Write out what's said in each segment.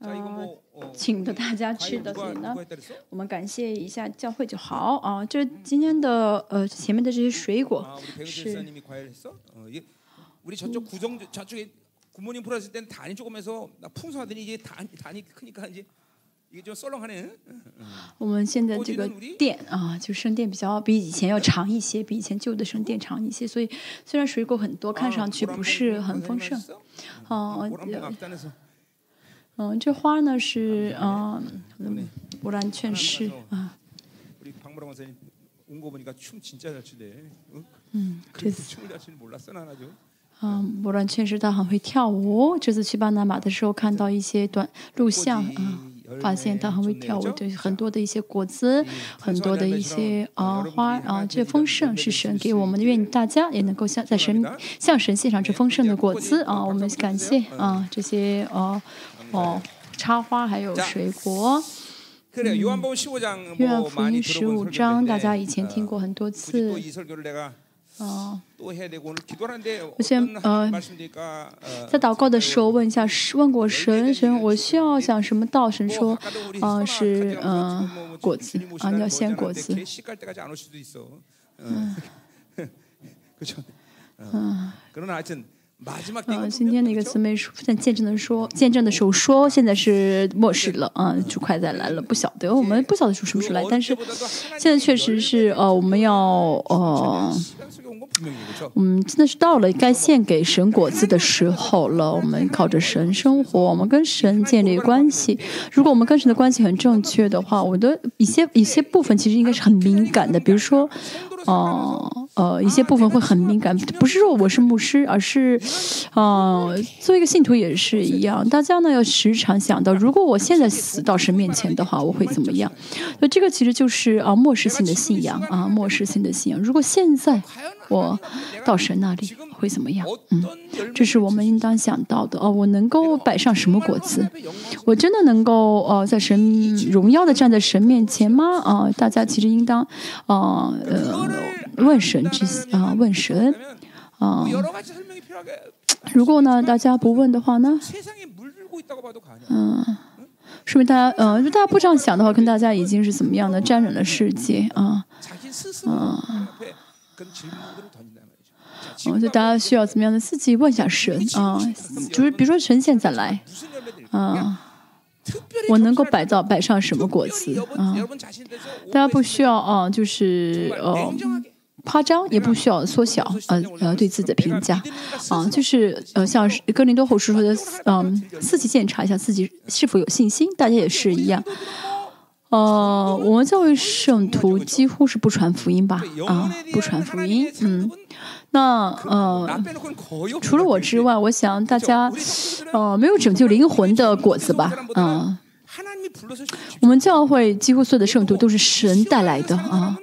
呃 请的大家吃的所以呢我们感谢一下教会就好啊这今天的呃前面的这些水果是 我们现在这个店啊就圣殿比较比以前要长一些比以前旧的圣殿长一些所以虽然水果很多看上去不是很丰盛哦嗯，这花呢是啊，乌兰劝师啊。嗯，这次嗯，乌兰劝师他很会跳舞。这次去巴拿马的时候，看到一些短录像啊，发现他很会跳舞，对很多的一些果子，很多的一些啊花啊，这丰盛是神给我们的，愿意大家也能够像在神像神献上这丰盛的果子啊，我们感谢啊这些啊。哦插花还有水果。愿福音十五章大家以前听过很多次。哦。我先呃在祷告的时候问一下问过神神我需要讲什么道？神说嗯是嗯果子啊你要先果子。嗯嗯 嗯今天的一个姊妹说在见证的说见证的时候说现在是末世了嗯。就快在来了不晓得我们不晓得是什么时候来但是现在确实是呃我们要呃嗯真的是到了该献给神果子的时候了我们靠着神生活我们跟神建立关系。如果我们跟神的关系很正确的话我的一些一些部分其实应该是很敏感的比如说哦呃，一些部分会很敏感，不是说我是牧师，而是，呃，作为一个信徒也是一样。大家呢要时常想到，如果我现在死到神面前的话，我会怎么样？那这个其实就是啊漠视性的信仰啊，漠视性的信仰。如果现在我到神那里会怎么样？嗯，这是我们应当想到的。哦，我能够摆上什么果子？我真的能够哦，在神荣耀的站在神面前吗？啊，大家其实应当啊呃问神这些啊问神啊。如果呢大家不问的话呢，嗯，说明大家呃大家不这样想的话，跟大家已经是怎么样的沾染了世界啊啊。我觉得大家需要怎么样的？自己问一下神啊，就是比如说神仙再来啊，我能够摆到摆上什么果子啊？大家不需要啊，就是呃，夸张也不需要缩小呃呃对自己的评价啊，就是呃像哥林多后书说的，嗯，自己检查一下自己是否有信心，大家也是一样。呃，我们教为圣徒，几乎是不传福音吧？啊，不传福音。嗯，那呃，除了我之外，我想大家，呃，没有拯救灵魂的果子吧？嗯。我们教会几乎所有的圣徒都是神带来的啊，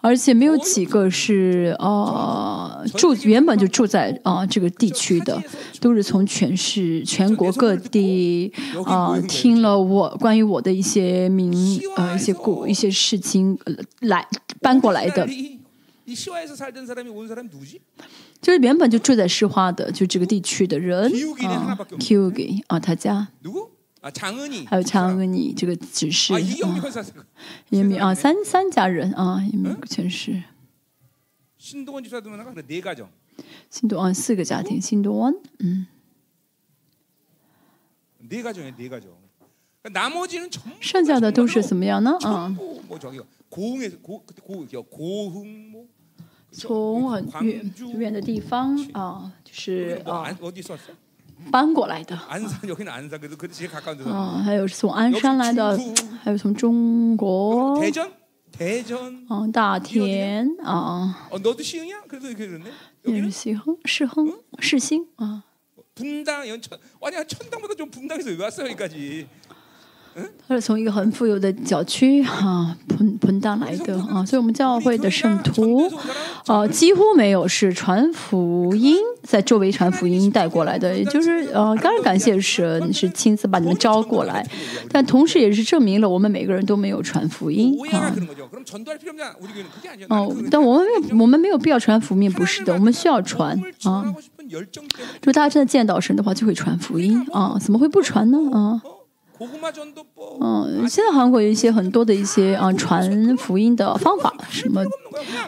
而且没有几个是呃住原本就住在啊这个地区的，都是从全市全国各地啊听了我关于我的一些名啊一些故一些事情来搬过来的。就是原本就住在市化的就这个地区的人 k u g i 啊他家。还有嫦娥你这个只是一米啊。三三家人啊一米全是。新东安就是那个第一新东安四个家庭新东安嗯。第一剩下的都是怎么样呢？啊。从很远远的地方啊就是搬过来的 안산 여기는 안산 그래도 그 제일 가까운 데서. 啊，还有是从鞍山来的，还有从中国 대전? 대전. 啊大田啊， 어 너도 시흥이야? 그래도 이렇게 그랬네. 也是 여기는 西亨世亨世新啊， 분당 연천 아니 천당보다 좀 분당에서 왜 왔어요 여기까지? 他是从一个很富有的郊区哈，蓬蓬大来的 啊。所以我们教会的圣徒 啊，几乎没有是传福音，在周围传福音带过来的。也就是呃，当然感谢神是亲自把你们招过来，但同时也是证明了我们每个人都没有传福音啊。哦，但我们没有，我们没有必要传福音。不是的，我们需要传啊。就大家真的见到神的话，就会传福音啊。怎么会不传呢？啊。嗯，现在韩国有一些很多的一些啊传福音的方法，什么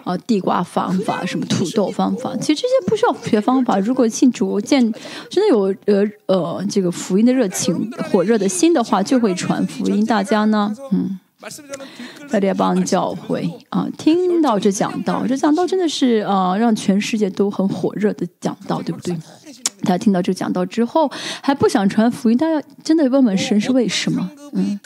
啊地瓜方法，什么土豆方法，其实这些不需要学方法。如果信徒见真的有呃呃这个福音的热情、火热的心的话，就会传福音。大家呢，嗯，大家帮教会啊，听到这讲道，这讲道真的是啊，让全世界都很火热的讲道，对不对？他听到这讲道之后，还不想传福音，他要真的问问神是为什么？嗯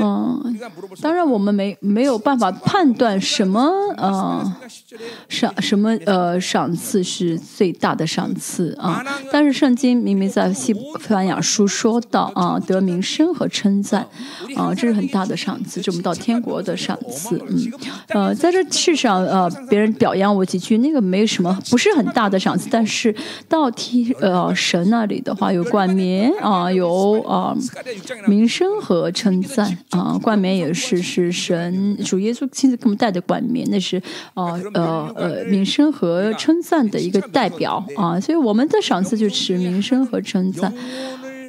嗯当然我们没没有办法判断什么呃赏什么呃赏赐是最大的赏赐啊。但是圣经明明在西班牙书说到啊得名声和称赞啊这是很大的赏赐这我们到天国的赏赐嗯。呃在这世上呃别人表扬我几句那个没什么不是很大的赏赐但是到天呃神那里的话有冠冕啊有啊名声和称赞。啊，冠冕也是 是神主耶稣亲自给我们带的冠冕，那是呃呃呃名声和称赞的一个代表啊。所以我们的赏赐就是名声和称赞。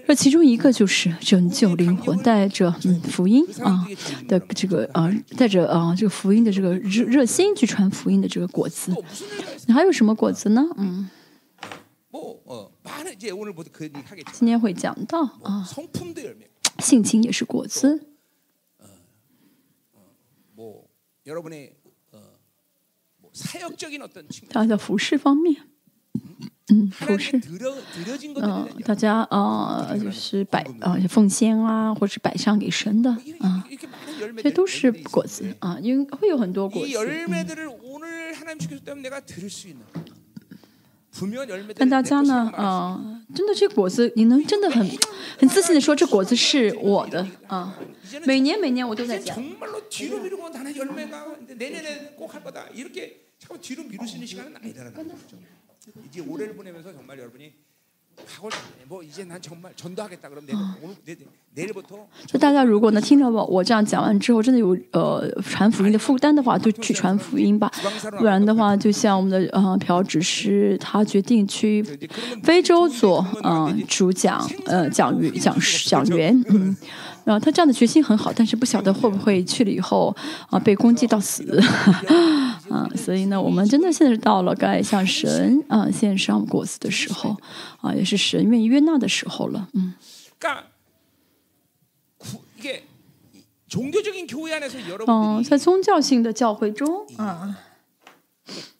那其中一个就是拯救灵魂，带着嗯福音啊的这个啊，带着啊这个福音的这个热热心去传福音的这个果子。你还有什么果子呢？嗯，今天会讲到啊，性情也是果子。他的服饰方面。嗯服饰。嗯大家啊就是摆啊奉献啊或者是摆上给神的啊这都是果子啊因为会有很多果子但大家呢，啊、真的这果子，你能真的很很自信的说，这果子是我的啊。每年每年我都在讲，就大家如果能听到我我这样讲完之后真的有呃传福音的负担的话就去传福音吧。不然的话就像我们的呃朴执师他决定去非洲做嗯主讲呃讲讲讲员。嗯那他这样的决心很好但是不晓得会不会去了以后啊被攻击到死。啊所以呢我们真的现在是到了该向神啊献上果子的时候啊也是神愿意悦纳的时候了嗯。干在宗教性的教会中啊。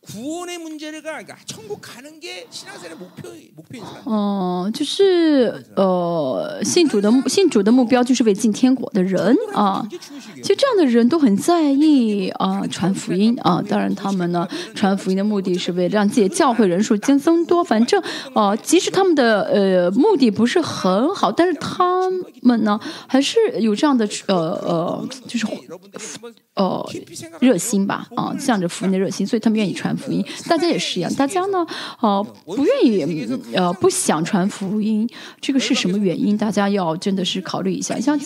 구원의 문제가 그러니까 천국 가는 게 신앙생활의 목표 목표인 사람. 嗯，就是呃，信主的目信主的目标就是为进天国的人啊。 이게 중요시게. 其实这样的人都很在意啊，传福音啊。当然，他们呢传福音的目的是为了让自己的教会人数增增多。反正呃，即使他们的呃目的不是很好，但是他们呢还是有这样的呃呃，就是 여러분들이 한번 呃 깊이 생각하면 热心吧啊，向着福音的热心，所以他们愿意传 福音，大家也是一样。大家呢，啊，不愿意，呃，不想传福音，这个是什么原因？大家要真的是考虑一下。像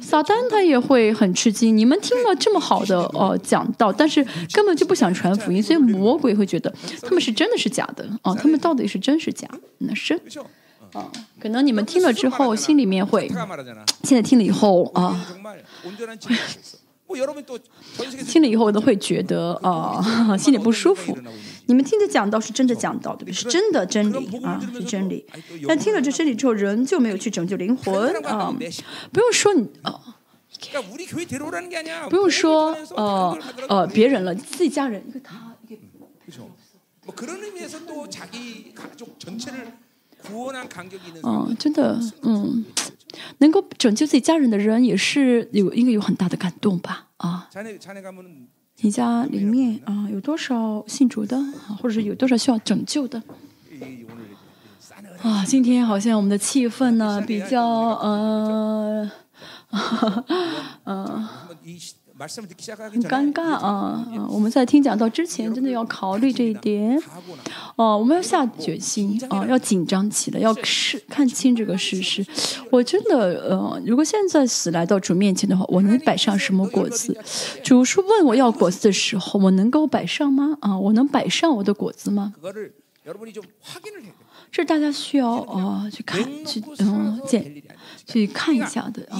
撒旦他也会很吃惊，你们听了这么好的呃讲道，但是根本就不想传福音，所以魔鬼会觉得他们是真的是假的啊。他们到底是真是假？那是啊，可能你们听了之后心里面会，现在听了以后啊。听了以后我都会觉得啊、呃，心里不舒服。你们听着讲道是真的讲道，对不对？是真的真理啊，是真理。但听了这真理之后，人就没有去拯救灵魂啊。不用说你。不用说，呃呃，别人了，自己家人，一个他，一个，嗯，真的，嗯。能够拯救自己家人的人，也是有应该有很大的感动吧？啊，你家里面啊有多少信主的，或者是有多少需要拯救的？啊，今天好像我们的气氛呢比较呃，嗯。很尴尬啊！我们在听讲到之前，真的要考虑这一点。哦，我们要下决心啊，要紧张起来，要视看清这个事实。我真的呃，如果现在死来到主面前的话，我能摆上什么果子？主说问我要果子的时候，我能够摆上吗？啊，我能摆上我的果子吗？这大家需要啊，去看去哦，见。去看一下的啊。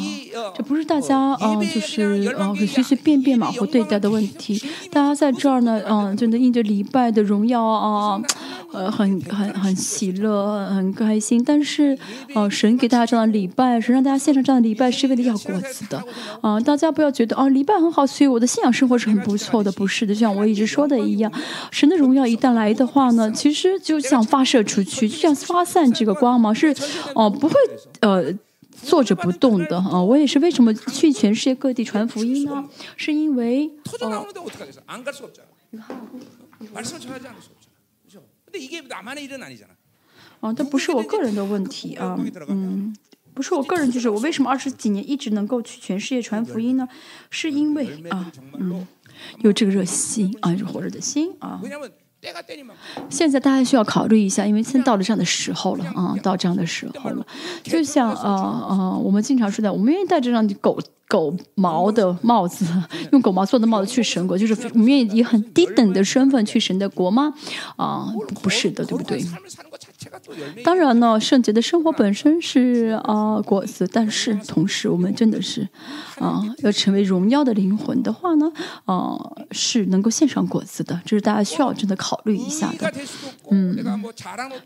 这不是大家啊、呃就是呃随随便便马虎对待的问题。大家在这儿呢，嗯、真的印着礼拜的荣耀啊，呃，很很很喜乐，很开心。但是，呃，神给大家这样的礼拜，神让大家献上这样的礼拜，是为了要果子的。啊、大家不要觉得哦，礼拜很好，所以我的信仰生活是很不错的，不是的。就像我一直说的一样，神的荣耀一旦来的话呢，其实就像发射出去，就像发散这个光芒，是哦、不会呃。坐着不动的啊，我也是。为什么去全世界各地传福音呢？是因为啊，哦，这不是我个人的问题啊，嗯，不是我个人，就是我为什么二十几年一直能够去全世界传福音呢？是因为啊，嗯，有这个热心啊，有火热的心啊。现在大家需要考虑一下因为现在到了这样的时候了啊到这样的时候了。就像呃呃我们经常说的我们愿意戴这样的狗狗毛的帽子用狗毛做的帽子去神国就是我们愿意以很低等的身份去神的国吗？啊不是的对不对？当然呢圣洁的生活本身是啊果子但是同时我们真的是啊要成为荣耀的灵魂的话呢啊是能够献上果子的这是大家需要真的考虑一下的。嗯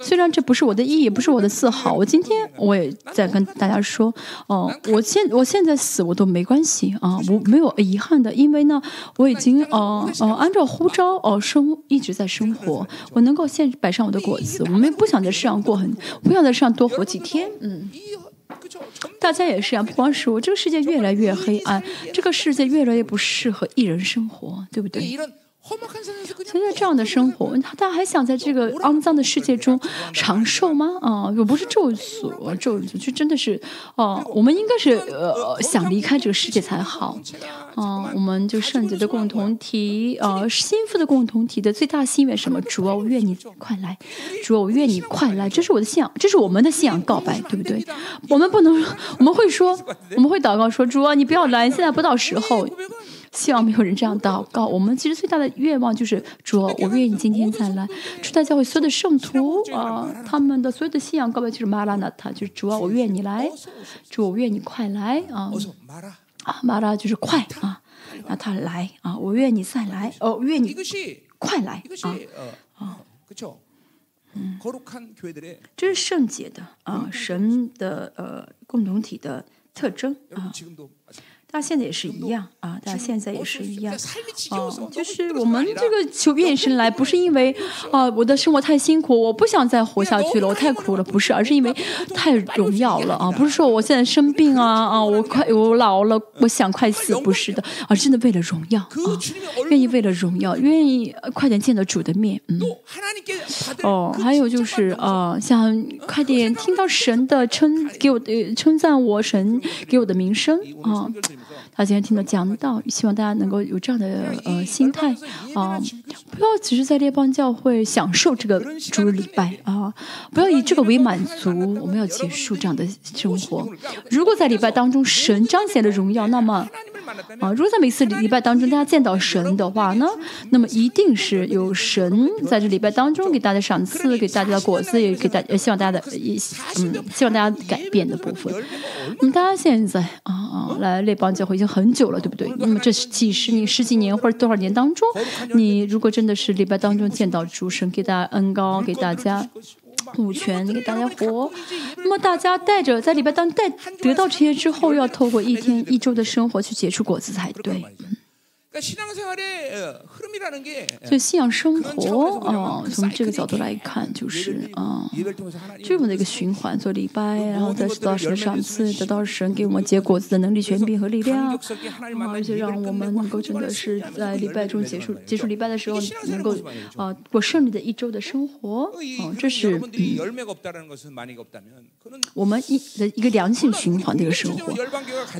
虽然这不是我的意义不是我的自豪我今天我也在跟大家说哦我现我现在死我都没关系啊我没有遗憾的因为呢我已经哦哦按照呼召哦生一直在生活我能够现摆上我的果子我们不想再这样过很不要在上多活几天。嗯。大家也是一样不光是我这个世界越来越黑暗这个世界越来越不适合艺人生活对不对？存在这样的生活他他还想在这个肮脏的世界中长寿吗？啊又不是咒诅咒诅就真的是哦我们应该是呃想离开这个世界才好。嗯我们就圣洁的共同体呃心腹的共同体的最大心愿什么主啊我愿你快来主啊我愿你快来这是我的信仰这是我们的信仰告白对不对我们不能我们会说我们会祷告说主啊你不要来现在不到时候希望没有人这样祷告。我们其实最大的愿望就是主，我愿意今天再来。初代教会所有的圣徒啊，他们的所有的信仰告白就是马拉纳他，就是主啊，我愿你来，主我愿你快来啊。啊，马拉就是快啊，那他来啊，我愿你再来，哦，愿你快来啊啊。嗯，这是圣洁的啊，神的呃共同体的特征啊。但现在也是一样啊！但现在也是一样啊！就是我们这个求愿神来，不是因为啊我的生活太辛苦，我不想再活下去了，我太苦了。不是，而是因为太荣耀了啊！不是说我现在生病啊啊，我快我老了，我想快死，不是的而啊！真的为了荣耀啊，愿意为了荣耀，愿意快点见到主的面，嗯。哦，还有就是啊，想快点听到神的称，给我的称赞，我神给我的名声啊。same as us. Eh? 大家今天听到讲到，希望大家能够有这样的呃心态啊，不要只是在列邦教会享受这个主日礼拜啊，不要以这个为满足，我们要结束这样的生活。如果在礼拜当中神彰显了荣耀，那么啊，如果在每次礼拜当中大家见到神的话呢，那么一定是有神在这礼拜当中给大家赏赐，给大家的果子，也给大，希望大家的，嗯，希望大家改变的部分。那么大家现在啊，来列邦教会就。很久了，对不对？那么这是几十年、十几年或者多少年当中，你如果真的是礼拜当中见到主神给大家恩高，给大家。物权给大家活，那么大家带着在礼拜当带得到这些之后，要透过一天一周的生活去结出果子才对。그 所以信仰生活啊从这个角度来看就是啊这么的一个循环做礼拜然后再是到神赏赐得到神给我们结果子的能力权柄和力量而且让我们能够真的是在礼拜中结束结束礼拜的时候能够啊过胜利的一周的生活这是我们一的一个良性循环的一个生活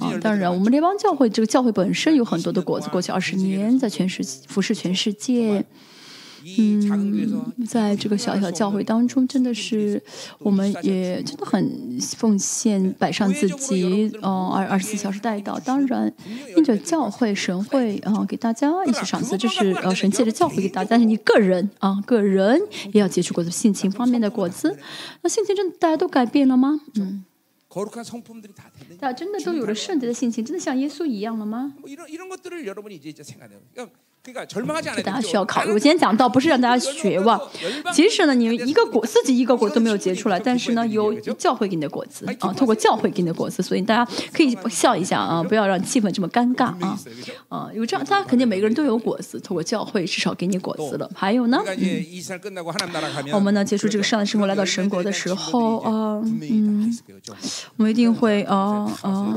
啊当然我们联邦教会这个教会本身有很多的果子过去二十年在全世界服侍全世界。嗯在这个小小教会当中真的是我们也真的很奉献摆上自己哦二二十四小时待到。当然因着教会神会啊给大家一些赏赐这是呃神界的教会给大家但是你个人啊个人也要接触过子性情方面的果子。那性情真的大家都改变了吗？嗯。 거룩한 성품들이 다 됐는지 大家真的都有了圣洁的性情，真的像耶稣一样了吗？ 뭐 이런 이런 것들을 여러분이 이제 이제 생각해요. 그러니까, 大家需要考虑。我今天讲到不是让大家绝望。即使呢你一个果自己一个果都没有结出来但是呢有教会给你的果子啊透过教会给你的果子所以大家可以笑一下啊不要让气氛这么尴尬啊。啊有这样大家肯定每个人都有果子透过教会至少给你果子了。还有呢？我们呢结束这个上的生活来到神国的时候啊嗯。我们一定会啊啊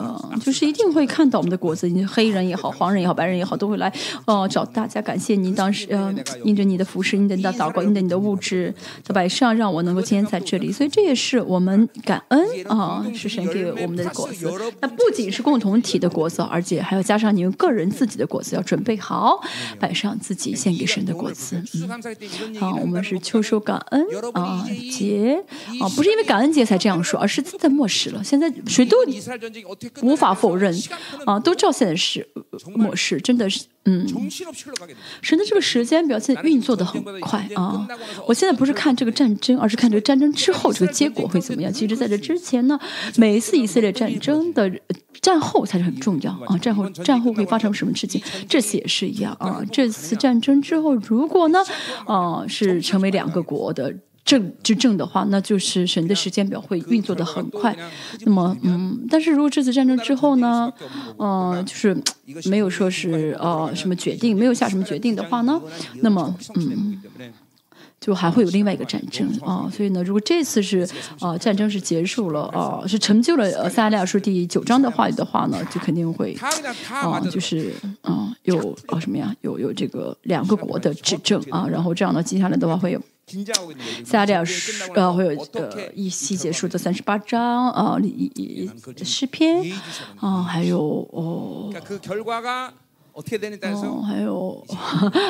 嗯就是一定会看到我们的果子你黑人也好黄人也好白人也好都会来哦找大家感谢您当时呃印着你的服饰因着你的祷告因着你的物质都摆上让我能够今天在这里。所以这也是我们感恩啊是神给我们的果子。那不仅是共同体的果子而且还要加上你们个人自己的果子要准备好摆上自己献给神的果子。嗯好我们是秋收感恩啊节啊不是因为感恩节才这样说而是在末世了。现在谁都无法否认，啊，都知道现在是模式，真的是，嗯，神的这个时间表现在运作的很快啊。我现在不是看这个战争，而是看这个战争之后这个结果会怎么样。其实在这之前呢，每一次以色列战争的战后才是很重要啊，战后战后会发生什么事情，这次也是一样啊。这次战争之后，如果呢，啊，是成为两个国的。政执政的话，那就是神的时间表会运作的很快，那么嗯但是如果这次战争之后呢？呃，就是没有说是呃什么决定，没有下什么决定的话呢，那么嗯就还会有另外一个战争，啊，所以呢，如果这次是啊战争是结束了，啊，是成就了呃撒利亚书第九章的话语的话呢，就肯定会啊就是啊有啊什么呀，有有这个两个国的执政，啊，然后这样呢，接下来的话会有。下两十呃会有呃一期结束的三十八章啊一一诗篇啊还有哦。还有，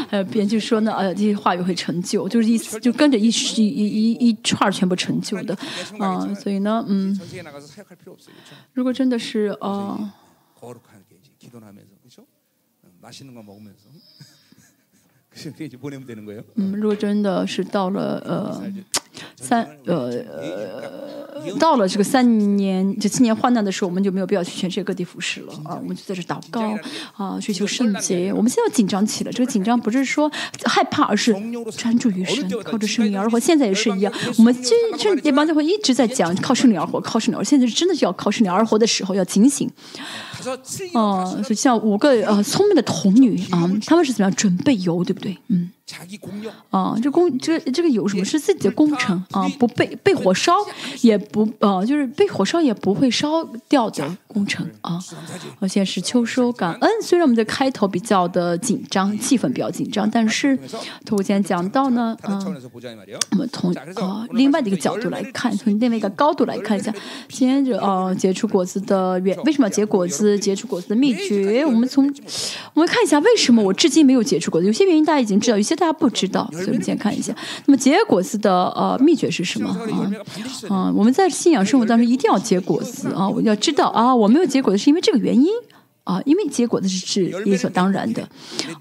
还有编剧说呢，呃，这些话语会成就，就是一就跟着一一一一,一串全部成就的，啊、所以呢，嗯，如果真的是，哦、呃。如果真的是到了呃 三呃，到了这个三年，就今年患难的时候，我们就没有必要去全世界各地服侍了啊。我们就在这祷告啊，追求圣洁。我们现在要紧张起来，这个紧张不是说害怕，而是专注于神，靠着圣灵而活。现在也是一样，我们经经一般就会一直在讲靠圣灵而活，靠圣灵。而现在是真的是要靠圣灵而活的时候，要警醒。嗯，所以像五个呃聪明的童女啊，她们是怎么样准备游，对不对？嗯。啊，这工这这个有什么是自己的工程啊？不被被火烧，也不呃，就是被火烧也不会烧掉的工程啊。我且现在是秋收感恩，虽然我们的开头比较的紧张，气氛比较紧张，但是，通过今天讲到呢，嗯，我们从啊另外的一个角度来看，从另外一个高度来看一下，今天这啊结出果子的原，为什么结果子？结出果子的秘诀，我们从我们看一下，为什么我至今没有结出果子？有些原因大家已经知道，有些。大家不知道，所以我们先看一下。那么结果子的呃秘诀是什么？啊，啊我们在信仰生活当中一定要结果子啊。我要知道啊，我没有结果子是因为这个原因啊，因为结果子是是理所当然的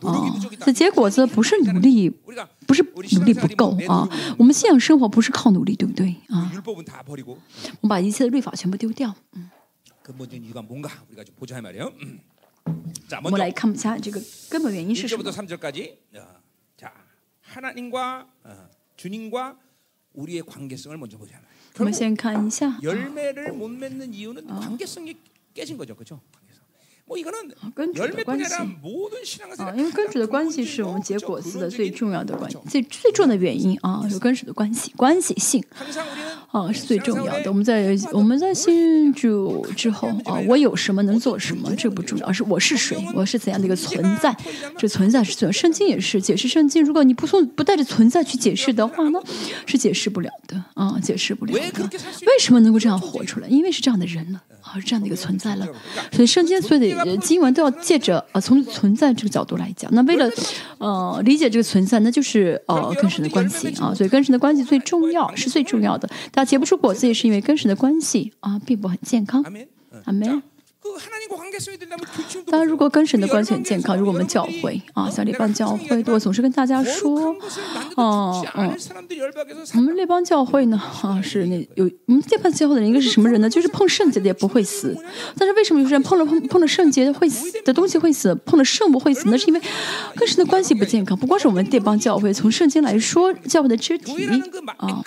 啊。这结果子不是努力，不是努力不够啊。我们信仰生活不是靠努力，对不对啊？我们把一切的律法全部丢掉。嗯，我们来看一下这个根本原因是什么。 하나님과 어, 주님과 우리의 관계성을 먼저 보자. 결국 열매를 못 맺는 이유는 어. 관계성이 깨진 거죠, 그렇죠? 跟根的关系啊，因为根主的关系是我们结果子的最重要的关，最最重要的原因啊，有根植的关系，关系性啊是最重要的。我们在我们在信主之后啊，我有什么能做什么这不重要，是我是谁，我是怎样的一个存在，这存在是。圣经也是解释圣经，如果你不从不带着存在去解释的话呢，是解释不了的啊，解释不了的。为什么能够这样活出来？因为是这样的人了啊，是这样的一个存在了，所以圣经所以得。呃经文都要借着呃从存在这个角度来讲那为了呃理解这个存在那就是呃跟神的关系啊所以跟神的关系最重要是最重要的。但结不出果子也是因为跟神的关系啊并不很健康。阿咩当然，如果跟神的关系很健康，如果我们教会啊，像这帮教会，我总是跟大家说，哦、啊、嗯，我们列邦教会呢，啊，是那有我们这邦教会的人，应该是什么人呢？就是碰圣洁的也不会死。但是为什么有些人碰了碰碰了圣洁的会死的东西会死，碰了圣不会死？那是因为跟神的关系不健康。不光是我们这邦教会，从圣经来说，教会的肢体啊，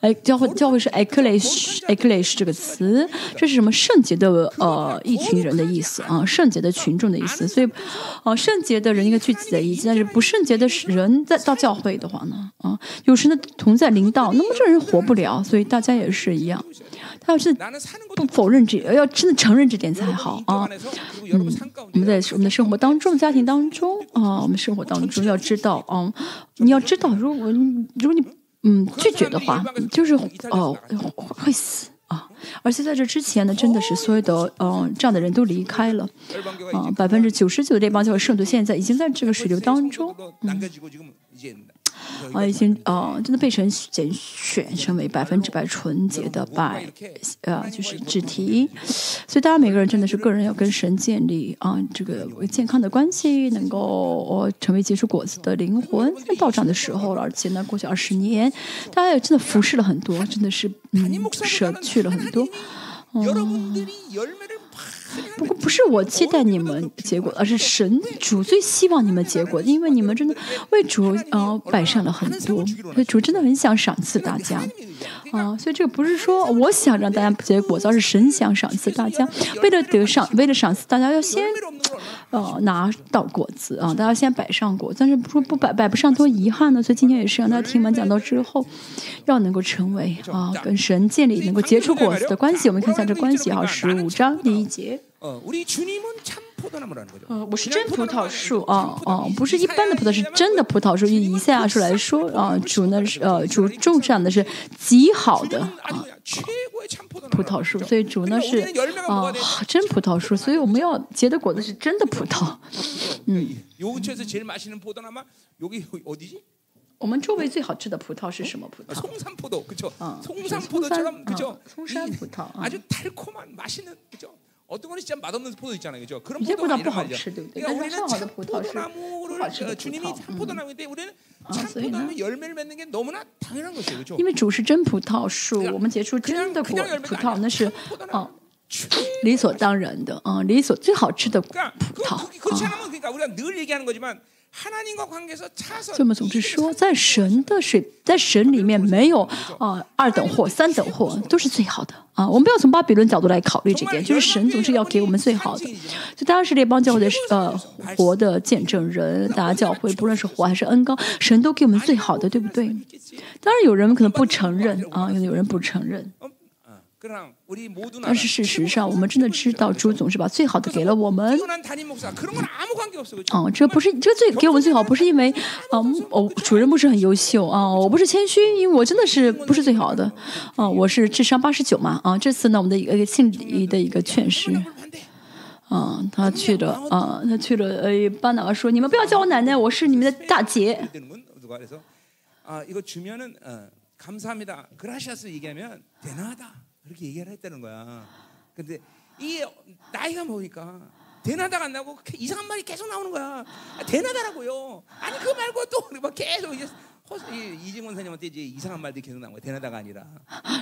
哎，教会教会是 e c c l e s i a e c c l e s i a 这个词，这是什么圣洁的呃？一群人的意思，啊，圣洁的群众的意思，所以啊圣洁的人应该聚集在一起，但是不圣洁的人在到教会的话呢，啊，有时呢同在灵道，那么这人活不了，所以大家也是一样。他要是不否认这，要真的承认这点才好啊。嗯，我们在我们的生活当中，家庭当中，啊，我们生活当中要知道，啊，你要知道，如果如果你嗯拒绝的话，就是哦会死。啊，而且在这之前呢，真的是所有的嗯这样的人都离开了，啊，百分之九十九的这帮教会圣徒现在已经在这个水流当中。啊已经啊真的被神拣选成为百分之百纯洁的白呃就是肢提所以大家每个人真的是个人要跟神建立啊这个健康的关系能够成为结出果子的灵魂。在到账的时候了而且呢过去二十年大家也真的服侍了很多真的是嗯舍去了很多。嗯不过不是我期待你们结果，而是神主最希望你们结果，因为你们真的为主呃摆上了很多，为主真的很想赏赐大家。啊，所以这个不是说我想让大家结果子，而是神想赏赐大家。为了得赏，为了赏赐大家，要先呃拿到果子啊，大家先摆上果。但是不说不摆摆不上，多遗憾呢。所以今天也是让大家听完讲到之后，要能够成为啊跟神建立能够结出果子的关系。我们看一下这关系哈，十五章第一节。어, 우리 주님은 참 포도나무라는 거죠. 呃，我是真葡萄树啊啊，不是一般的葡萄，是真的葡萄树。以以赛亚书来说啊，主呢是呃主种上的是极好的 주님은 啊 아주 그냥 최고의 참 葡 포도나무. 萄树，所以主呢是啊真葡萄树，所以我们要结的果子是真的葡萄。 요 근처에서 제일 맛있는 포도나무 여기 어디지? 我们周围最好吃的葡萄是什么葡 아, 萄？ 송산포도 그죠? 어, 송산포도처럼 송산, 그죠? 어, 송산포도, 어. 아주 달콤한 맛있는 그죠? 어떤 거는 진짜 맛없는 포도 있잖아요, 그죠? 그런 有些葡 포도가 萄不 이란 好 말이죠. 吃，对不对？ 그러니까 但是 우리는 上好的 참 葡萄是不 포도나무를 好吃的 어, 葡 주님이 萄。 참 嗯， 포도나무인데 우리는 아, 참所以呢？ 포도나무 열매를 맺는 게 너무나 당연한 것이에요, 그죠? 因为主是真葡萄树，我们结出真的果葡萄，那是啊理所当然的啊，理所最好吃的葡 그러니까 그, 萄 그, 그렇지 啊。 所以我们总是说，在神的水，在神里面没有啊、呃、二等货、三等货，都是最好的啊。我们不要从巴比伦角度来考虑这点，就是神总是要给我们最好的。就当时是列邦教会的呃活的见证人，大家教会不论是活还是恩高，神都给我们最好的，对不对？当然有人可能不承认啊，有人不承认。但是事实上，我们真的知道主总是把最好的给了我们。 뛰어난 담임 목사 그런 건 아무 관계 없어, 그죠? 哦，这不是这最给我们最好，不是因为啊，哦，主任牧师很优秀啊，我不是谦虚，因为我真的是不是最好的啊，我是智商八十九嘛啊，这次呢，我们的一个姓李的一个劝师 반대. 啊，他去了啊，他去了呃，巴拿说你们不要叫我奶奶，我是你们的大姐 되는 건 누가 그래서 아 이거 주면은 어, 감사합니다. 그라시아스 얘기하면 대단하다 그렇게 얘기를 했다는 거야. 근데 이 나이가 먹으니까 대나다가 안 나고 이상한 말이 계속 나오는 거야. 아, 대나다라고요. 아니 그거 말고 또 막 계속 이제 허, 이, 이징원 선생님한테 이제 이상한 말들이 계속 나온 거야. 대나다가 아니라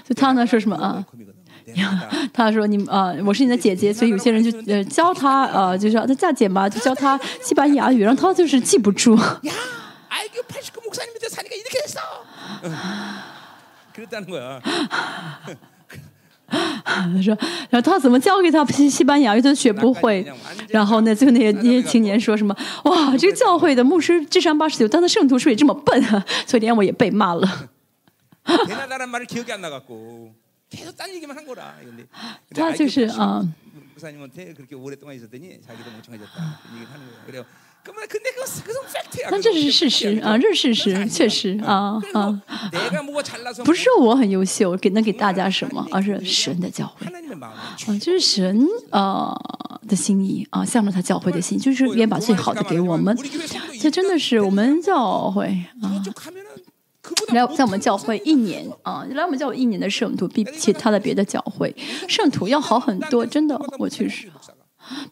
就他呢说什么啊？ 컴이거든. 대나다. 他说你啊、我是你的姐姐，所以有些人就呃教他呃，就是让他嫁姐嘛，就教他西班牙语，然后他就是记不住。 야, 아이고 89 목사님 밑에 사니까 이렇게 됐어. 어. 그랬다는 거야. 他 说，然后他怎么教给他西西班牙语，他学不会。然后呢，最后那些那些青年说什么：“哇，这个教会的牧师智商八十九，但他圣徒是不是也这么笨啊？”昨天我也被骂了。他 就是啊。那这是事实啊，这是事实，确实啊啊啊！不是我很优秀，给能给大家什么，而是神的教会啊，就是神啊的心意啊，向着他教会的心，就是愿把最好的给我们。这真的是我们教会啊，来在我们教会一年啊，来我们教会一年的圣徒，比其他的别的教会圣徒要好很多，真的，我确实。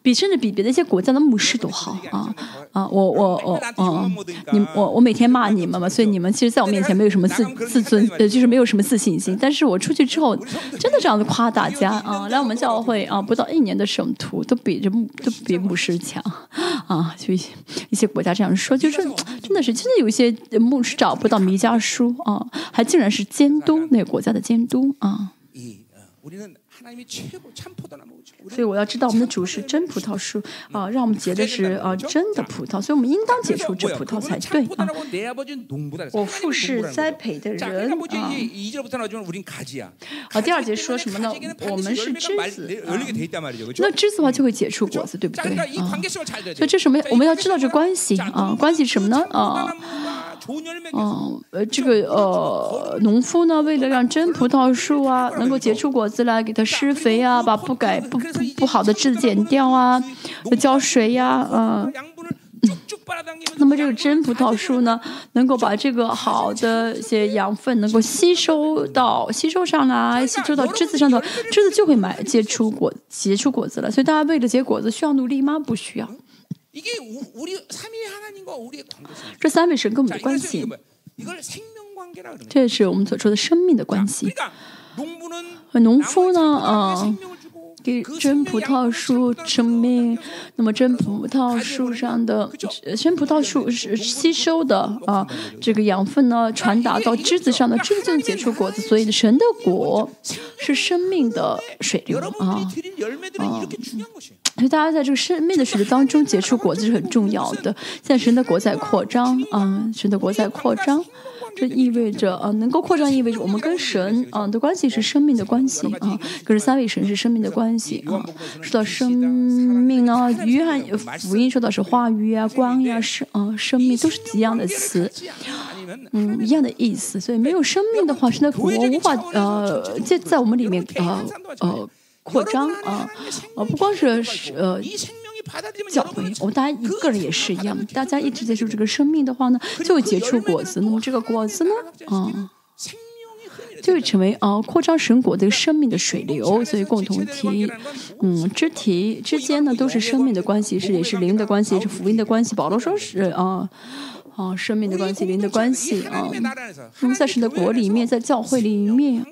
比甚至比别的一些国家的牧师都好啊啊！我我我啊，你我我每天骂你们嘛，所以你们其实在我面前没有什么自自尊，呃，就是没有什么自信心。但是我出去之后，真的这样子夸大家啊，来我们教会啊，不到一年的圣徒都比这都比牧师强啊，就一些一些国家这样说，就是真的是，真的有一些牧师找不到弥迦书啊，还竟然是监督那个国家的监督啊。所以我要知道我们的主是真葡萄树啊，让我们结的是啊真的葡萄，所以我们应当结出真葡萄才对啊。我父是栽培的人啊。啊，第二节说什么呢？我们是枝子，那枝子话就会结出果子，对不对啊？所以这什么？我们要知道这关系啊，关系什么呢？啊，哦，呃，这个呃，农夫呢，为了让真葡萄树啊能够结出果子来，给它施肥啊，把不改不。不好的枝子剪掉啊浇水呀啊那么这个真葡萄树呢能够把这个好的一些养分能够吸收到吸收上来吸收到枝子上头枝子就会结出果结出果子了所以大家为了结果子需要努力吗？不需要。这三位神跟我们的关系这是我们所说的生命的关系。农夫呢嗯给真葡萄树生命，那么真葡萄树上的真葡萄树是吸收的啊，这个养分呢传达到枝子上的，真正结出果子。所以神的果是生命的水流啊啊！所以大家在这个生命的水流当中结出果子是很重要的。现在神的果在扩张啊，神的果在扩张。这意味着啊，能够扩张意味着我们跟神啊的关系是生命的关系啊。可是三位神是生命的关系啊。说到生命呢，约翰福音说到是话语啊、光呀、是、生啊、生命都是一样的词，嗯，一样的意思。所以没有生命的话，神的国无法呃在在我们里面呃呃扩张啊呃，不光是呃。教会，我们大家一个人也是一样，大家一直接受这个生命的话呢，就会结出果子。那么这个果子呢，啊、嗯，就会成为啊、扩张神果的生命的水流。所以共同体，嗯，肢体之间呢都是生命的关系，是也是灵的关系，是福音的关系。保罗说是啊。啊，生命的关系，灵的关系啊。那么在神的国里面，在教会里面，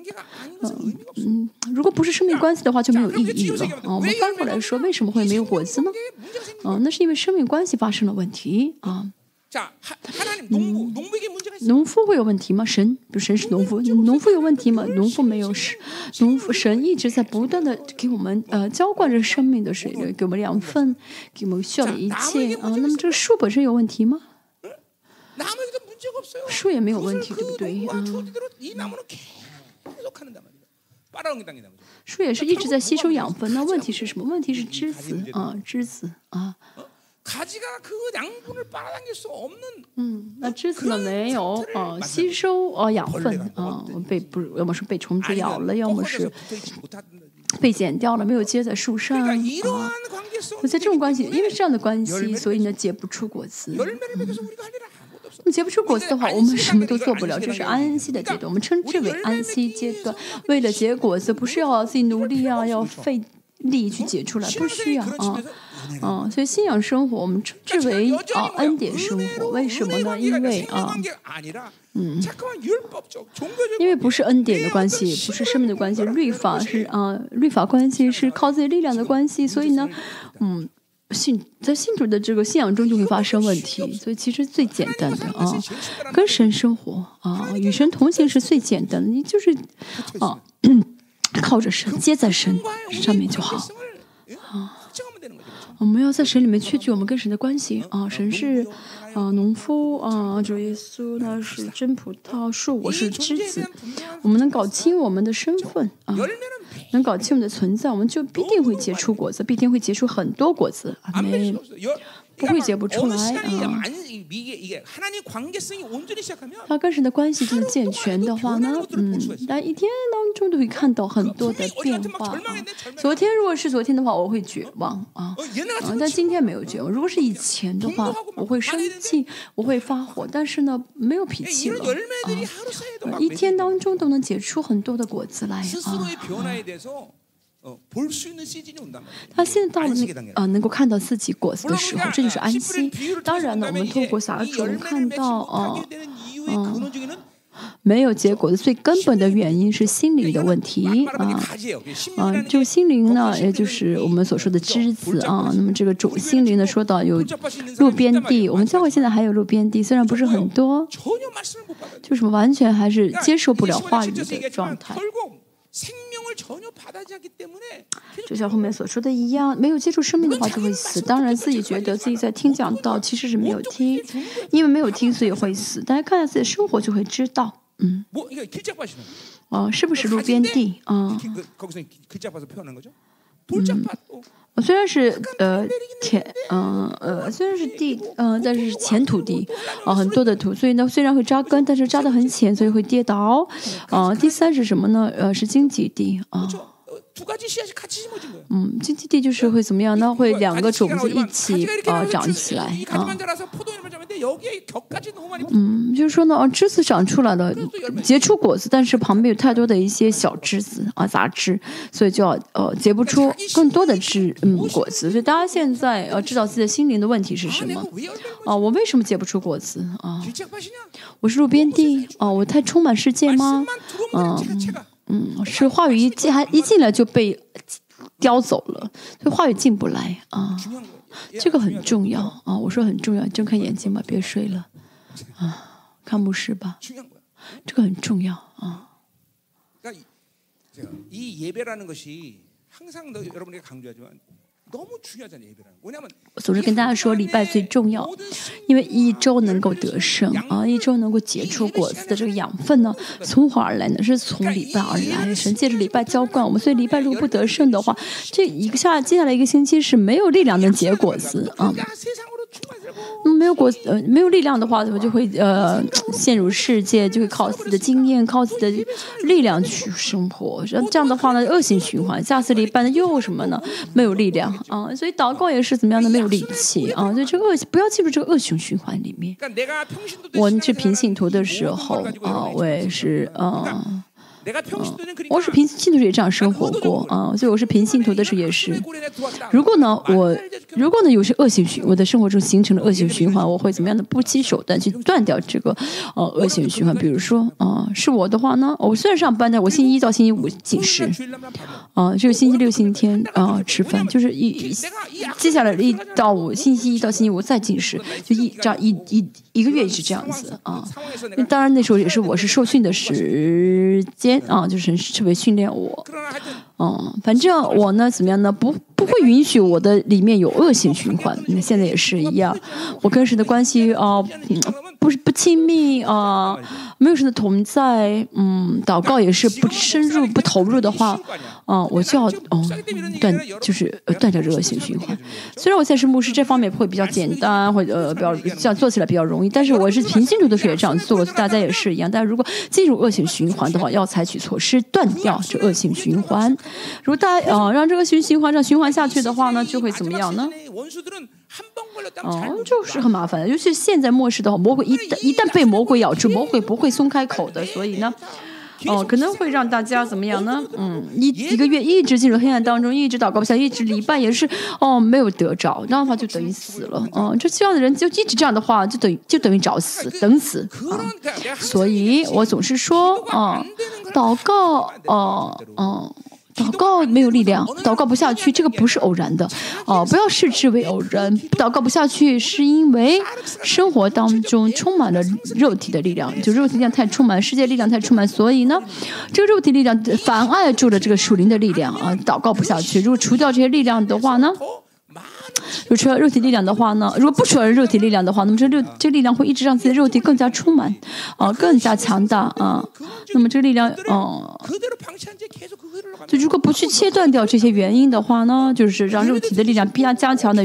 嗯、啊、嗯，如果不是生命关系的话，就没有意义了啊。我们翻过来说，为什么会没有果子呢？嗯、啊，那是因为生命关系发生了问题啊。农农夫会有问题吗？神不神是农夫，农夫有问题吗？农夫没有神，农夫神一直在不断的给我们呃浇灌着生命的水，给我们养分，给我们需要的一切啊。那么这个树本身有问题吗？树也没有问题，对不对？树也是一直在吸收养分。那问题是什么？问题是枝子啊，枝子啊。嗯，那枝子呢？没有啊，吸收啊养分啊。被不是要么是被虫子咬了，要么是被剪掉了，没有接在树上。那在这种关系，因为这样的关系，所以呢，结不出果子。我们结不出果子的话，我们什么都做不了，这是安息的阶段，我们称之为安息阶段。为了结果子，不是要自己努力啊，要费力去结出来，不需要啊。啊，所以信仰生活我们称之为啊恩典生活，为什么呢？因为啊，嗯，因为不是恩典的关系，不是生命的关系，律法是啊，律法关系是靠自己力量的关系，所以呢，嗯。信在信徒的这个信仰中就会发生问题，所以其实最简单的啊，跟神生活啊，与神同行是最简单的，你就是啊，靠着神，接在神上面就好啊。我们要在神里面确据我们跟神的关系啊，神是。啊农夫啊主耶稣他是真葡萄树我是枝子我们能搞清我们的身份啊能搞清我们的存在我们就必定会结出果子必定会结出很多果子。啊没不会结不出来啊！他跟神的关系这么健全的话呢，嗯，那一天当中都会看到很多的变化。昨天如果是昨天的话，我会绝望啊，但今天没有绝望。如果是以前的话，我会生气，我会发火，但是呢，没有脾气了啊。一天当中都能结出很多的果子来啊。他现在到了那呃，能够看到自己果子的时候，这就是安息。当然呢，我们透过撒种看到哦嗯没有结果的最根本的原因是心灵的问题啊啊，就心灵呢，也就是我们所说的枝子啊。那么这个种心灵呢，说到有路边地，我们教会现在还有路边地，虽然不是很多，就是完全还是接受不了话语的状态。就像后面所说的一样，没有接触生命的话就会死。当然，自己觉得自己在听讲道，其实是没有听，因为没有听所以会死。大家看看自己的生活就会知道。嗯。哦，是不是路边地？啊。虽然是呃浅嗯呃虽然是地嗯，但是是浅土地啊，很多的土，所以呢虽然会扎根，但是扎得很浅，所以会跌倒。啊，第三是什么呢？呃，是荆棘地啊。嗯，经济地就是会怎么样呢？会两个种子一起啊、长起来啊。嗯，就是说呢，啊，枝子长出来了，结出果子，但是旁边有太多的一些小枝子啊杂枝，所以就要呃结不出更多的枝嗯果子。所以大家现在要、呃、知道自己的心灵的问题是什么啊？我为什么结不出果子啊？我是路边地哦？我太充满世界吗？嗯、啊。嗯，是话语一进，还一进来就被叼走了，所以话语进不来啊。这个很重要啊，我说很重要，睁开眼睛吧，别睡了啊，看牧师吧，这个很重要啊。이예배라는것이항상여러분에게강조하지 만. 我总是跟大家说，礼拜最重要，因为一周能够得胜啊，一周能够结出果子的这个养分呢，从何而来呢？是从礼拜而来，神借着礼拜浇灌我们，所以礼拜如果不得胜的话，这一个下接下来一个星期是没有力量能结果子啊。嗯、没有果呃没有力量的话，怎么就会呃陷入世界，就会靠自己的经验，靠自己的力量去生活。这样的话呢，恶性循环，下次礼拜的又什么呢？没有力量啊，所以祷告也是怎么样的，没有力气啊。所以这个恶不要进入这个恶性循环里面。我们去平信徒的时候啊，我也是嗯。啊嗯我是凭信徒也这样生活过啊所以我是凭信徒的时候也是。如果呢我如果呢有些恶性循我的生活中形成了恶性循环我会怎么样的不羁手段去断掉这个呃恶性循环。比如说啊是我的话呢我虽然上班的我星期一到星期五进食啊就是星期六星期天啊吃饭就是一接下来一到五星期一到星期五再进食就一这样一一一个月一直这样子啊。那当然那时候也是我是受训的时间啊，就是特别训练我。嗯，反正我呢，怎么样呢？不不会允许我的里面有恶性循环。那现在也是一样，我跟谁的关系啊？嗯。不是不亲密啊、没有神的同在，嗯，祷告也是不深入、不投入的话，嗯、我就要嗯断，就是呃断掉这恶性循环。虽然我现在是牧师，这方面会比较简单，或者呃比较这样做起来比较容易，但是我是平信徒的时候也这样做，大家也是一样。但是如果进入恶性循环的话，要采取措施断掉这恶性循环。如果大家呃让这个循循环这样循环下去的话呢，就会怎么样呢？哦就是很麻烦尤其现在末世的话魔鬼一旦一旦被魔鬼咬住魔鬼不会松开口的所以呢哦可能会让大家怎么样呢？嗯一一个月一直进入黑暗当中一直祷告不下一直礼拜也是哦没有得着这样的话就等于死了哦就这样的人就一直这样的话就等于就等于找死等死啊所以我总是说啊祷告哦哦祷告没有力量，祷告不下去，这个不是偶然的，哦，不要视之为偶然。祷告不下去，是因为生活当中充满了肉体的力量，就肉体力量太充满，世界力量太充满，所以呢，这个肉体力量妨碍住了这个属灵的力量啊，祷告不下去。如果除掉这些力量的话呢？如果除了肉体力量的话呢？如果不除了肉体力量的话，那么这肉这力量会一直让自己的肉体更加充满，啊，更加强大啊。那么这个力量，嗯，就如果不去切断掉这些原因的话呢，就是让肉体的力量必然加强的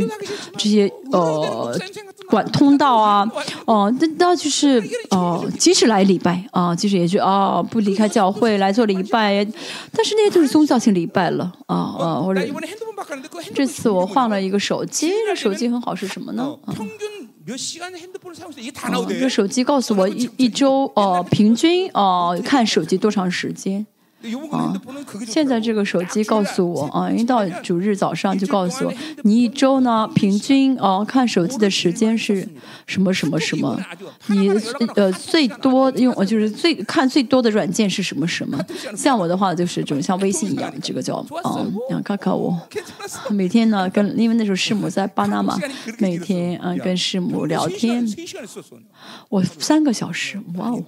这些呃。管通道啊，哦，那那就是哦，即使来礼拜啊，即使也就哦，不离开教会来做礼拜，但是那些都是宗教性礼拜了啊啊！或者这次我换了一个手机，这手机很好是什么呢？啊，这手机告诉我一一周哦，平均哦看手机多长时间。啊！现在这个手机告诉我啊，一到主日早上就告诉我，你一周呢平均哦看手机的时间是什么什么什么？你呃最多用就是最看最多的软件是什么什么？像我的话就是这种像微信一样，这个叫啊，像卡卡我每天呢跟因为那时候师母在巴拿马，每天啊跟师母聊天，我三个小时，哇哦！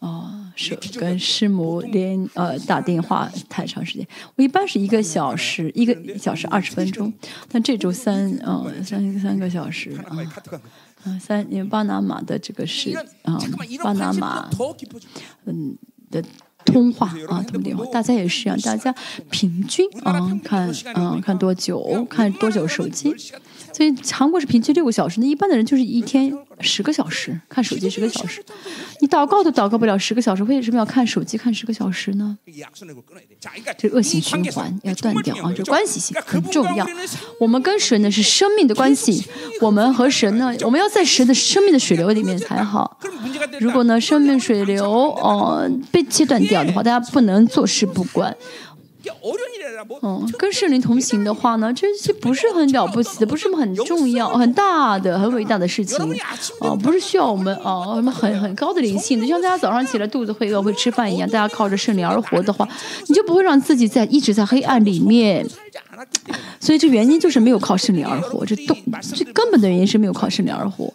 哦，是跟师母连呃打电话太长时间。我一般是一个小时，一个小时二十分钟，但这周三呃三三个小时啊，啊三因为巴拿马的这个是啊巴拿马嗯的通话啊通电话，大家也是一样，大家平均啊看啊看多久看多久手机。所以韩国是平均六个小时，那一般的人就是一天十个小时看手机十个小时。你祷告都祷告不了十个小时，为什么要看手机看十个小时呢？这恶性循环要断掉啊！这关系性很重要。我们跟神呢是生命的关系，我们和神呢，我们要在神的生命的水流里面才好。如果呢生命水流哦被切断掉的话，大家不能坐视不管。嗯，跟圣灵同行的话呢，这些不是很了不起的，不是很重要、很大的、很伟大的事情。哦，不是需要我们哦什么很很高的灵性的，就像大家早上起来肚子会饿会吃饭一样，大家靠着圣灵而活的话，你就不会让自己在一直在黑暗里面。所以这原因就是没有靠圣灵而活，这都最根本的原因是没有靠圣灵而活。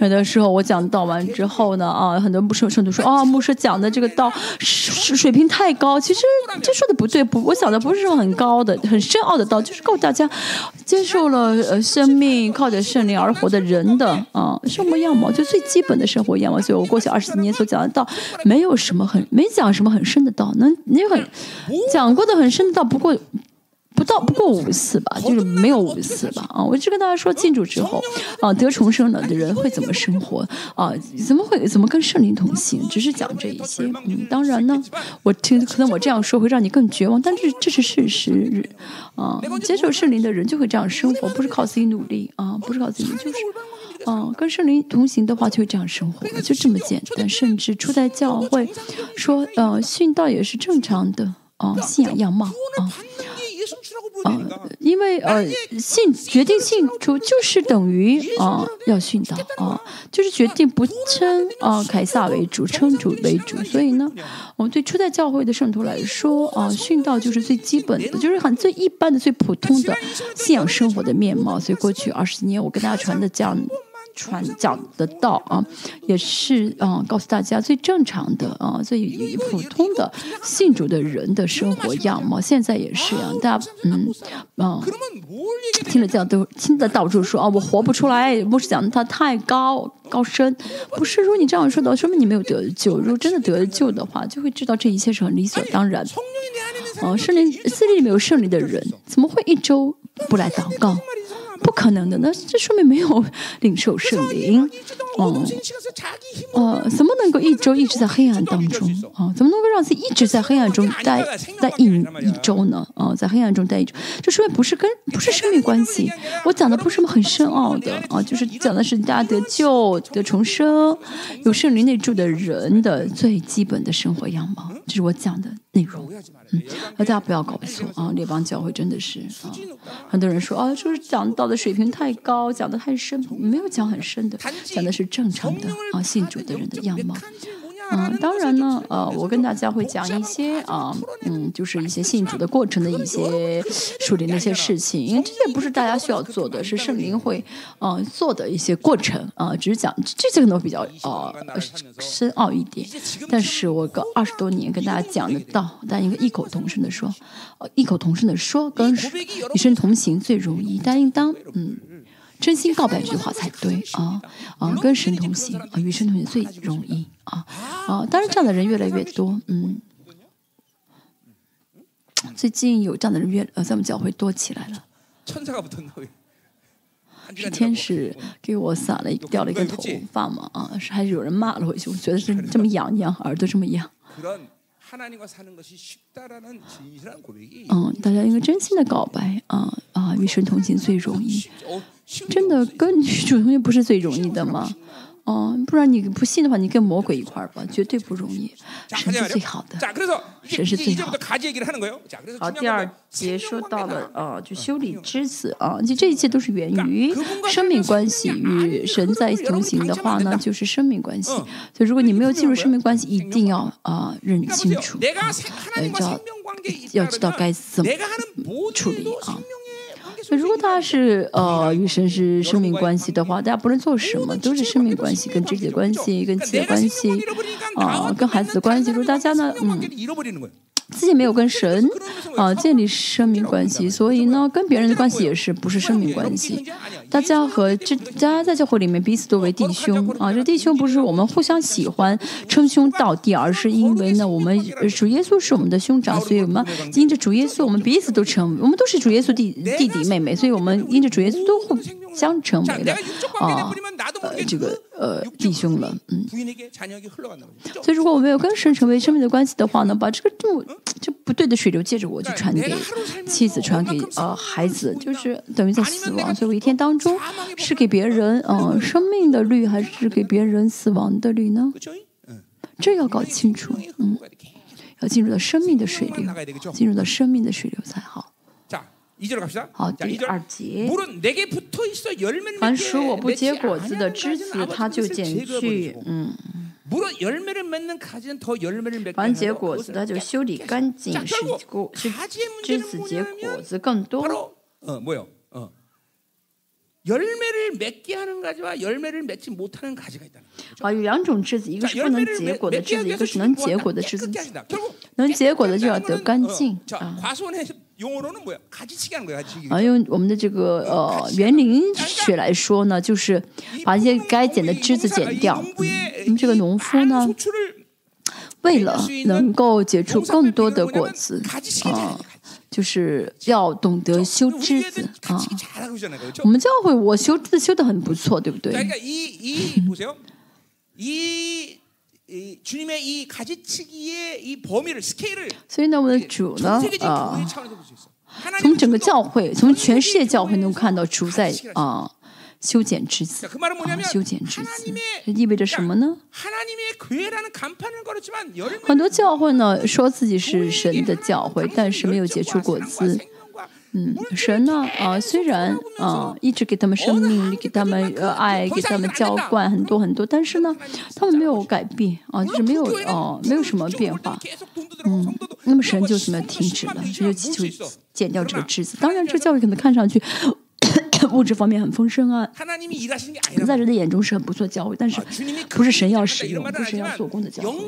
有的时候我讲道完之后呢，啊，很多牧师圣徒说，啊，牧师讲的这个道水水平太高，其实这说的不对，不，我讲的不是说很高的、很深奥的道，就是告诉大家，接受了呃生命靠着圣灵而活的人的啊生活样貌，就最基本的生活样貌。所以我过去二十几年所讲的道，没有什么很没讲什么很深的道，能你很讲过的很深的道，不过。不到不过五次吧，就是没有五次吧啊！我就跟大家说，进主之后啊，得重生了的人会怎么生活啊？怎么会怎么跟圣灵同行？只是讲这一些。嗯，当然呢，我听可能我这样说会让你更绝望，但是这是事实啊！接受圣灵的人就会这样生活，不是靠自己努力啊，不是靠自己，就是啊，跟圣灵同行的话就会这样生活，就这么简单。甚至初代教会说，呃，殉道也是正常的啊，信仰样貌啊。啊，因为呃，信决定信主就是等于啊，要殉道啊，就是决定不称啊凯撒为主，称主为主。所以呢，我们对初代教会的圣徒来说啊，殉道就是最基本的，就是很最一般的、最普通的信仰生活的面貌。所以过去二十年，我跟大家传的这样。传讲的道啊，也是啊，告诉大家最正常的啊，最普通的信主的人的生活样貌。现在也是啊，大家嗯啊，听了这样都听得到处说啊，我活不出来，不是讲的他太高高深，不是。如果你这样说的，说明你没有得救。如果真的得救的话，就会知道这一切是很理所当然。啊，圣灵圣灵里没有圣灵的人，怎么会一周不来祷告？不可能的，那这说明没有 领受圣灵，哦，呃，怎么能够一周一直在黑暗当中啊？怎么能够让自己一直在黑暗中待待一一周呢？啊，在黑暗中待一周，这说明不是跟不是生命关系。我讲的不是什么很深奥的啊，就是讲的是大家得救、得重生、有圣灵内住的人的最基本的生活样貌，这是我讲的内容。嗯，大家不要搞错啊！列邦教会真的是啊，很多人说啊，就是讲道的水平太高，讲的太深，没有讲很深的，讲的是正常的啊，信主的人的样貌。嗯，当然呢，呃，我跟大家会讲一些啊，嗯，就是一些信主的过程的一些梳理那些事情，因为这些不是大家需要做的，是圣灵会呃做的一些过程啊，只是讲这些可能比较呃深奥一点，但是我个二十多年跟大家讲的道，但应该异口同声的说，呃，异口同声的说，跟与神同行最容易，但应当嗯。真心告白这句话才对啊啊！跟神同行啊，与神同行最容易啊啊！当然，这样的人越来越多，嗯。最近有这样的人越呃，在我们教会多起来了。是天使给我撒了掉了一个头发嘛啊？是还是有人骂了我一句？我觉得是这么痒痒，耳朵这么痒。嗯，大家应该真心的告白啊啊！与神同行最容易。真的跟女主同学不是最容易的吗？哦，不然你不信的话，你跟魔鬼一块儿吧，绝对不容易。神是最好的，神是最好的。好，第二节说到了，呃，就修理之子啊，就这一切都是源于生命关系，与神在一起同行的话呢，就是生命关系。所以，如果你没有进入生命关系，一定要啊认清楚啊，要要知道该怎么处理啊。如果大家是呃与神是生命关系的话，大家不论做什么都是生命关系，跟自己的关系，跟妻的关系，啊，跟孩子的关系。如果大家呢，嗯。自己没有跟神啊建立生命关系，所以呢，跟别人的关系也是不是生命关系。大家和这大家在教会里面彼此都为弟兄啊，这弟兄不是我们互相喜欢称兄道弟，而是因为呢，我们主耶稣是我们的兄长，所以我们因着主耶稣，我们彼此都成，我们都是主耶稣弟弟弟妹妹，所以我们因着主耶稣都互相成为了啊呃这个呃弟兄了，嗯。所以如果我没有跟神成为生命的关系的话呢，把这个这这不对的水流借着我就传给妻子，传给呃孩子，就是等于在死亡。所以我一天当中是给别人呃生命的律，还是给别人死亡的律呢？这要搞清楚，嗯，要进入到生命的水流，进入到生命的水流才好。好，第二节。凡属我不结果子的枝子，它就剪去，嗯。完结果子，它就修理干净，使果使枝子结果子更多。啊，有两种枝子，一个是不能结果的枝子，一个是能结果的枝子。能结果的就要得干净啊。啊，用我们的这个呃园林学来说呢，就是把一些该剪的枝子剪掉。这个农夫呢，为了能够结出更多的果子啊，就是要懂得修枝子啊。我们教会我修枝子修的很不错，对不对？所以呢，我们的主呢，啊，从整个教会，从全世界教会能看到主在啊修剪枝子，啊修剪枝子，这意味着什么呢？很多教会呢说自己是神的教会，但是没有结出果子。嗯，神呢？啊，虽然啊，一直给他们生命，给他们呃爱，给他们浇灌很多很多，但是呢，他们没有改变啊，就是没有哦，没有什么变化。嗯，那么神就怎么停止了？就就剪掉这个枝子。当然，这个教育可能看上去。物质方面很丰盛啊，在人的眼中是很不错的教会，但是不是神要使用，不是神要做工的教会。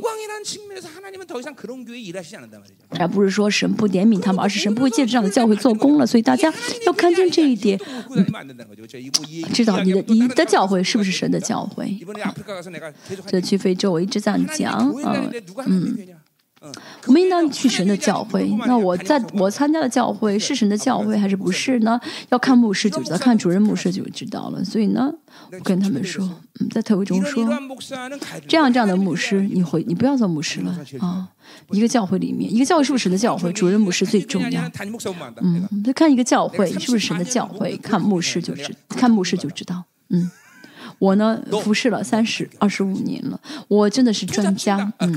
而不是说神不怜悯他们，而是神不会借着这样的教会做工了。所以大家要看清这一点，知道你的你的教会是不是神的教会。这去非洲，我一直这样讲，嗯嗯。我们应当去神的教会。那我在我参加的教会是神的教会还是不是呢？要看牧师就知道，看主任牧师就知道了。所以呢，我跟他们说，嗯，在特会中说，这样这样的牧师，你回你不要做牧师了啊！一个教会里面，一个教会是不是神的教会，主任牧师最重要。嗯，他看一个教会是不是神的教会，看牧师就知，看牧师就知道。嗯。我呢，服侍了三十二十五年了，我真的是专家，嗯，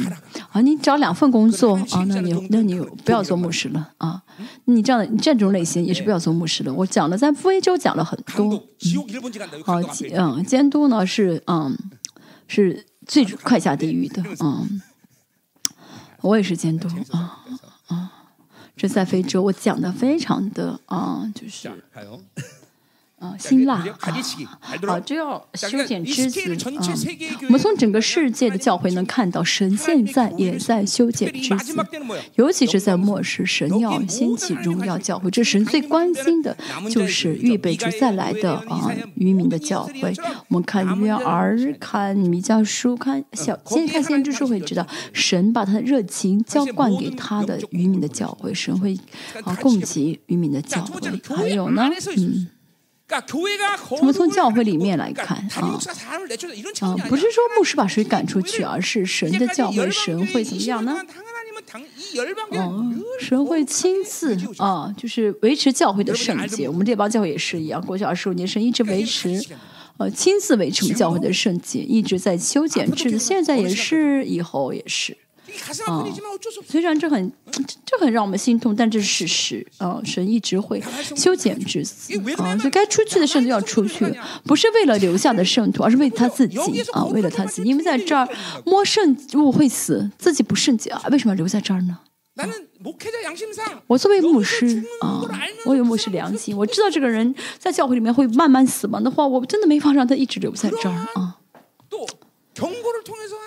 啊，你找两份工作啊，那你那你不要做牧师了啊，你这样的这种类型也是不要做牧师了。我讲了在非洲讲了很多，好，嗯，监督呢是嗯是最快下地狱的，嗯，我也是监督啊啊，这在非洲，我讲的非常的啊，就是。啊，辛辣啊！好，就要修剪枝子啊！我们从整个世界的教会能看到，神现在也在修剪枝子，尤其是在末世，神要兴起荣耀教会。这神最关心的就是预备主再来的啊，渔民的教会。我们看约儿，看弥迦书，看小先看先知书会知道，神把他的热情浇灌给他的渔民的教会，神会啊供给渔民的教会。还有呢，嗯。我们从教会里面来看啊啊不是说牧师把谁赶出去而是神的教会神会怎么样呢？啊神会亲自啊就是维持教会的圣洁我们这帮教会也是一样过去二十五年神一直维持呃亲自维持教会的圣洁一直在修剪至现在也是以后也是啊。虽然这很这很让我们心痛，但这是事实啊！神一直会修剪至子啊，就该出去的圣徒要出去，不是为了留下的圣徒，而是为他自己啊，为了他自己。因为在这儿摸圣物会死，自己不圣洁啊，为什么要留在这儿呢？我作为牧师啊，我有牧师良心，我知道这个人在教会里面会慢慢死亡的话，我真的没法让他一直留在这儿啊。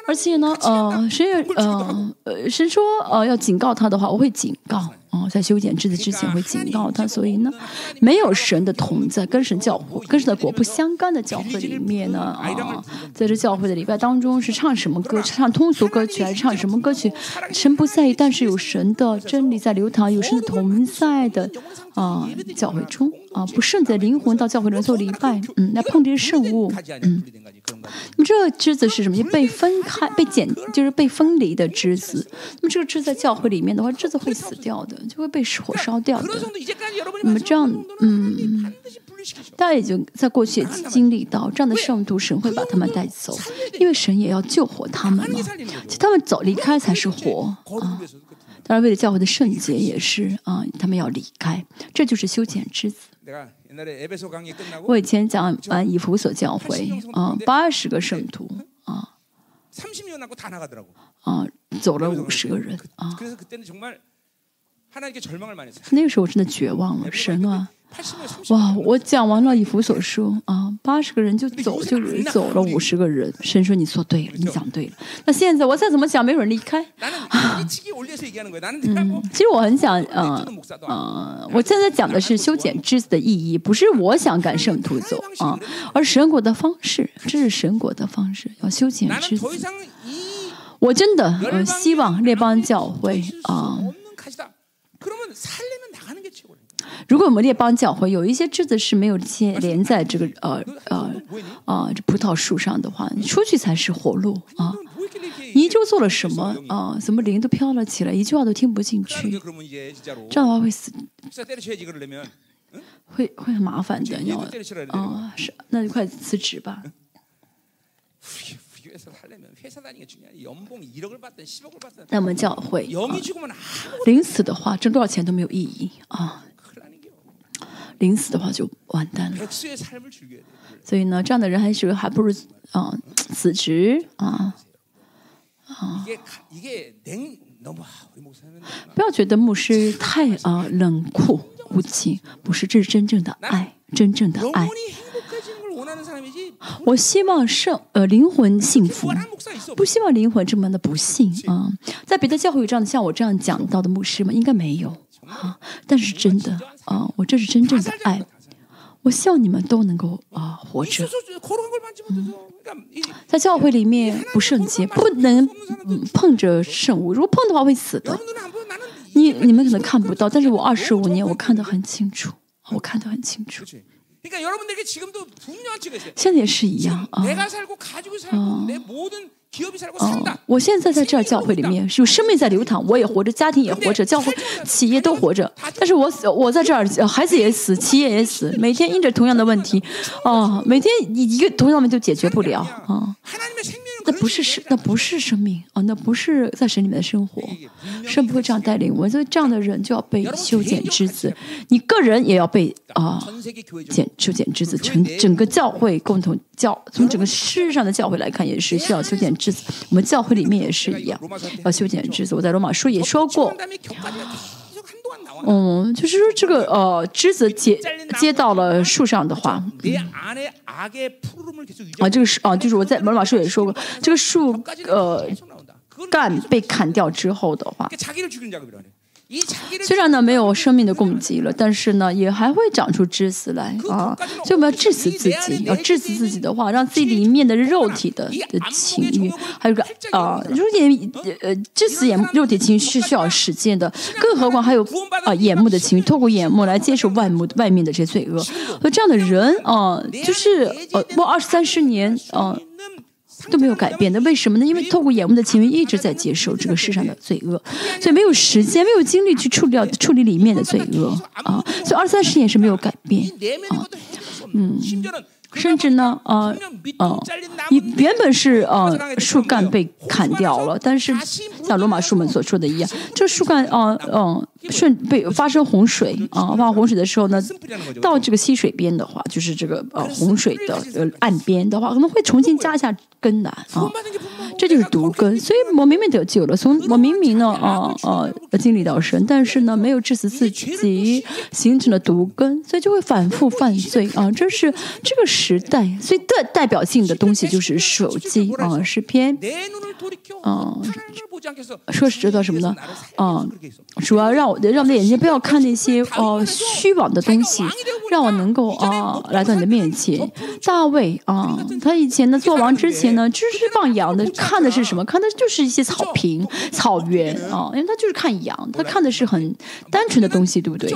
而且呢，呃，神也呃呃，神说呃要警告他的话，我会警告哦、在修剪枝子之前会警告他。所以呢，没有神的同在，跟神教会、跟神的国不相干的教会里面呢，啊、在这教会的礼拜当中是唱什么歌，唱通俗歌曲还是唱什么歌曲，神不在意，但是有神的真理在流淌，有神的同在的啊、教会中啊、不圣洁的灵魂到教会里面做礼拜，嗯，来碰这些圣物，가 那么这个枝子是什么？被分开、被剪，就是被分离的枝子。那么这个枝在教会里面的话，枝子会死掉的，就会被火烧掉的。那么这样，嗯，大家已经在过去也经历到，这样的圣徒神会把他们带走，因为神也要救活他们嘛。其实他们早离开才是活啊。当然，为了教会的圣洁也是啊，他们要离开，这就是修剪枝子。我以前讲完以弗所教会，啊，八十个圣徒，啊，啊，走了五十个人，啊，那个时候我真的绝望了，神啊！哇！我讲完了以弗所书啊，八十个人就走，就走了五十个人。神说你做对了，你讲对了。那现在我再怎么讲，没有人离开。嗯，其实我很想，嗯嗯，我现在讲的是修剪枝子的意义，不是我想赶圣徒走啊，而是神国的方式，这是神国的方式，要修剪枝子。我真的希望那帮教会啊。如果我们列邦教会有一些枝子是没有接连在这个 呃呃啊这葡萄树上的话你出去才是活路啊。你究竟做了什么啊怎么灵都飘了起来一句话都听不进去。这样的话会死会会很麻烦的你要啊是那就快辞职吧。那我们教会临死的话挣多少钱都没有意义啊。临死的话就完蛋了，所以呢，这样的人还是还不如啊，辞职啊，啊！不要觉得牧师太啊冷酷无情，不是，这是真正的爱，真正的爱。我希望圣呃灵魂幸福，不希望灵魂这么的不幸啊！在别的教会有这样的像我这样讲到的牧师吗？应该没有。啊但是真的啊我这是真正的爱。我希望你们都能够啊活着。在教会里面不圣洁不能碰着圣物如果碰的话会死的。你你们可能看不到但是我二十五年我看得很清楚我看得很清楚。现在也是一样啊。哦我现在在这教会里面是有生命在流淌我也活着家庭也活着教会企业都活着但是我我在这儿孩子也死企业也死每天因着同样的问题哦每天一一个同样的就解决不了啊那不是生那不是生命啊那不是在神里面的生活神不会这样带领我们。所以这样的人就要被修剪枝子你个人也要被啊剪修剪枝子。成整个教会共同教从整个世上的教会来看也是需要修剪枝子我们教会里面也是一样要修剪枝子。我在罗马书也说过嗯，就是说这个呃，枝子接接到了树上的话，啊，这个是啊，就是我在罗马书也说过，这个树呃干被砍掉之后的话，虽然呢没有生命的供给了，但是呢也还会长出枝子来啊。所以我们要致死自己，要致死自己的话，让自己里面的肉体的的情欲，还有个啊，如果眼呃致死眼肉体情绪是需要实践的，更何况还有啊眼目的情绪，透过眼目来接受外目外面的这些罪恶。而这样的人啊，就是呃过二十三十年啊。都没有改变的，为什么呢？因为透过眼目的情欲一直在接受这个世上的罪恶，所以没有时间、没有精力去处理、处理里面的罪恶啊，所以二三十年是没有改变啊，嗯，甚至呢，啊，啊，你原本是啊，树干被砍掉了，但是像罗马书们所说的一样，这树干，啊，嗯。顺被发生洪水啊，发生洪水的时候呢，到这个溪水边的话，就是这个呃洪水的呃岸边的话，可能会重新扎下根来啊，这就是毒根。所以我明明得救了，从我明明呢啊啊经历到神，但是呢没有致死自己，形成了毒根，所以就会反复犯罪啊。这是这个时代，所以代代表性的东西就是手机啊，诗篇啊，说是知道什么呢？啊，主要让。我的让我的眼睛不要看那些哦虚妄的东西让我能够哦来到你的面前。大卫啊他以前呢做王之前呢只是放羊的看的是什么？看的就是一些草坪草原啊因为他就是看羊他看的是很单纯的东西对不对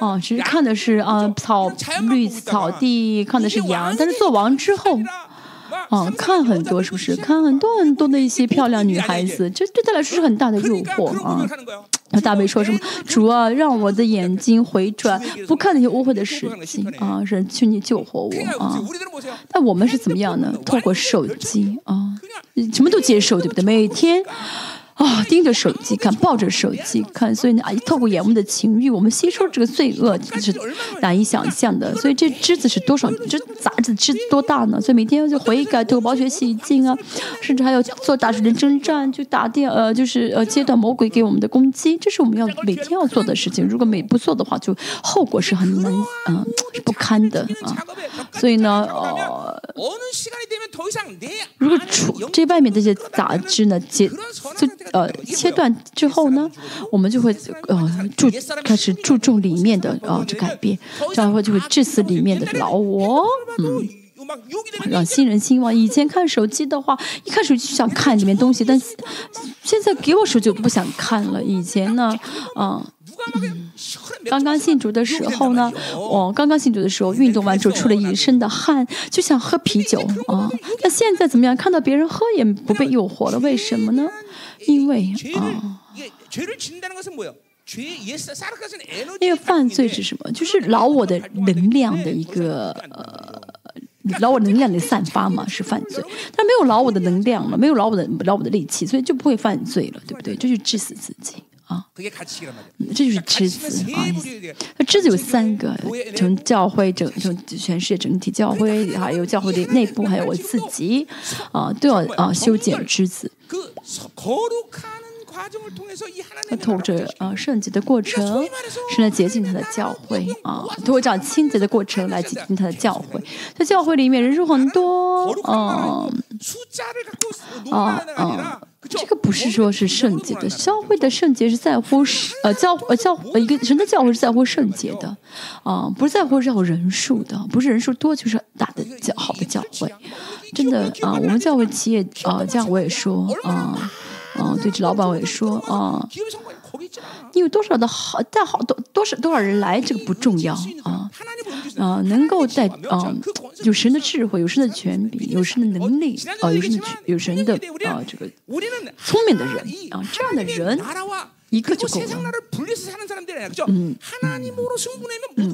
啊其实看的是啊草绿草地看的是羊但是做完之后啊看很多是不是看很多很多的一些漂亮女孩子这对他来说是很大的诱惑啊大卫说什么？主啊，让我的眼睛回转，不看那些污秽的事情啊！人，请你救活我啊！但我们是怎么样呢？透过手机啊，什么都接受，对不对？每天。啊，盯着手机看，抱着手机看，所以呢，透过眼目的情欲，我们吸收这个罪恶是难以想象的。所以这知子是多少？这杂志知多大呢？所以每天要去悔改，透过保血洗净啊，甚至还要做大水的征战，去打电呃，就是呃，切断魔鬼给我们的攻击。这是我们要每天要做的事情。如果每不做的话，就后果是很难嗯、不堪的啊。所以呢，呃，如果除这外面这些杂质呢，结就。呃，切断之后呢，我们就会呃注开始注重里面的呃这改变，这样的话就会致死里面的老我。嗯，让新人兴旺。以前看手机的话，一看手机就想看里面东西，但是现在给我手机，我不想看了。以前呢，嗯。刚刚信主的时候呢我刚刚信主的时候运动完之后出了一身的汗就想喝啤酒啊。那现在怎么样？看到别人喝也不被诱惑了为什么呢？因为啊。因为犯罪是什么就是劳我的能量的一个呃劳我能量的散发嘛是犯罪但没有劳我的能量了没有劳我的劳我的力气所以就不会犯罪了对不对这就致死自己啊。这就是枝子啊。那枝子有三个，从教会整，从全世界整体教会，还有教会的内部，还有我自己，啊，都要啊修剪枝子。他透着啊圣洁的过程，是来洁净他的教会啊，通过这样清洁的过程来洁净他的教会。在教会里面人数很多，嗯、啊。啊这个不是说是圣洁的，教会的圣洁是在乎呃教呃教呃一个人的教会是在乎圣洁的啊，不是在乎要人数的，不是人数多就是大的教好的教会，真的啊，我们教会企业啊，这样我也说啊啊，对老板我也说啊。你有多少的好再好多多少多少人来这个不重要啊。啊能够在啊有神的智慧有神的权柄有神的能力啊有神的有神的啊这个聪明的人啊这样的人一个就够了。嗯。嗯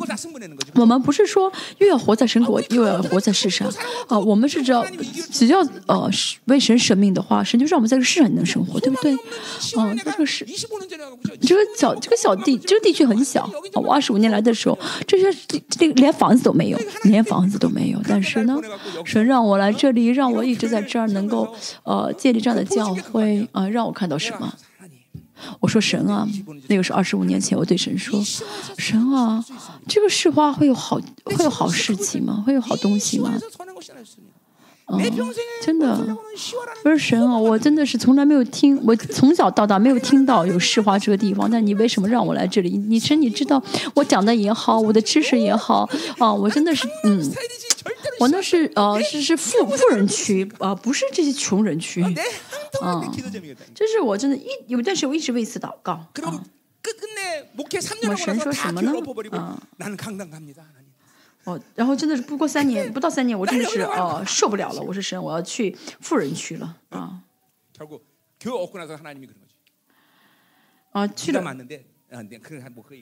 我们不是说又要活在神国又要活在世上。啊我们是只要只要呃为神生命的话神就让我们在这世上也能生活对不对？啊这个是这个小这个小地这个地区很小。我二十五年来的时候这些这这个连房子都没有连房子都没有。但是呢神让我来这里让我一直在这儿能够呃建立这样的教会。啊让我看到什么？我说神啊，那个是二十五年前，我对神说，神啊，这个世花会有好会有好事情吗？会有好东西吗？嗯，真的，不是神啊！我真的是从来没有听，我从小到大没有听到有世华这个地方。但你为什么让我来这里？你神，你知道我讲的也好，我的知识也好，啊，我真的是，嗯，我那是呃是是富 富人区啊不是这些穷人区。啊这是我真的一有一段时间我一直为此祷告。我神说什么呢？嗯。哦然后真的是不过三年 不到三年我真的是哦受不了了我是神我要去富人区了啊啊去了。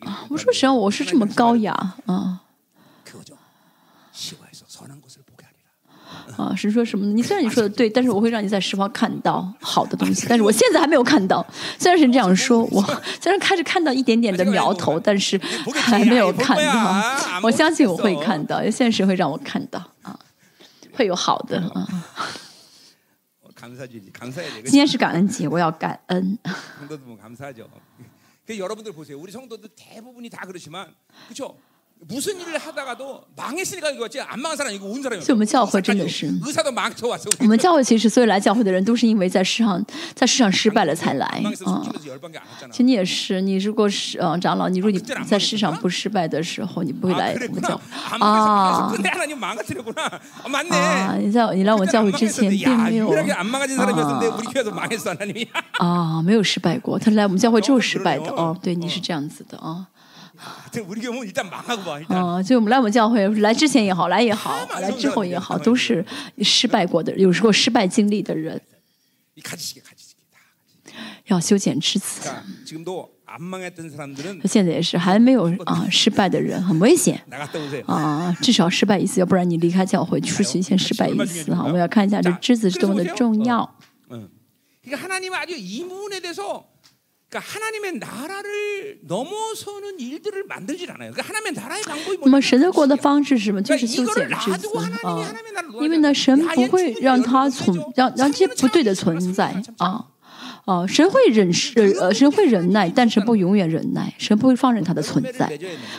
啊我说神我是这么高雅啊啊，是说什么呢？你虽然你说的 对，但是我会让你在十方看到好的东西。但是我现在还没有看到，虽然是这样 说我，虽然开始看到一点点的苗头，但是还没有看到。我相信我会看到，现实会让我看到啊，会有好的。啊，今天是感恩节，我要感恩。 무슨일을하다가도망했을거같지안망한사람이고운사람이 요. 所以我们教会真的是。我们教会其实所有来教会的人都是因为在世上在世上失败了才来啊。其实你也是，你如果是嗯长老，你说你在世上不失败的时候，你不会来我们教会啊。啊。你来你来我们教会之前并没有啊。啊，没有失败过。他来我们教会之后失败的哦。对，你是这样子的啊。嗯就我们来我们教会来之前也好来也好来之后也好都是失败过的有时候失败经历的人。要修剪枝子他现在也是还没有啊 失败的人很危险。啊至少失败一次要不然你离开教会出去先失败一次。哈我们要看一下这枝子是多么的重要。嗯。你看他你妈就一幕呢再说那么神的过的方式是什么？就是修剪枝子啊。因为呢神不会让它存让让这些不对的存在。啊哦神会忍受呃神会忍耐但是不永远忍耐。神不会放任它的存在。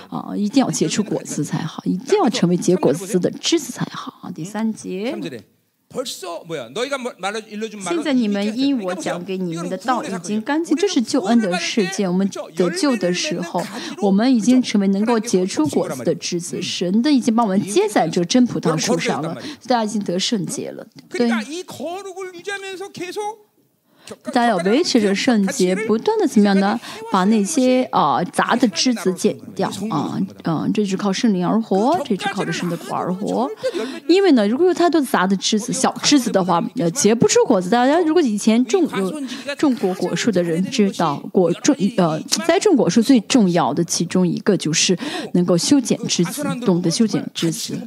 啊一定要结出果子才好一定要成为结果子的枝子才好。啊第三节。现在你们因我讲给你们的道已经干净，这是救恩的事件。我们得救的时候，我们已经成为能够结出果子的之子。神都已经把我们接在这真葡萄树上了，大家已经得圣洁了。对。大家要维持着圣洁，不断的怎么样呢？把那些啊杂的枝子剪掉啊，嗯，这是靠圣灵而活，这是靠着圣的果而活。因为呢，如果有太多的杂的枝子，小枝子的话，呃，结不出果子。大家如果以前种有种过果树的人知道，果种呃栽种果树最重要的其中一个就是能够修剪枝子，懂得修剪枝子。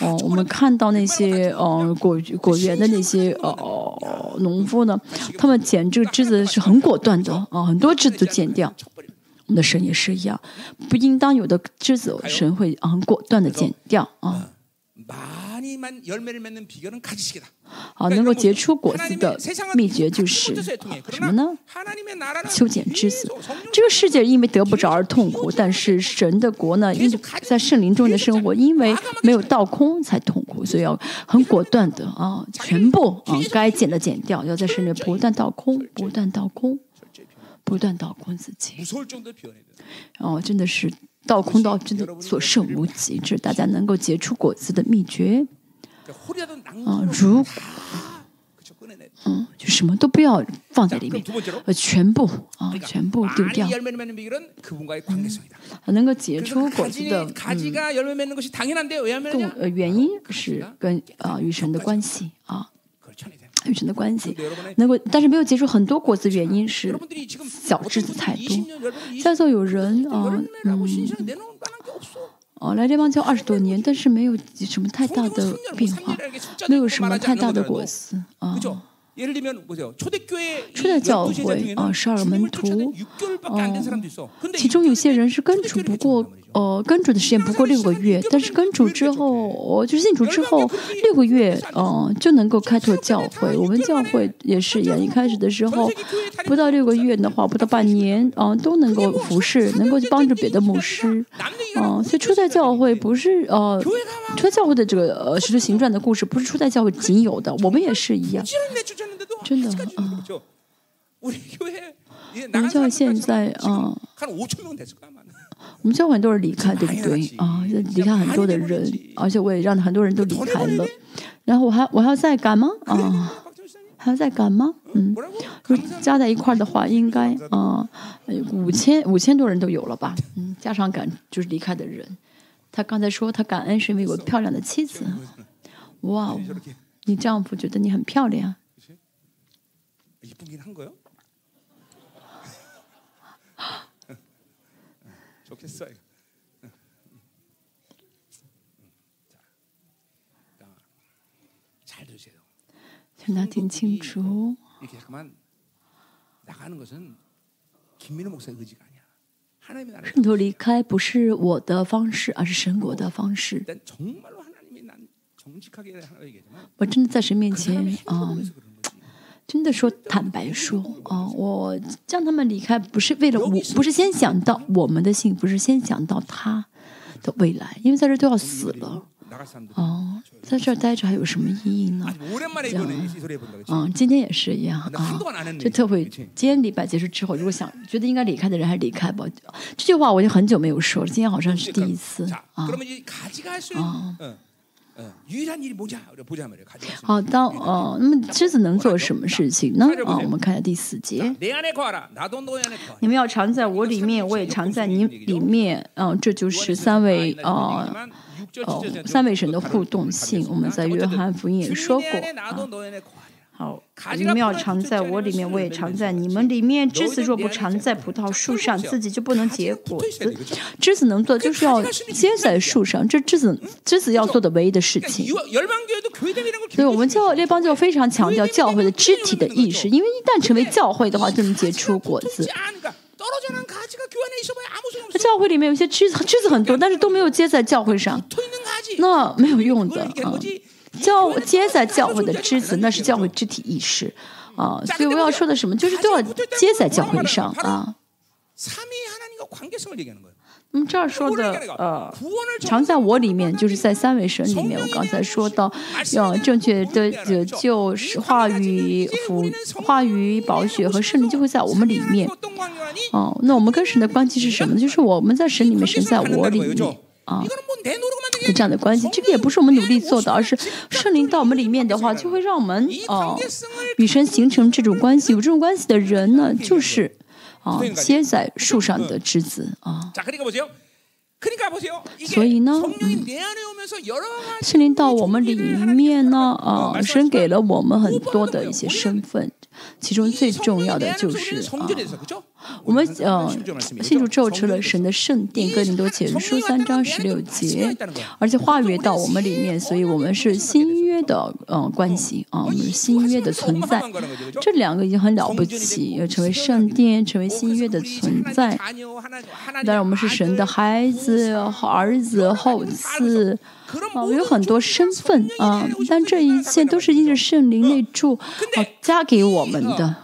哦，我们看到那些呃果果园的那些呃农夫呢？他们剪这个枝子是很果断的啊、很多枝子都剪掉。我们的神也是一样，不应当有的枝子，神会啊很果断的剪掉啊。 많이만열매를맺는비결은가지식이 다。 能够结出果子的秘诀就是什么呢？修剪枝子。这个世界因为得不着而痛苦，但是神的国呢？因在圣灵中的生活，因为没有倒空才痛苦，所以要很果断的啊，全部啊该剪的剪掉，要在圣灵不断倒空，不断倒空，不断倒空自己。哦，真的是。到空到真的所剩无几，是大家能够结出果子的秘诀。啊，如果，嗯，就什么都不要放在里面，呃，全部啊，全部丢掉。能够结出果子的，嗯，动呃原因是跟啊与神的关系啊。与神的关系，能够，但是没有结出很多果子，原因是小枝子太多。在座有人啊，嗯，哦，来这帮教二十多年，但是没有什么太大的变化，没有什么太大的果子啊。初代教会啊，十二门徒，哦，其中有些人是跟主不过。哦跟主的时间不过六个月但是跟主之后就是信主之后六个月哦就能够开拓教会。我们教会也是一样一开始的时候不到六个月的话不到半年啊都能够服侍能够去帮助别的牧师。哦所以初代教会不是呃初代教会的这个呃十字形状的故事不是初代教会仅有的我们也是一样。真的啊。我们教现在啊我们就很多人离开对不对？啊离开很多的人而且我也让很多人都离开了。然后我还我还要再赶吗？啊。还要再赶吗？嗯。就加在一块儿的话应该啊五千五千多人都有了吧？嗯加上赶就是离开的人。他刚才说他感恩是因为有个漂亮的妻子。哇你丈夫觉得你很漂亮。 좋겠어. 이거. 자, 그러니까 잘 들으세요. 请大家听清楚。 이렇게 잠깐만 나가는 것은 김민호 목사의 의지가 아니야. 하나님의 나라. 圣徒离开不是我的方式，而是神国的方式。 일단 정말로 하나님이 난 정직하게 하나 얘기하지만 我真的在神面前 하나님의 啊、 행 真的说坦白说哦我叫他们离开不是为了我不是先想到我们的幸福是先想到他的未来因为在这都要死了。哦在这儿待着还有什么意义呢？嗯今天也是一样啊就特会今天礼拜结束之后如果想觉得应该离开的人还是离开吧。这句话我已经很久没有说了今天好像是第一次啊。啊嗯，유일일이우리자이好，到哦，那么狮子能做什么事情呢？啊，我们看下第四节。你们要常在我里面，我也常在你里面。嗯，这就是三位啊。哦，三位神的互动性，我们在约翰福音也说过啊。哦，你们要常在我里面，我也常在你们里面。枝子若不常在葡萄树上，自己就不能结果子。枝子能做就是要接在树上，这枝子枝子要做的唯一的事情。所以我们教列邦就非常强调教会的肢体的意识，因为一旦成为教会的话，就能结出果子。教会里面有些枝子，枝子很多，但是都没有接在教会上，那没有用的。教接在教会的枝子，那是教会肢体意识啊。所以我要说的什么，就是都要接在教会上啊。那么这儿说的呃，常在我里面，就是在三位神里面。我刚才说到，要正确的解救是话语、福、话语、宝血和圣灵就会在我们里面。哦、那我们跟神的关系是什么呢？就是我们在神里面，神在我里面。啊，这样的关系，这个也不是我们努力做的，而是圣灵到我们里面的话，就会让我们啊与神形成这种关系。有这种关系的人呢，就是啊接在树上的枝子啊。所以呢，嗯，圣灵到我们里面呢啊，神给了我们很多的一些身份。其中最重要的就是啊，我们呃，新之后成了神的圣殿，哥林多前书三章十六节，而且跨越到我们里面，所以我们是新约的嗯关系啊，我们新约的存在，这两个已经很了不起，要成为圣殿，成为新约的存在。当然，我们是神的孩子、儿子、后嗣。我有很多身份啊，但这一切都是因着圣灵内住啊加给我们的。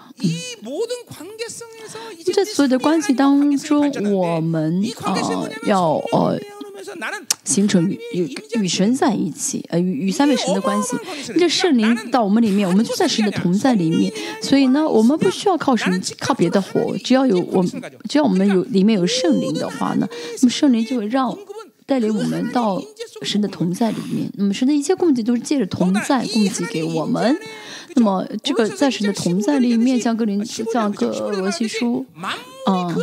在所有的关系当中，我们啊要呃形成与与神在一起，呃与与三位神的关系。因着圣灵到我们里面，我们就在神的同在里面。所以呢，我们不需要靠神靠别的活，只要有我们，只要我们有里面有圣灵的话呢，那么圣灵就会让。带领我们到神的同在里面。那么神的一切供给都是借着同在供给给我们。那么这个在神的同在里，面向各林，向各罗西书，啊，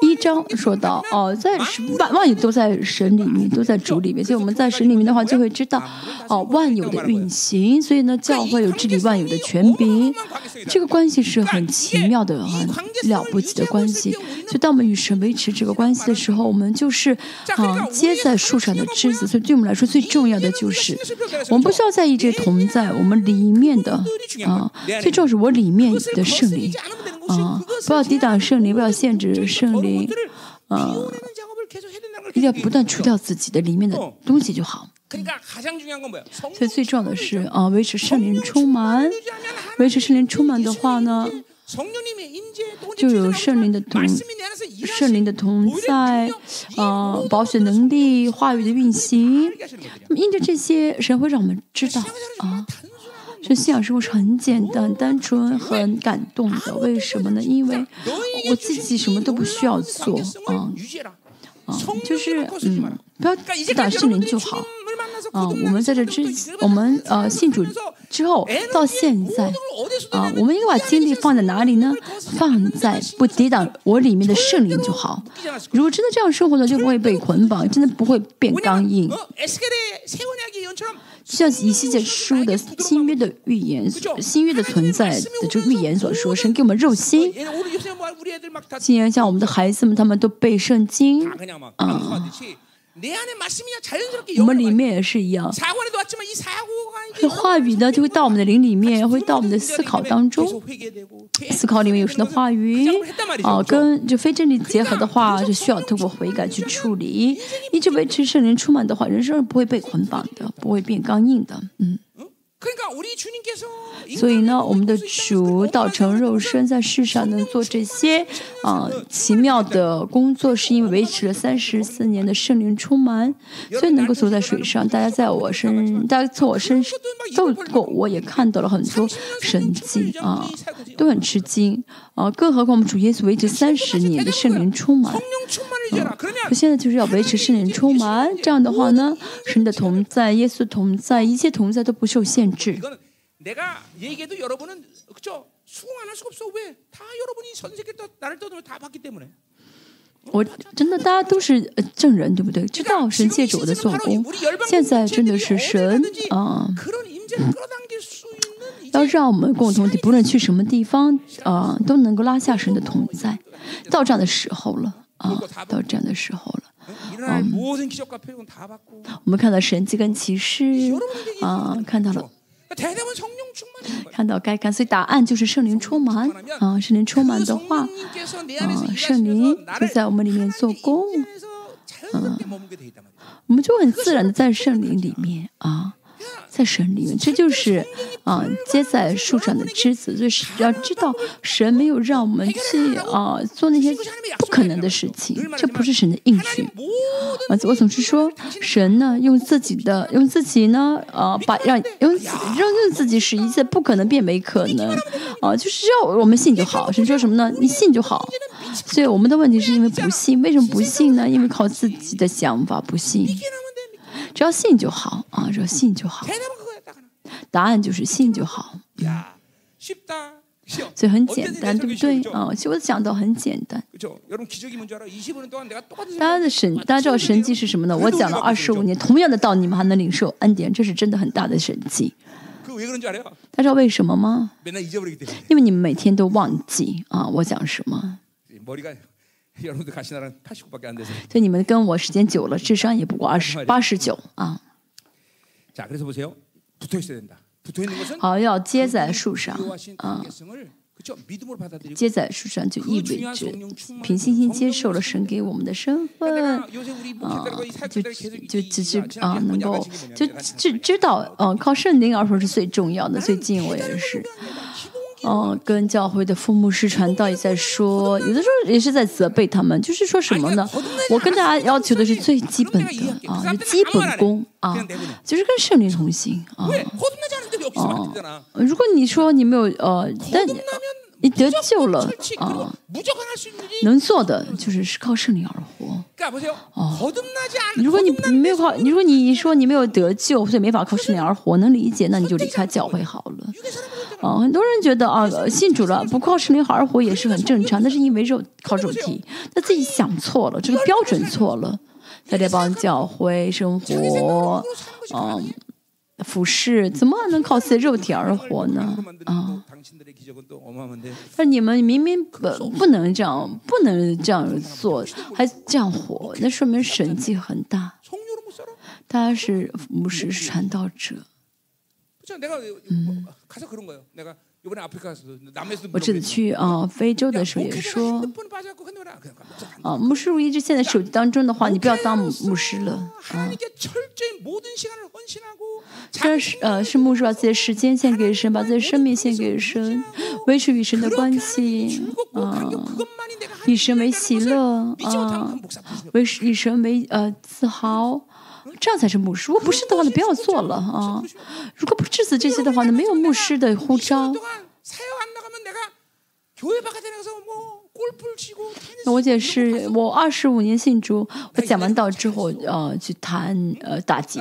一章说到，哦，在神万万有都在神里面，都在主里面。所以我们在神里面的话，就会知道，哦，万有的运行。所以呢，教会有治理万有的权柄。这个关系是很奇妙的，很了不起的关系。所以当我们与神维持这个关系的时候，我们就是啊，接在树上的枝子。所以对我们来说，最重要的就是，我们不需要在意这。同在我们里面的啊，最重要是我里面的圣灵。啊，不要抵挡圣灵，不要限制圣灵，啊，一定要不断除掉自己的里面的东西就好。所以最重要的是啊，维持圣灵充满，维持圣灵充满的话呢，就有圣灵的同圣灵的同在，啊，保险能力、话语的运行。那么，因着这些，神会让我们知道啊。这信仰生活是很简单、单纯、很感动的。为什么呢？因为我自己什么都不需要做啊啊，就是嗯，不要抵挡圣灵就好啊。我们在这之，我们呃信主之后到现在啊，我们应该把精力放在哪里呢？放在不抵挡我里面的圣灵就好。如果真的这样生活呢，就不会被捆绑，真的不会变刚硬。就像以西结书的新约的预言，新约的存在的这个预言所说，神给我们肉心。今年像我们的孩子们，他们都背圣经啊。我们里面也是一样，这话语呢就会到我们的灵里面，会到我们的思考当中。思考里面有神的话语啊，跟就非真理结合的话，就需要通过悔改去处理。一直维持圣灵充满的话，人生是不会被捆绑的，不会变刚硬的。嗯。所以呢，我们的主道成肉身在世上能做这些啊奇妙的工作，是因为维持了三十四年的圣灵充满，所以能够走在水上。大家在我身，大家从我身上走过，我也看到了很多神迹啊，都很吃惊啊。更何况我们主耶稣维持三十年的圣灵充满，嗯，现在就是要维持圣灵充满。这样的话呢，神的同在，耶稣同在，一切同在都不受限。制。我真的，大家都是证人，对不对？知道神借着我的做工，现在真的是神啊，要让我们共同体，不论去什么地方啊，都能够拉下神的同在。到这样的时候了啊，到这样的时候了。嗯，我们看到神迹跟启示啊，看到了。看到该干，所以答案就是圣灵充满啊！圣灵充满的话，啊，圣灵就在我们里面做工，嗯，我们就很自然的在圣灵里面啊。在神里面，这就是啊结在树上的枝子。就是要知道，神没有让我们去啊做那些不可能的事情，这不是神的应许。啊，我总是说，神呢用自己的用自己呢啊把让用让用自己使一切不可能变为可能啊，就是要我们信就好。神说什么呢？你信就好。所以我们的问题是因为不信，为什么不信呢？因为靠自己的想法不信。只要信就好啊，只要信就好。答案就是信就好。所以很简单，对不对啊？其实我讲到很简单。大家的神，大家知道神迹是什么呢？我讲了二十五年，同样的道，你们还能领受恩典，这是真的很大的神迹。大家知道为什么吗？因为你们每天都忘记啊，我讲什么。所以你们跟我时间久了，智商也不过二十八十九啊。好，要接在树上啊。接在树上就意味着凭信心接受了神给我们的身份啊，就就只是啊，能够就知知道，嗯，靠圣灵而说是最重要的。最近我也是。哦，跟教会的父母师传道也在说，有的时候也是在责备他们，就是说什么呢？我跟大家要求的是最基本的啊，基本功啊，就是跟圣灵同行啊。哦，如果你说你没有呃，但你得救了啊。能做的就是是靠圣灵而活。哦。如果你你没有靠你如果你说你没有得救所以没法靠圣灵而活能理解那你就离开教会好了。哦很多人觉得啊信主了不靠圣灵而活也是很正常那是因为肉靠肉体那自己想错了这个标准错了大家帮教会生活嗯俯视，怎么能靠自己的肉体而活呢？啊，那你们明明本不能这样，不能这样做，还这样活，那说明神迹很大。他是牧师，是传道者。我这次去啊非洲的时候也说啊，牧师如果一直现在手机当中的话，你不要当牧师了。虽然是呃是牧师把自己的时间献给神把自己的生命献给神维持与神的关系啊以神为喜乐啊为以神为呃自豪这样才是牧师。如果不是的话呢不要做了啊。如果不制止这些的话呢没有牧师的呼召。那我姐是我二十五年信主，我讲完道之后，呃，去弹，呃，打几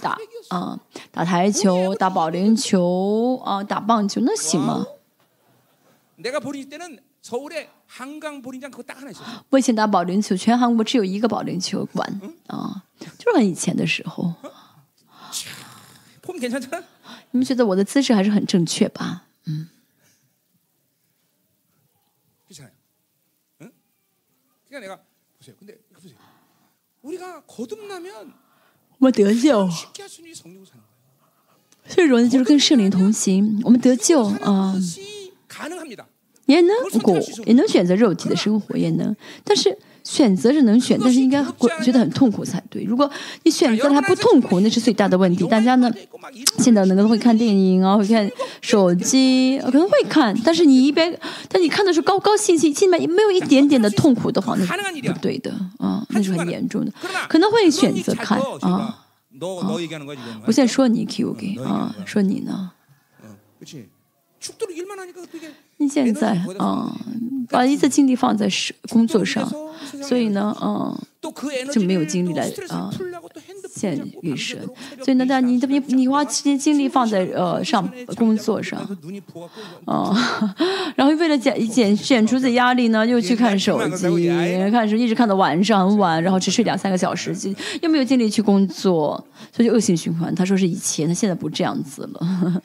打，啊，打台球，打保龄球，啊，打棒球，那行吗？我以前打保龄球，全韩国只有一个保龄球馆，啊，就是很以前的时候。你们觉得我的姿势还是很正确吧？嗯。그러니까 내가 보세요. 근데 이거 보세요. 우리가 거듭나면 我们得救， 쉽게 할 수 있는 게 성령 사는 거예요. 最容易就是跟圣灵同行。我们得救 사는 啊， 것이 가능합니다. 也能过，也能选择肉体的生活，也能，但是 选择是能选，但是应该觉得很痛苦才对。如果你选择了还不痛苦，那是最大的问题。大家呢，现在能够会看电影啊，会看手机，可能会看，但是你一边，但你看的是高高兴兴，心里面没有一点点的痛苦的话，那是不对的啊，那是很严重的。可能会选择看啊,啊，我现在说你 Q K 啊，说你呢？嗯，不你现在啊把一次精力放在工作上所以呢嗯就没有精力来啊见女神所以呢但你你你花时间精力放在呃上工作上。啊 然后为了减减减除这压力呢又去看手机看手机一直看到晚上很晚然后只睡两三个小时就又没有精力去工作所以恶性循环。他说是以前他现在不这样子了。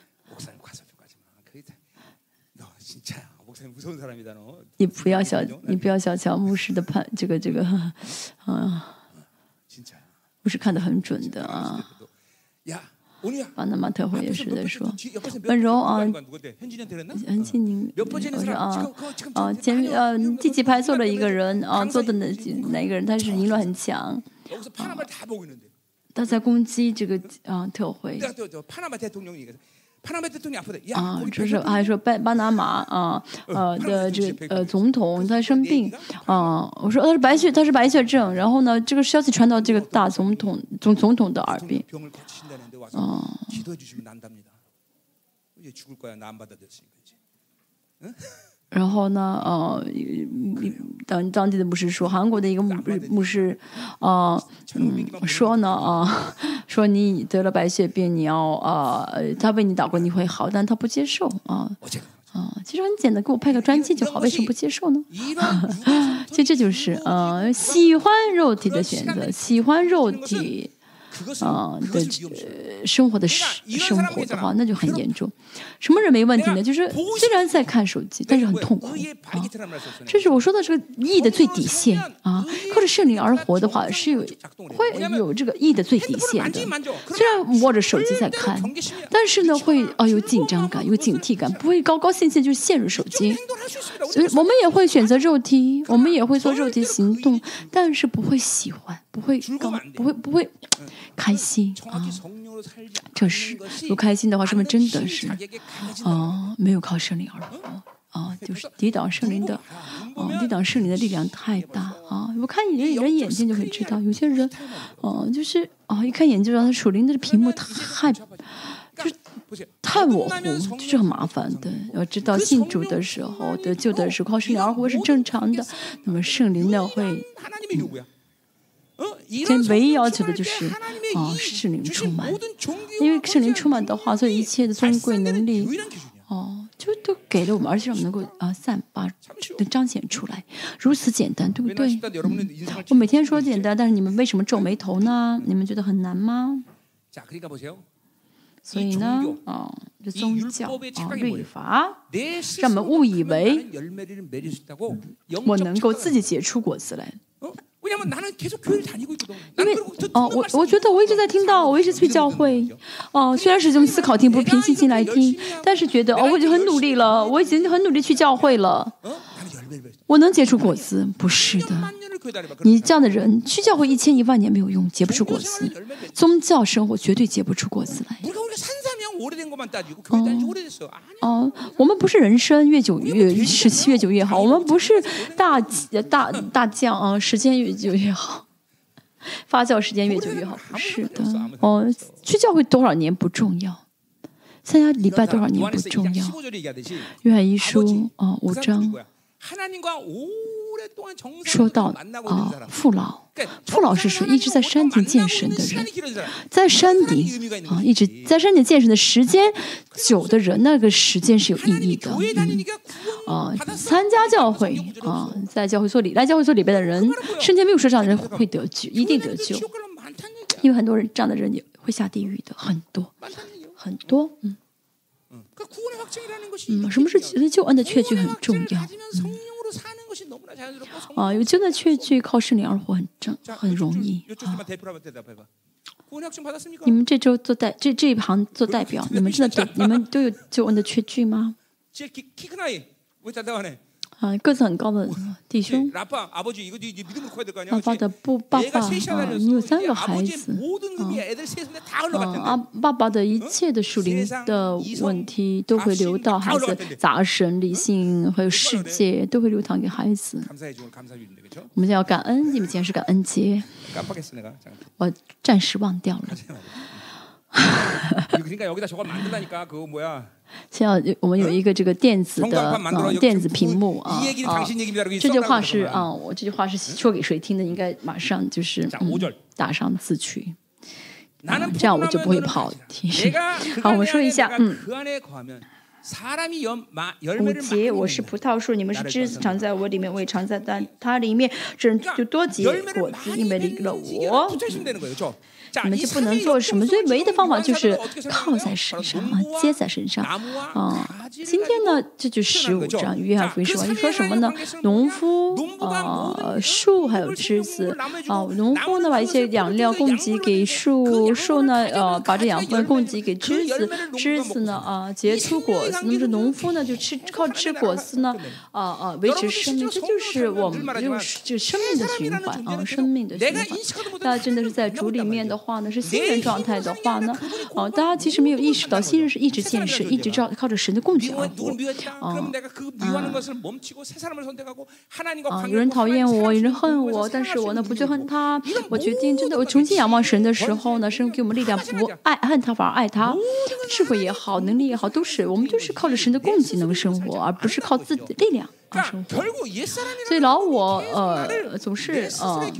你不要小，你不要小瞧牧师的判，这个这个，啊，牧师看得很准的啊。巴拿马特会也是在说，温柔啊，很亲，我说啊，啊前呃积极拍错了一个人啊，做的那哪个人，他是凌乱很强，他在攻击这个啊特会。啊，就是还说巴巴拿马啊，呃的这呃总统他生病啊，我说他是白血他是白血症，然后呢这个消息传到这个大总统总总统的耳边啊。然后呢？呃，当当地的牧师说，韩国的一个牧牧师，啊，说呢啊，说你得了白血病，你要啊，他为你祷告你会好，但他不接受啊啊，其实很简单，给我拍个专辑就好，为什么不接受呢？其实这就是呃，喜欢肉体的选择，喜欢肉体。啊，对，生活的生活的话，那就很严重。什么人没问题呢？就是虽然在看手机，但是很痛苦啊。这是我说的这个义的最底线啊。靠着胜利而活的话，是有会有这个义的最底线的。虽然握着手机在看，但是呢，会啊有紧张感，有警惕感，不会高高兴兴就陷入手机。所以，我们也会选择肉体，我们也会做肉体行动，但是不会喜欢。不会高，不会不会开心啊。这是不开心的话，说明真的是啊，没有靠圣灵而活啊，就是抵挡圣灵的啊，抵挡圣灵的力量太大啊。我看你人人眼睛就可以知道，有些人啊，就是啊，一看眼睛就知道他属灵的屏幕太就是。太模糊，就是很麻烦的。要知道信主的时候得救的时候靠圣灵而活是正常的，那么圣灵呢会。这唯一要求的就是啊，圣灵充满。因为圣灵充满的话，所以一切的尊贵能力哦，就都给了我们。而且我们能够啊，散发彰显出来。如此简单对不对？我每天说简单，但是你们为什么皱眉头呢？你们觉得很难吗？所以呢，啊，这宗教啊，律法让我们误以为我能够自己结出果子来。因为哦，我我觉得我一直在听到，我一直去教会。哦，虽然是这思考，听不平心来听，但是觉得哦，我已经很努力了，我已经很努力去教会了。我能结出果子？不是的，你这样的人去教会，一千一万年没有用，结不出果子。宗教生活绝对结不出果子来。哦哦我们不是人生越久越时期越久越好我们不是大大大将啊时间越久越好。发酵时间越久越好是的。哦去教会多少年不重要参加礼拜多少年不重要。约翰一书啊五章。说到啊父老。傅老师说，一直在山顶健身的人，在山顶啊，一直在山顶健身的时间久的人，那个时间是有意义的。嗯，参加教会啊，在教会所里，来教会所里边的人圣前没有说这样的人会得救，一定得救，因为很多人这样的人也会下地狱的。很多很多，嗯。嗯，什么是救恩的确据很重要。啊，有真的确据靠圣灵而活很正很容易啊。你们这周做代这这一行做代表，你们真的你们都有救恩的确据吗？啊，个子很高的弟兄。爸爸的不爸爸啊，你有三个孩子啊。啊，爸爸的一切的属灵的问题都会流到孩子、杂神、理性还有世界都会流淌给孩子。我们要感恩，你们今天是感恩节。我暂时忘掉了。现在我们有一个这个电子的电子屏幕啊这句话是啊我这句话是说给谁听的应该马上就是嗯打上字去这样我就不会跑题好我们说一下嗯。五节我是葡萄树你们是枝子长在我里面我也长在但它里面这就多结果子因为离了我你们就不能做什么。最唯一的方法就是靠在身上啊，接在身上啊。今天呢，这就十五章约翰福音说，你说什么呢？农夫啊，树还有枝子啊，农夫呢把一些养料供给给树，树呢呃把这养分供给给枝子，枝子呢啊结出果子，那么这农夫呢就吃靠吃果子呢啊啊维持生命，这就是我们就是就生命的循环啊，生命的循环。那真的是在主里面的。话呢，是新人状态的话呢，啊，大家其实没有意识到，新人是一直建设，一直照靠着神的供给而活。啊啊,啊！有人讨厌我，有人恨我，但是我呢不去恨他。我决定真的，我重新仰望神的时候呢，神给我们力量，不爱恨他，反而爱他。智慧也好，能力也好，都是我们就是靠着神的供给能生活，而不是靠自己的力量。啊生活。所以老我呃总是呃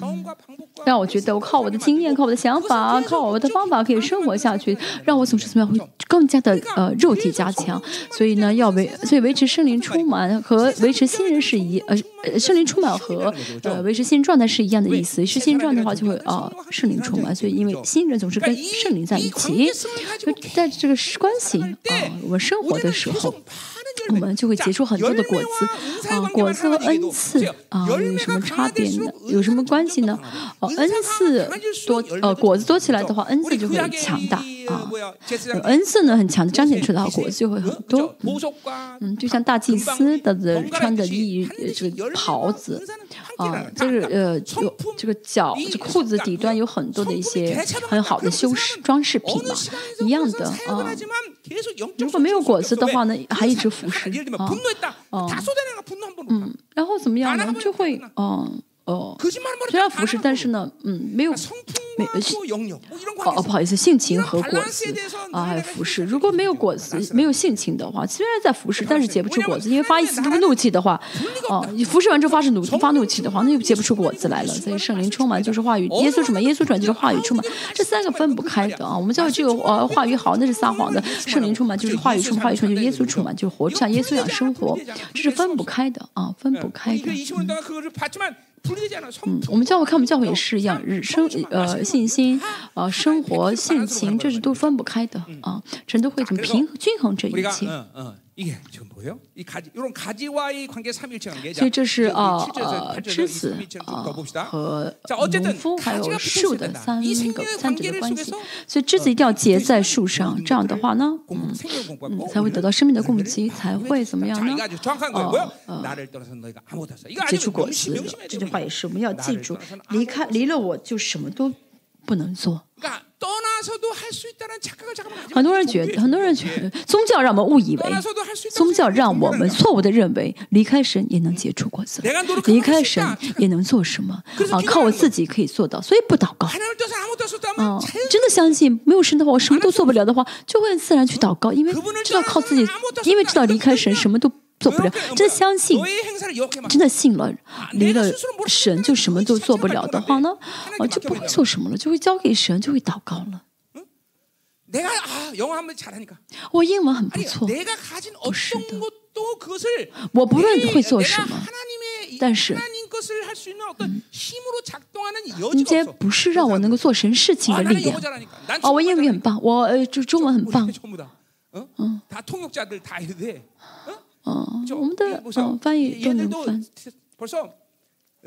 让我觉得我靠我的经验、靠我的想法、靠我的方法可以生活下去，让我总是怎么样会更加的呃肉体加强。所以呢，要维所以维持圣灵充满和维持新人是一呃圣灵充满和呃维持新状态是一样的意思。是新状态的话就会呃圣灵充满，所以因为新人总是跟圣灵在一起，就在这个关系啊、我们生活的时候。我们就会结出很多的果子啊，果子和恩赐啊有什么差别呢？有什么关系呢？呃，恩赐多呃果子多起来的话，恩赐就会强大啊。恩赐呢很强的彰显出来的话，果子就会很多。嗯，就像大祭司的的穿的衣这个袍子啊，这个呃有这个脚这裤子底端有很多的一些很好的修饰装饰品嘛，一样的啊。如果没有果子的话呢，还一直服侍啊，哦，嗯，然后怎么样呢？就会嗯哦，虽然服侍，但是呢，嗯，没有，没，哦，不好意思，性情和果子，啊，还有服侍，如果没有果子，没有性情的话，虽然在服侍，但是结不出果子，因为发一次怒气的话，哦，服侍完之后发是怒，发怒气的话，那又结不出果子来了。所以圣灵充满就是话语，耶稣充满，耶稣传就是话语充满，这三个分不开的啊。我们叫这个呃话语好，那是撒谎的；圣灵充满就是话语充满，话语充满就是耶稣充满，就是活像耶稣一样生活，这是分不开的啊，分不开的。嗯我们教会看我们教会也是一样日生呃信心呃生活性情这是都分不开的啊神都会怎么平均衡这一切。所以这是啊呃栀子啊和农夫还有树的三个三者的关系。所以栀子一定要结在树上这样的话呢嗯才会得到生命的供给才会怎么样呢？啊啊结出果实这句话也是我们要记住离开离了我就什么都不能做。很多人觉得很多人觉得宗教让我们误以为宗教让我们错误的认为离开神也能结出果子离开神也能做什么？啊靠我自己可以做到所以不祷告。啊真的相信没有神的话我什么都做不了的话就会自然去祷告因为知道靠自己因为知道离开神什么都做不了，真的相信，真的信了，离了神就什么都做不了的话呢，啊，就不会做什么了，就会交给神，就会祷告了。我英文很不错，不是的。我不论会做什么，但是，嗯，今天不是让我能够做神事情的力量。哦，我英语很棒，我呃，中中文很棒。嗯。니까. 棒 우리 。 전부 다. 어? 다 통역자들 다 해도 돼. 어? 嗯， 그죠? 我们的 이 보세요. 嗯翻译都能 얘들도 翻。 벌써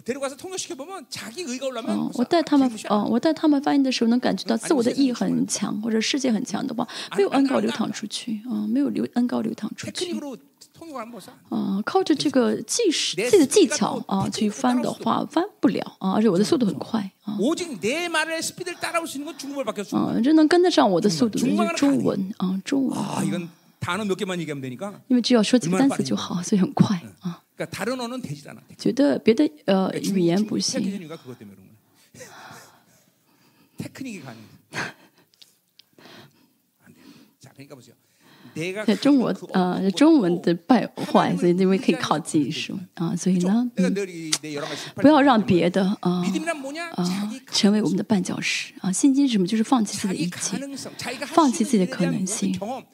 데려가서 통역시켜 보면 자기 의가 올라면 嗯， 벌써 我带他们 무시무시하다. 哦，我带他们翻译的时候，能感觉到自我的意很强，或者世界很强的话，没有恩高流淌出去，啊，没有流恩高流淌出去。 테크닉으로 통역을 한번 보자. 啊，靠着这个技术、自己的技巧啊去翻的话，翻不了啊，而且我的速度很快啊， 오직 내 말의 스피드를 따라올 수 있는 건 중국어밖에 없어. 啊，真能跟得上我的速度的就是中文啊，中文， 아, 이건 단어 몇 개만 얘기하면 되니까. 因为只要说几个单词就好，所以很快啊。 그러니까 다른 언어는 되질 않아. 觉得别的呃语言不 시작해 行， 주니까 그것 때문에 그런 거야. 테크닉이 가능. 안 돼. 자, 그러니까 보세요. 내가 在中国 가진 그 呃 어떤 中文 것도 的败坏，所以因为可以靠技术啊，所以呢， 내가 嗯， 늘 이- 내 여러 가지 不要让别的啊 믿음이란 뭐냐? 啊 자기 成为我们的绊脚石啊。信心是什么？就是放弃自己的 자기 一切。 가능성, 자기가 放弃 할수 自己的 있는 일에 可 대한 能 모든 性 경험,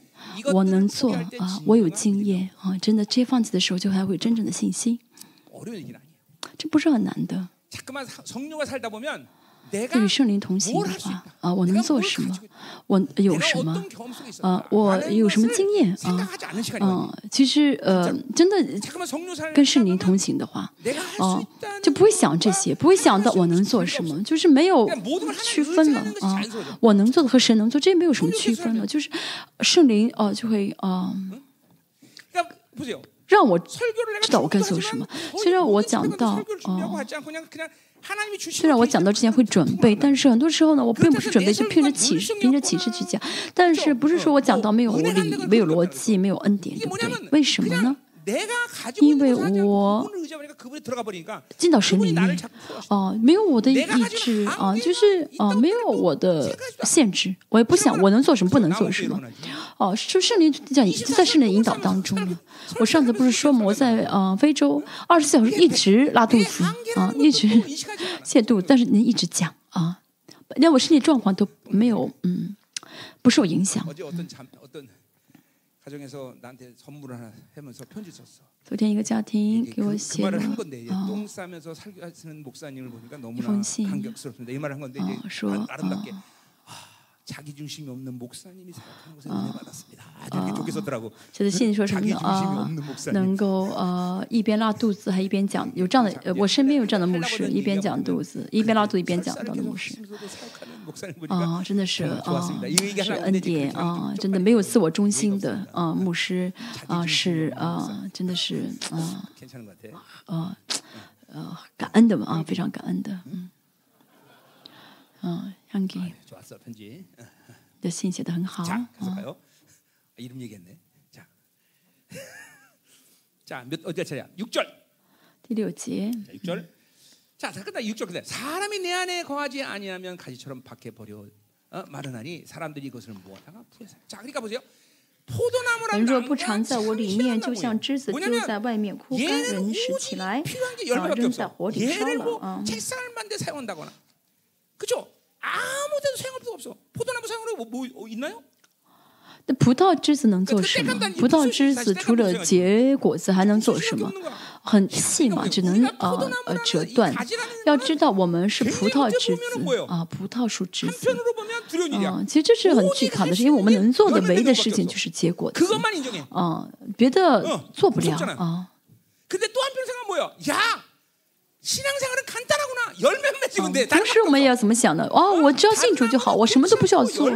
我能做啊，我有经验啊，真的。这放弃的时候就还会有真正的信心，这不是很难的。与圣灵同行的话，啊，我能做什么？我有什么？呃，我有什么经验？啊，嗯，其实，呃，真的跟圣灵同行的话，哦，就不会想这些，不会想到我能做什么，就是没有区分了啊，我能做的和神能做，这也没有什么区分了，就是圣灵哦，就会啊，让我知道我该做什么。虽然我讲到呃。虽然我讲到之前会准备但是很多时候呢我并不是准备去凭着启示凭着启示去讲但是不是说我讲到没有理没有逻辑没有恩典对不对为什么呢？因为我进到神里面哦没有我的意志啊就是哦没有我的限制我也不想我能做什么不能做什么。哦就是灵讲就在圣灵引导当中我上次不是说嘛我在嗯非洲二十四小时一直拉肚子啊一直泻肚但是您一直讲啊。连我身体状况都没有嗯不受影响。昨天一个家庭给我写了啊，一封信啊，说啊， 자기 중심이 없는 목사님이 생각하는 것에 은혜 받았습니다. 아주 이렇게 좋게 썼더라고. 写的信说什么 자기 呢 중심이 啊 없는 ？ 목사님. 能够呃一边拉肚子还一边讲，有这样的呃我身边有这样的牧师，一边讲肚子，一边拉肚子一边讲 설사를 到的 계속 牧师。 하시면서도 사역하는 목사님 보니까 啊，真的是 정말 啊 좋았습니다. 이 얘기 是 하려고 恩 했는데 이제 典 그 啊， 좀 真的没有自我中心的啊，牧师啊是啊，真的是啊 괜찮은 것 같아. 呃呃感恩的嘛啊，非常感恩的，嗯，嗯， 향기 좋았어 편지. 的信写的很好 자, 啊 계속 가요. 아, 이름 얘기했네. 자, 자, 몇 어디 차례야? 6절. 第六节， 자, 6절. 자, 자, 끝나 6절 끝에 사람이 내 안에 거하지 아니하면 가지처럼 밖에 버려 어, 마르나니 사람들이 이것을 모아다가 풀에 살. 자, 그러니까 보세요. 人 포도나무란 若不 나무가 常在我里面，就像 참신한 枝子丢 뭐냐면 在外面枯干， 얘는 人拾 오직 起来， 필요한 게 啊， 열매밖에 扔在 없어. 火里烧 얘를 了 뭐 啊。 책상을 만데 사용한다거나, 그죠? 아무 데도 사용할 필요 없어. 포도나무 사용으로 뭐, 뭐 어, 있나요? 那葡萄枝子能做什么？葡萄枝子除了结果子，还能做什么？很细嘛，只能呃呃折断。要知道，我们是葡萄枝子啊，葡萄树枝子。 한편으로 보면 두려운 일이야. 啊，其实这是很惧怕的事，因为我们能做的唯一的事情就是结果子 그것만 인정해. 啊，别的做不了啊。 平时我们也要怎么想呢哦我只要信主就好我什么都不需要做。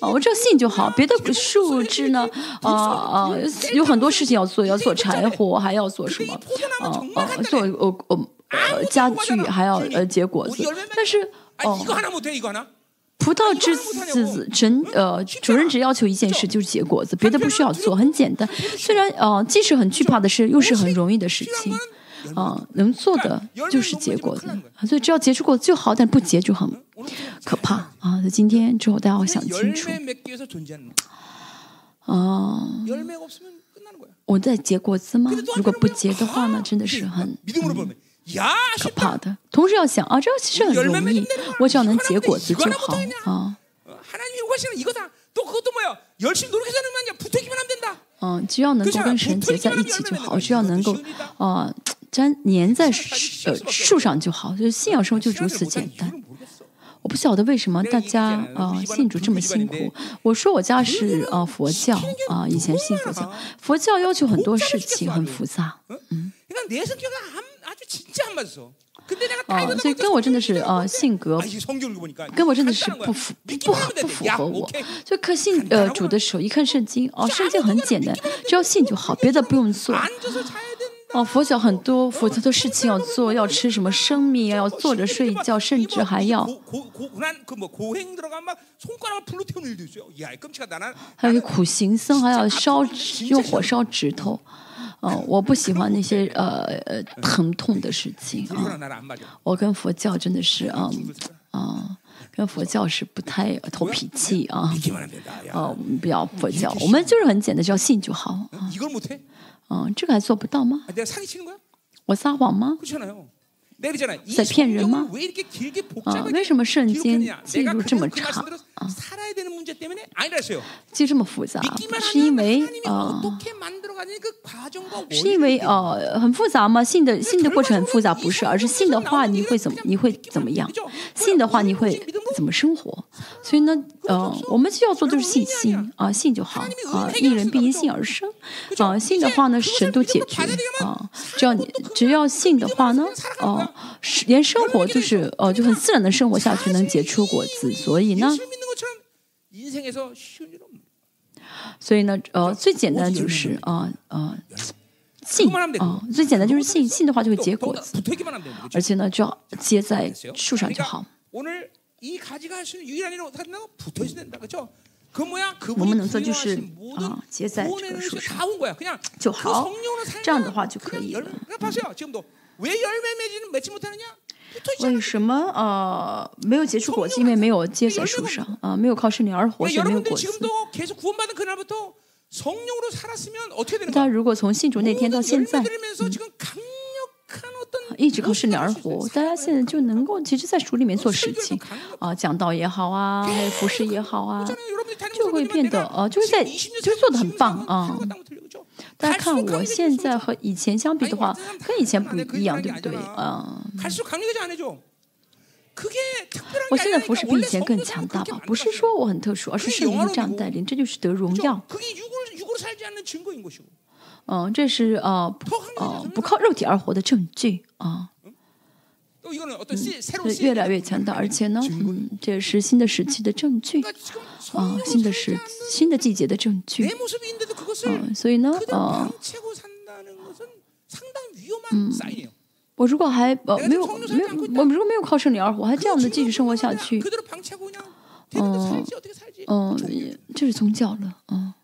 哦我只要信就好别的树枝呢啊啊有很多事情要做要做柴火还要做什么。啊啊做呃呃家具还要呃结果子。但是哦葡萄枝子子成呃主人只要求一件事就是结果子别的不需要做很简单。虽然呃即使很惧怕的事又是很容易的事情。啊能做的就是结果所以只要结出果子就好但不结就很可怕啊在今天之后大家要想清楚哦我在结果子吗如果不结的话呢？真的是很可怕的。同时要想啊这其实很容易我只要能结果子就好啊嗯只要能够跟神结在一起就好只要能够啊粘粘在呃树上就好就是信仰生活就如此简单。我不晓得为什么大家呃信主这么辛苦我说我家是呃佛教啊以前信佛教佛教要求很多事情很复杂嗯啊所以跟我真的是呃性格跟我真的是不符不合不符合我就看信呃主的时候一看圣经哦圣经很简单只要信就好别的不用做哦，佛教很多，佛教的事情要做，要吃什么生米，要坐着睡觉，甚至还要，还有苦行僧还要烧用火烧指头。哦，我不喜欢那些呃呃疼痛的事情啊。我跟佛教真的是啊啊，跟佛教是不太投脾气啊。哦，不要佛教，我们就是很简单，只要信就好。嗯，这个还做不到吗？ 아, 내가 사기치는 거야? 我撒谎吗？ 그렇잖아요. 在骗人吗？啊，为什么圣经记录这么长？啊，记这么复杂？是因为啊，是因为啊，很复杂吗？信的信的过程很复杂，不是，而是信的话你会怎么？你会怎么样？信的话你会怎么生活？所以呢，呃，我们需要做就是信心啊，信就好啊，一人必因信而生啊，信的话呢，神都解决啊，只要你只要信的话呢，哦。连生活就是呃就很自然的生活下去能结出果子。所以呢所以呢呃最简单就是啊啊信啊最简单就是信信的话就会结果子而且呢就要接在树上就好。我们能做就是啊结在这个树上就好这样的话就可以了为什么啊没有结出果子？因为没有结在树上啊，没有靠圣灵而活就没有果子。大家如果从信主那天到现在，一直靠圣灵而活，大家现在就能够，其实在树里面做事情啊，讲道也好啊，还有服饰也好啊，就会变得呃，就是在，就是做的很棒啊。大家看我现在和以前相比的话，跟以前不一样，对不对？嗯。我现在不是比以前更强大吧？不是说我很特殊，而是圣灵这样带领，这就是得荣耀。嗯，这是呃呃不靠肉体而活的证据啊。嗯对，越来越强大，而且呢，这是新的时期的证据，啊，新的时新的季节的证据。啊，所以呢，啊，嗯，我如果还呃没有没有，我如果没有靠圣灵而活，还这样子继续生活下去，嗯，嗯，就是宗教了，嗯。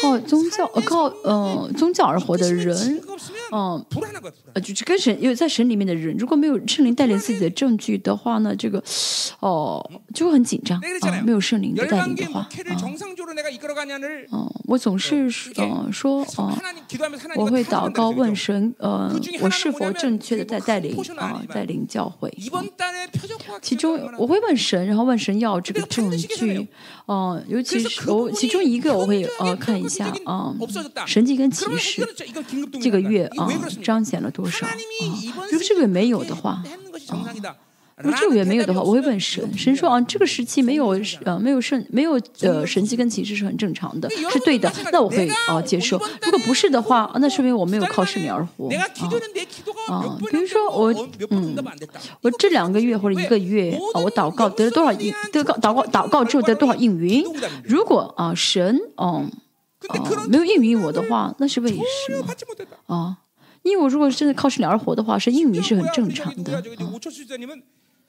靠宗教，靠呃宗教而活的人，嗯，呃，就跟神，因为在神里面的人，如果没有圣灵带领自己的证据的话呢，这个哦就会很紧张，哦，没有圣灵的带领的话，啊，我总是嗯说哦，我会祷告问神，呃，我是否正确的在带领啊，带领教会，其中我会问神，然后问神要这个证据，嗯，尤其是。我其中一个我会呃看一下啊，神迹跟启示这个月啊彰显了多少啊。如果这个没有的话啊。如果这个也没有的话，我会问神，神说啊，这个时期没有呃没有神没有呃神迹跟启示是很正常的，是对的，那我会啊、接受。如果不是的话，那说明我没有靠圣灵而活啊啊。比如说我嗯，我这两个月或者一个月啊，我祷告得了多少应得告祷告祷告之后得多少应允？如果啊神嗯、啊、没有应允我的话，那是为什么啊？因为我如果真的靠圣灵而活的话，是应允是很正常的。啊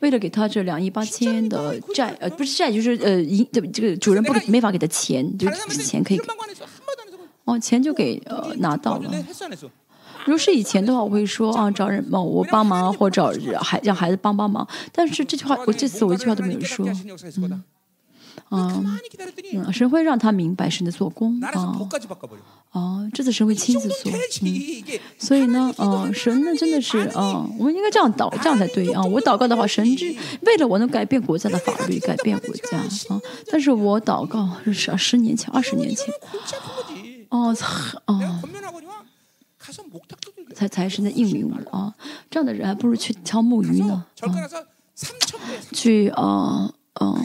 为了给他这两亿八千的债，呃，不是债，就是呃，银，这这个主人不给没法给他钱，就钱可以给，哦，钱就给呃拿到了。如果是以前的话，我会说啊，找人帮我帮忙，或找孩让孩子帮帮忙。但是这句话，我这次我一句话都没有说。嗯嗯，神会让他明白神的做工啊。哦、这次神会亲自做。嗯、所以呢，嗯，神呢真的是啊，我们应该这样祷，这样才对啊。我祷告的话，神之为了我能改变国家的法律，改变国家啊。但是我祷告是十年前、二十年前，哦、哦、才才是那应允我啊。这样的人还不如去敲木鱼呢，啊、去啊，嗯、啊。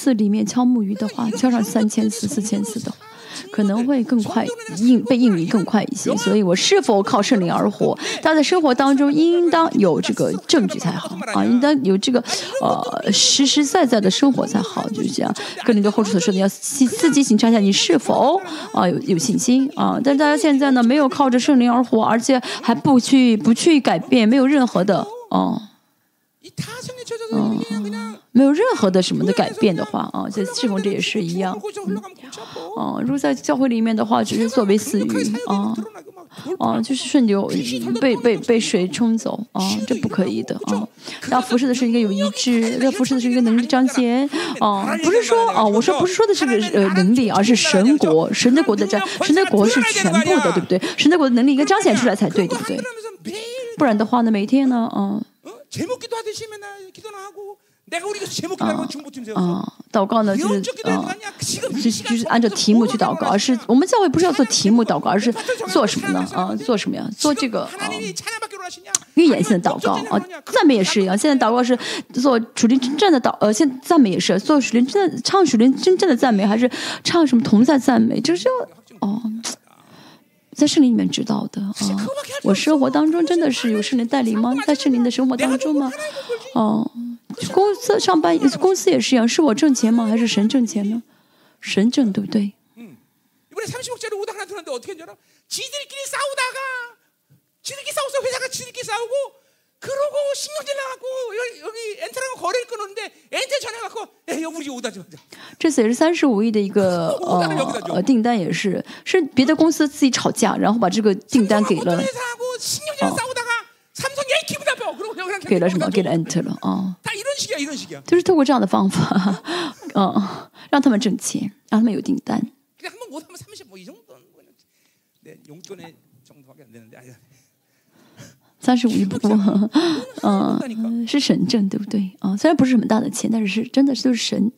寺里面敲木鱼的话 敲上三千次四千次的话可能会更快应被应允更快一些。所以我是否靠圣灵而活？大家在生活当中应当有这个证据才好。啊应当有这个呃实实在在的生活才好就是这样。跟你的后厨所说的要自己检查一下你是否啊有有信心。啊但大家现在呢没有靠着圣灵而活而且还不去不去改变没有任何的啊。嗯没有任何的什么的改变的话啊，在侍奉这也是一样，嗯，啊，如果在教会里面的话，只是作为死鱼啊，啊，就是顺流被被被水冲走啊，这不可以的啊。要服侍的是一个有意志，要服侍的是一个能力彰显啊，不是说啊，我说不是说的是个呃能力，而是神国，神的国的彰，神的国是全部的，对不对？神的国的能力应该彰显出来才对，对不对？不然的话呢，每天呢，嗯、啊。啊啊！祷告呢，就是啊，就是就是按照题目去祷告，而是我们教会不是要做题目祷告，而是做什么呢？啊，做什么呀？做这个啊，预言性的祷告啊。赞美也是一样，现在祷告是做属灵真正的祷呃，现在赞美也是做属灵真的唱属灵真正的赞美，还是唱什么同在赞美？就是要哦，在圣灵里面知道的啊。我生活当中真的是有圣灵带领吗？在圣灵的生活当中吗？哦。公司上班，公司也是一样，是我挣钱吗？还是神挣钱呢？神挣，对不对？嗯。이번에삼십억짜리데어떻게되 나? 지들끼리싸우다가지들끼리싸우서회사가지들끼리싸우고그러고신경질나갖고여기여기엔거래를끊었는데엔전화갖고우리 다. 这次也是三十五亿的一个呃订单，也是是别的公司自己吵架，然后把这个订单给了。회사하고신경질싸우다가삼 성. 给了什么？给了恩特了哦。就是透过这样的方法哦让他们挣钱让他们有订单。三十五亿不嗯是神挣对不对？啊虽然不是什么大的钱但是是真的是就是神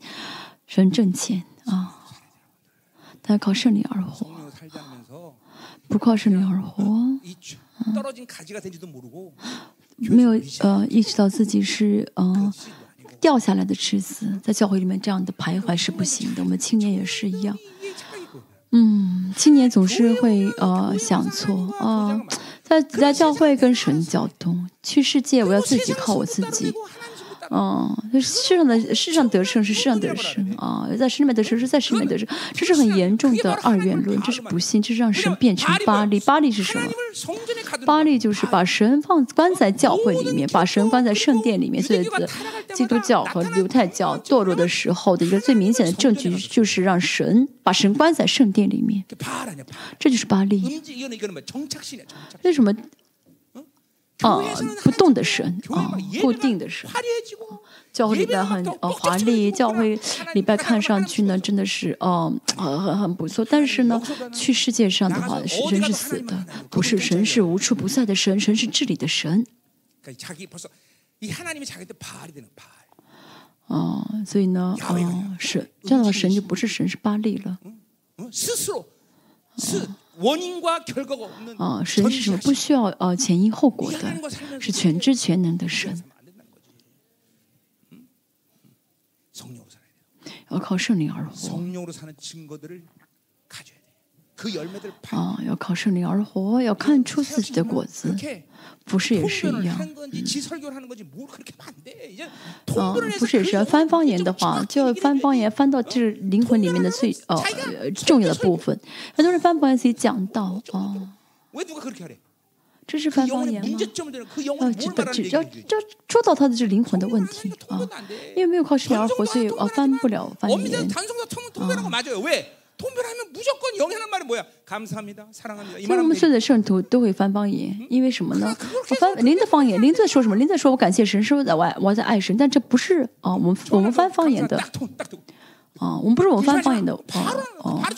神挣钱啊他要靠胜利而活。不靠胜利而活。没有呃意识到自己是嗯掉下来的赤子在教会里面这样的徘徊是不行的我们青年也是一样。嗯青年总是会呃想错啊在在教会跟神交通去世界我要自己靠我自己嗯，世上的世上得胜是世上得胜啊，在神里面得胜是在神里面得胜，这是很严重的二元论，这是不信，这是让神变成巴利。巴利是什么？巴利就是把神放关在教会里面，把神关在圣殿里面。所以，基督教和犹太教堕落的时候的一个最明显的证据，就是让神把神关在圣殿里面，这就是巴利。为什么？啊，不动的神啊，固定的神。教会礼拜很呃华丽，教会礼拜看上去呢真的是呃很很不错。但是呢，去世界上的话，神是死的，不是神是无处不在的神，神是治理的神。哦，所以呢，哦，是这样的话，神就不是神，是巴利了。啊，神是什么？不需要呃前因后果的，是全知全能的神。要靠圣灵而活。啊，要靠圣灵而活，要看出自己的果子。不是也是一样。嗯，不是也是翻方言的话，就要翻方言，翻到这灵魂里面的最呃重要的部分。很多人翻方言自己讲到哦，这是翻方言吗？要知道，只要要说到他的这灵魂的问题啊，因为没有靠圣灵而活，所以啊翻不了方言。像我们所有的圣徒都会翻方言，因为什么呢？我翻林的方言，林在说什么？林在说我感谢神，说在我我在爱神，但这不是？啊，我们我们翻方言的。啊，我们不是我们翻方言的。啊啊啊，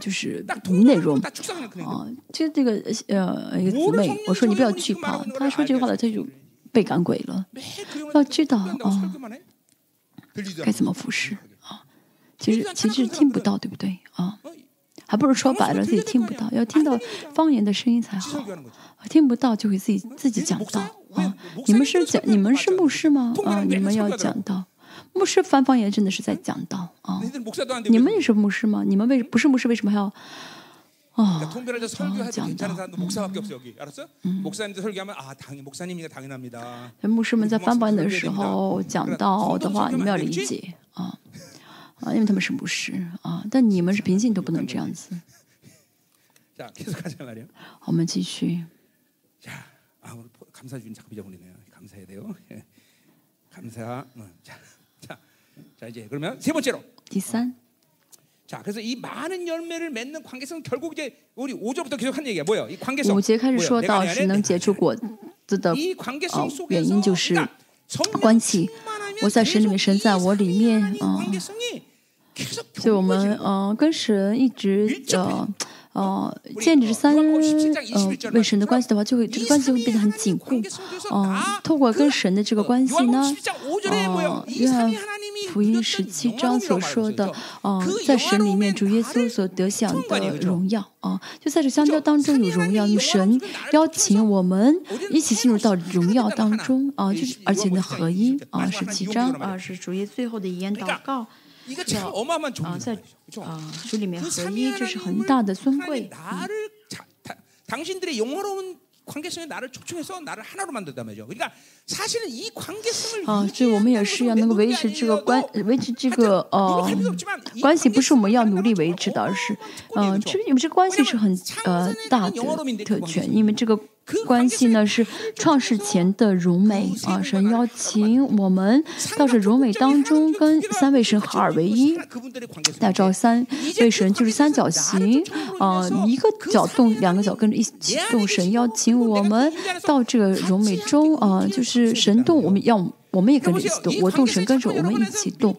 就是内容。啊，就这个呃一个姊妹，我说你不要惧怕，她说这句话了，她就被赶鬼了，要知道啊，该怎么服侍。其实其实听不到，对不对啊？还不如说白了自己听不到，要听到方言的声音才好。听不到就会自己自己讲道啊！你们是讲你们是牧师吗？啊，你们要讲道。牧师翻方言真的是在讲道啊！你们也是牧师吗？你们为不是牧师为什么还要啊讲道？牧师们在翻方言的时候讲到的话，你们要理解啊。啊，因为他们是牧师啊，但你们是平信都不能这样子。我们继续。啊，감사주자꾸잊어버리네요감사해야돼요감사 음， 자 자， 자이제그러면세번째로第三。자그래서이많은열매를맺는관계성결국이제우리오절부터계속한얘기야뭐예요이관계성五节开始说到是能结出果子的哦，原因就是关系。我在神里面，神在我里面啊。 所以我们呃跟神一直呃呃建立三呃为神的关系的话，就会这个关系就会变得很紧固。嗯，透过跟神的这个关系呢，呃，约翰福音十七章所说的，呃，在神里面主耶稣所得享的荣耀啊，就在这相交当中有荣耀，与神邀请我们一起进入到荣耀当中啊，就是而且呢合一啊，十七章啊是主耶最后的遗言祷告。啊，在啊，这里面合一，这是很大的尊贵。啊，所以我们也是要能够维持这个关，维持这个呃关系，不是我们要努力维持的，而是嗯，这个你们这个关系是很呃大的特权，因为这个。关系呢是创世前的荣美啊，神邀请我们到这荣美当中，跟三位神合二为一，大家知道三位神就是三角形啊，一个角动，两个角跟着一起动。神邀请我们到这个荣美中啊，就是神动，我们要。我们也跟着一起动，我动神跟着我们一起动，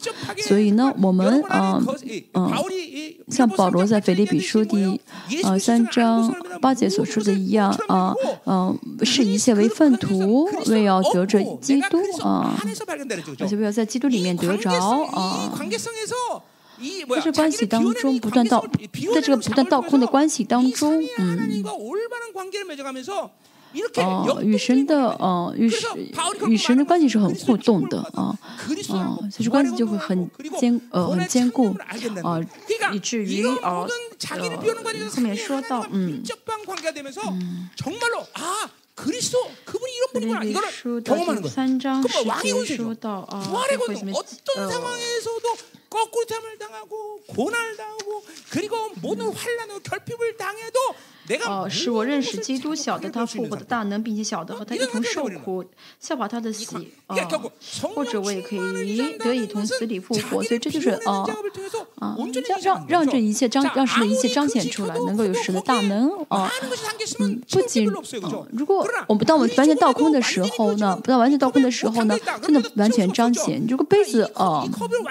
所以呢，我们嗯嗯，像保罗在腓立比书第呃三章八节所说的一样啊嗯，视一切为粪土，为要得着基督啊，而且为要在基督里面得着啊，在这关系当中不断倒，在这个不断倒空的关系当中，嗯。哦，与神的哦，与神与神的关系是很互动的啊，啊，所以关系就会很坚呃很坚固啊，以至于啊 자기를 비우는 과정에서 어, 后面 성령 说到 하나님과 嗯 밀접한 관계가 되면서 정말로 아 그리스도 그분이 이런 腓 분이구나 立比 이거를 书的 경험하는 第 거예요. 三章 그럼 十 왕의 节 권세죠. 说到啊， 부활의 会 권세 怎么 어떤 呃 상황에서도 거꾸로함을 당하고 고난을 당하고 그리고 모든 환란과 결핍을 당해도 내가 呃，使我认识 무엇을 基督，晓得 참고할 他 수 复 있는 活的 사람. 大能，并且晓得和他一同受苦，效法他的死啊，或者我也可以得以同死里复活。所以这就是呃啊，让让让这一切彰让神的一切彰显出来，能够有神的大能啊。嗯，不仅啊，如果我们当我们完全倒空的时候呢，不到完全倒空的时候呢，真的完全彰显。这个杯子啊，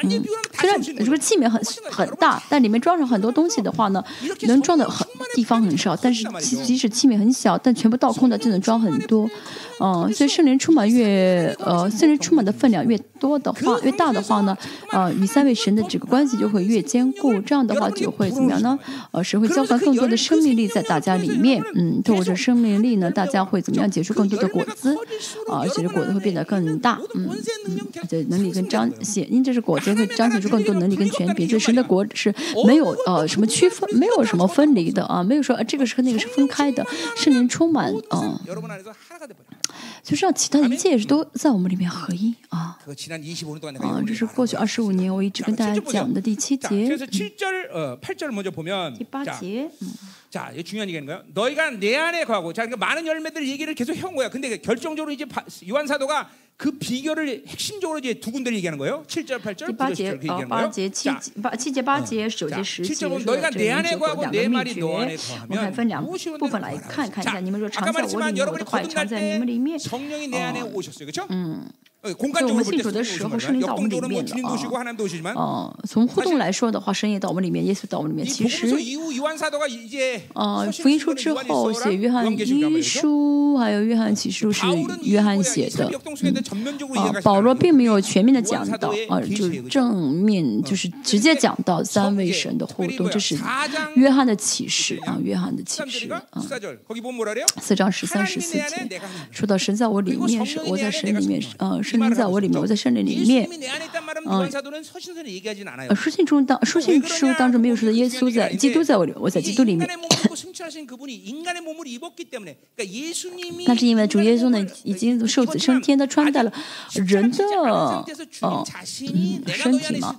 嗯，虽 然这个器皿很很大，但里面装上很多东西的话呢，能装的很地方很少。但是即即使器皿很小，但全部倒空的就能装很多。嗯，所以圣灵充满越呃，圣灵充满的分量越多的话，越大的话呢，呃，与三位神的这个关系就会越坚固。这样的话就会怎么样呢？呃，神会浇灌更多的生命力在大家里面。嗯，透过这生命力呢，大家会怎么样结出更多的果子？啊，而且这果子会变得更大。嗯嗯，而且能力跟彰显，因这是果子会彰显出更多能力跟权柄。所以神的国是没有呃什么区分，没有什么分离的啊，没有说呃这个是和那个是分开的。圣灵充满啊。여 就是让其他的一切也是都在我们里面合一啊 그 지난 25년 동안 내가 啊！ 이런 这 얘기를 是过去 말하는 二十五年我一直跟大家讲的第七 자, 节、 그래서 7절, 어, 8절 먼저 보면 第八 자, 节，嗯， 자, 이게 중요한 얘기는 거예요. 너희가 내 안에 거하고 자, 그러니까 많은 열매들 얘기를 계속 해온 거야. 근데 결정적으로 이제 바- 요한 사도가 그 비결을 핵심적으로 이제 두 군데를 얘기하는 거예요. 7절, 8절, 第八 9절, 节 10절 그 啊 얘기하는 八 거예요. 节七 자, 八七节八节九节 자, 十节 7절 说 보면 的 너희가 这 내 个 안에 结果 거하고 两 내 个秘 말이 너 诀 안에 ，我们还 거하면 分两 무엇이든지 部分来 구하라. 看看一下。 자, 你们若 아까 常在我里 말했지만 面，我 여러분이 的话也常 거듭날 在你们里 때 面。 성령이 내 안에 오셨어요. 그렇죠? 嗯， 공간적으로 볼 때 所以我们信主的时候，圣灵到我们里 역동적으로 뭐 面了 주님도 啊 오시고 하나님도 오시지만 哦，从互动来说的话，神也到我们里面，耶稣到我们里面。 이 其实 복음서 ， 이후 요한 사도가 이제 呃， 서신 福音书 쓰는 之 요한이 后 써라? 写约翰 요한계시록이란 一 말이죠. 书，还有约翰启示录是 바울은 约翰 이 写的。 역 啊，保罗并没有全面的讲到，啊，就是正面，就是直接讲到三位神的互动，这是约翰的启示啊，约翰的启示啊。四章十三、十四节说到神在我里面，是我在神里面，是呃，圣灵在我里面，我在圣灵里面。呃，书信中当书信书当中没有说到耶稣在基督在我里面，我在基督里面。那是因为主耶稣呢，已经受子升天的穿戴。人的呃身体嘛。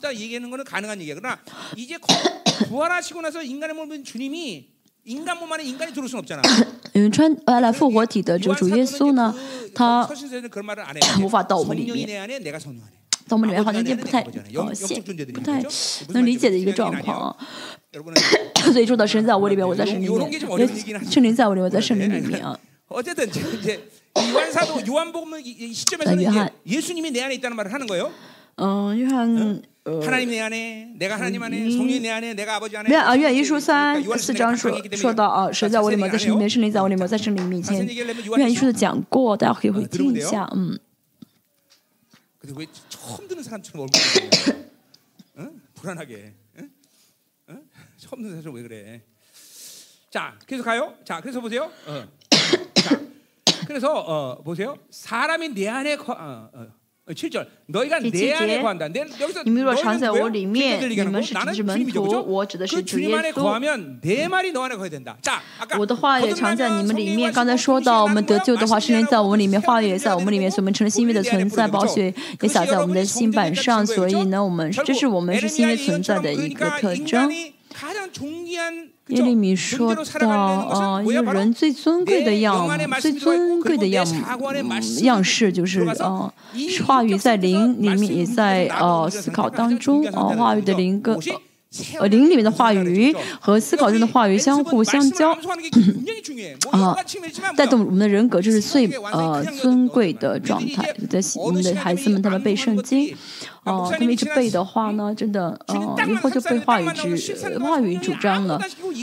云川外来复活体的这个主耶稣呢，他无法到我们里面，到我们里面好像有点不太呃现不太能理解的一个状况啊。所以说的神在我里面，我在神里面，圣灵在我里面，我在圣灵里面啊。어쨌든 이제, 이제 요한 사도 요한복음 이- 이 시점에서는 요한. 이제 예수님이 내 안에 있다는 말을 하는 거예요. 嗯，约翰呃， 하나님 내 안에, 내가 하나님 안에, 성령이 내 안에, 내가 아버지 안에. 约啊约一书三 그러니까 요한은 四章说 강하기 때문에 说到啊，神在我里面， 자세히 在圣灵里面， 안 해요. 圣灵在我里面，我在圣灵面前。 자세히 얘기하려면 约翰一书的讲过，大家可以回听一下，嗯。 근데 왜 처음 듣는 사람처럼 얼굴이 그래? 응? 불안하게. 응? 응? 처음 듣는 사람처럼 왜 그래? 자, 계속 가요. 자, 그래서 보세요. 어. 자, 그래서 어, 보세요. 사람이 내 안에 거, 어, 어. 7절 너희가 내 第七 안에 节 거한다. 내, 여기서 你们若 너희는 常在 누구예요? 我里面， 주님들 你 얘기하는 们 거. 是 나는 只是门 주님이죠, 徒， 그죠? 我指的是 그 主 주님 耶 안에 稣。 거하면 내 말이 너 안에 거해야 된다. 자, 아까 我的话也常在你们里面。 거듭나면 刚才说到，我们得救的话，圣灵在我们里面，话语也在我们里面，所以我们成了新约的存在，宝血也洒在我们的心板上。所以呢，我们这是我们是新约存在的一个特征。 叶丽敏说到呃一个人最尊贵的样最尊贵的样样式就是呃话语在灵里面也在呃思考当中呃话语的灵跟呃灵里面的话语和思考中的话语相互相交，啊，带动我们的人格，这是最呃尊贵的状态。在我们的孩子们，他们背圣经。哦，他们一直背的话呢，真的，呃，以后就背话语主话语主张了。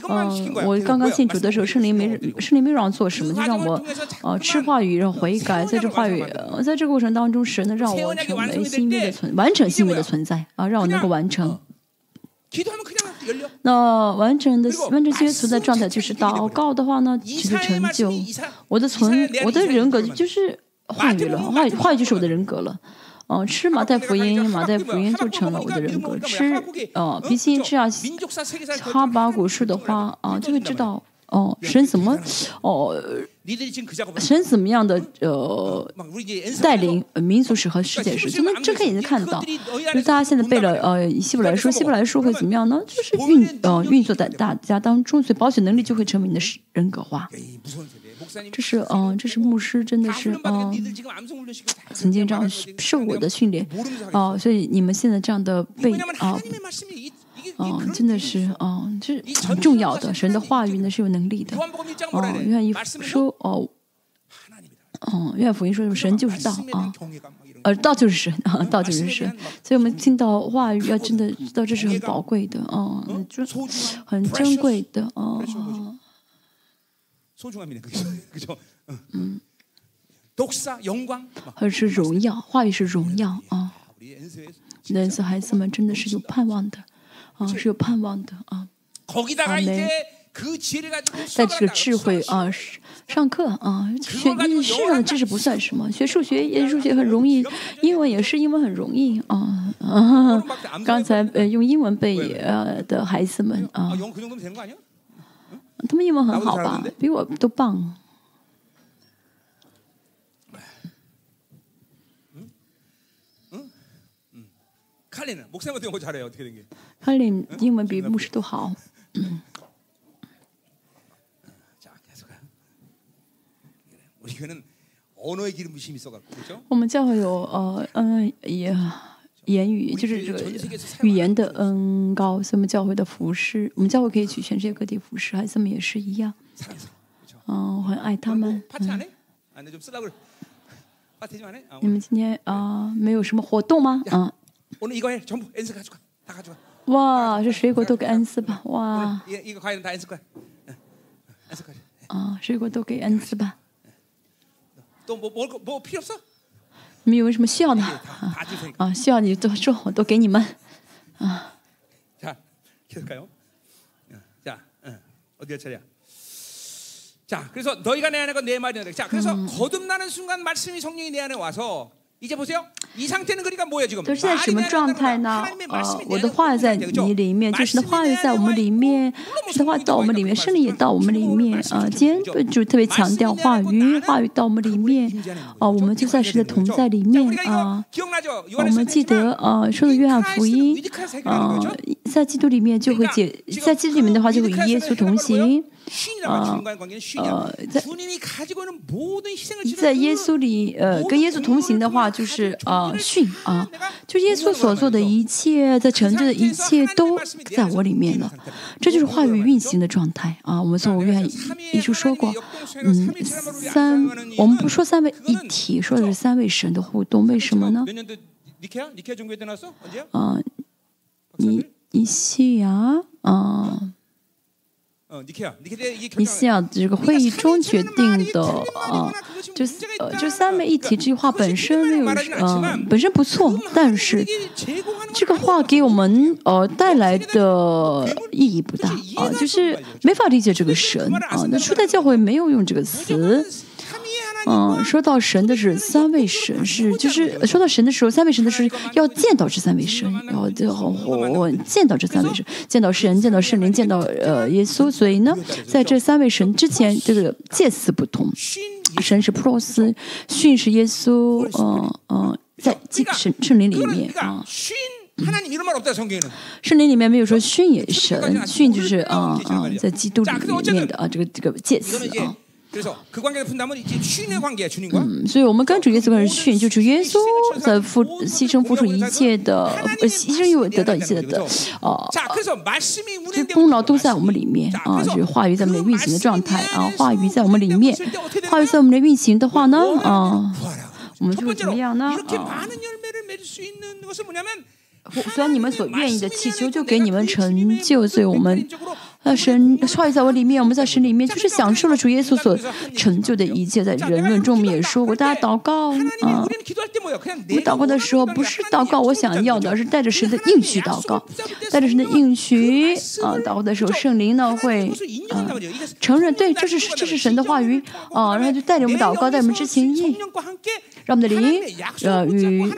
嗯，我刚刚信主的时候，圣灵没圣灵没让我做什么，就让我呃吃话语，然后悔改，在这话语，呃，在这个过程当中，神呢让我成为新约的存，完成新约的存在啊，让我能够完成。那完整的完整新约存在状态就是祷告的话呢，取得成就。我的存，我的人格就是话语了，话语话语就是我的人格了。哦，吃马太福音，马太福音就成了我的人格。吃呃平行吃啊，哈巴古树的花啊，就会知道哦，神怎么哦。神怎么样的呃带领民族史和世界史，就能睁开眼睛看到。就是大家现在背了呃希伯来书，希伯来书会怎么样呢？就是运呃运作在大家当中，所以保险能力就会成为你的人格化。这是嗯，这是牧师真的是嗯，曾经这样受我的训练哦，所以你们现在这样的背啊。嗯，真的是，哦，这是很重要的。神的话语呢是有能力的。哦，愿意说哦，哦，愿福音说神就是道啊，呃，道就是神啊，道就是神。所以我们听到话语要真的知道这是很宝贵的，啊，就，很珍贵的，哦。嗯，还是荣耀，话语是荣耀啊。那些孩子们真的是有盼望的。啊，是有盼望的啊！阿门。在这个智慧啊，上课啊，学世上的知识不算什么，学数学也数学很容易，英文也是英文很容易啊。刚才呃用英文背呃的孩子们啊，他们英文很好吧？比我都棒。哈林英文比牧师都好。我们教会有呃嗯也言语，就是这个语言的恩高，所以我们教会的服饰，我们教会可以去全世界各地服饰，孩子们也是一样。嗯，我很爱他们。你们今天啊没有什么活动吗？啊。哇，这水果都给恩赐吧！哇，啊，水果都给恩赐吧！你们有什么需要的？啊，需要你都说，我都给你们。啊。자계속가요자어디차례자그래서너희가내안에내말이자그래서거듭나는순간말씀이성령이내안에와서 就现在什么状态呢？呃，我的话在你里面，就是的话语在我们里面，的话到我们里面，圣灵也到我们里面啊。今天就特别强调话语，话语到我们里面，哦，我们就在神的同在里面啊。我们记得呃，说的约翰福音，呃，在基督里面就会解，在基督里面的话就会与耶稣同行。啊，呃，在在耶稣里，呃，跟耶稣同行的话，就是啊，训啊，就耶稣所做的一切，在成就的一切都在我里面了，这就是话语运行的状态啊。我们从约翰一书说过，嗯，三，我们不说三位一体，说的是三位神的互动，为什么呢？啊，尼尼西亚啊。尼西亚这个会议中决定的啊，就呃，就三位一体这句话本身没有呃，本身不错，但是这个话给我们呃带来的意义不大啊，就是没法理解这个神啊。那初代教会没有用这个词。嗯，说到神的是三位神，是就是说到神的时候，三位神的时候要见到这三位神，要就我我见到这三位神，见到神，见到圣灵，见到呃耶稣。所以呢，在这三位神之前，这个介词不同。神是普罗斯，训是耶稣，嗯嗯，在圣圣灵里面啊。圣灵里面没有说训也神，训就是啊啊，在基督里面的啊，这个这个介词啊。嗯，所以我们跟主耶稣开始训，就主耶稣在付牺牲付出一切的，呃，牺牲又得到一切的，哦，这功劳都在我们里面啊，就是话语在我们的运行的状态啊，话语在我们里面，话语在我们的运行的话呢，啊，我们就会怎么样呢？啊。虽然你们所愿意的祈求就给你们成就，所以我们呃神话语在我里面，我们在神里面就是享受了主耶稣所成就的一切。在人论中，我们也说过，大家祷告啊，我们祷告的时候不是祷告我想要的，而是带着神的应许祷告，带着神的应许啊，祷告的时候圣灵呢会啊承认，对，这是这是神的话语啊，然后就带着我们祷告，带我们之前应。让我们的灵呃与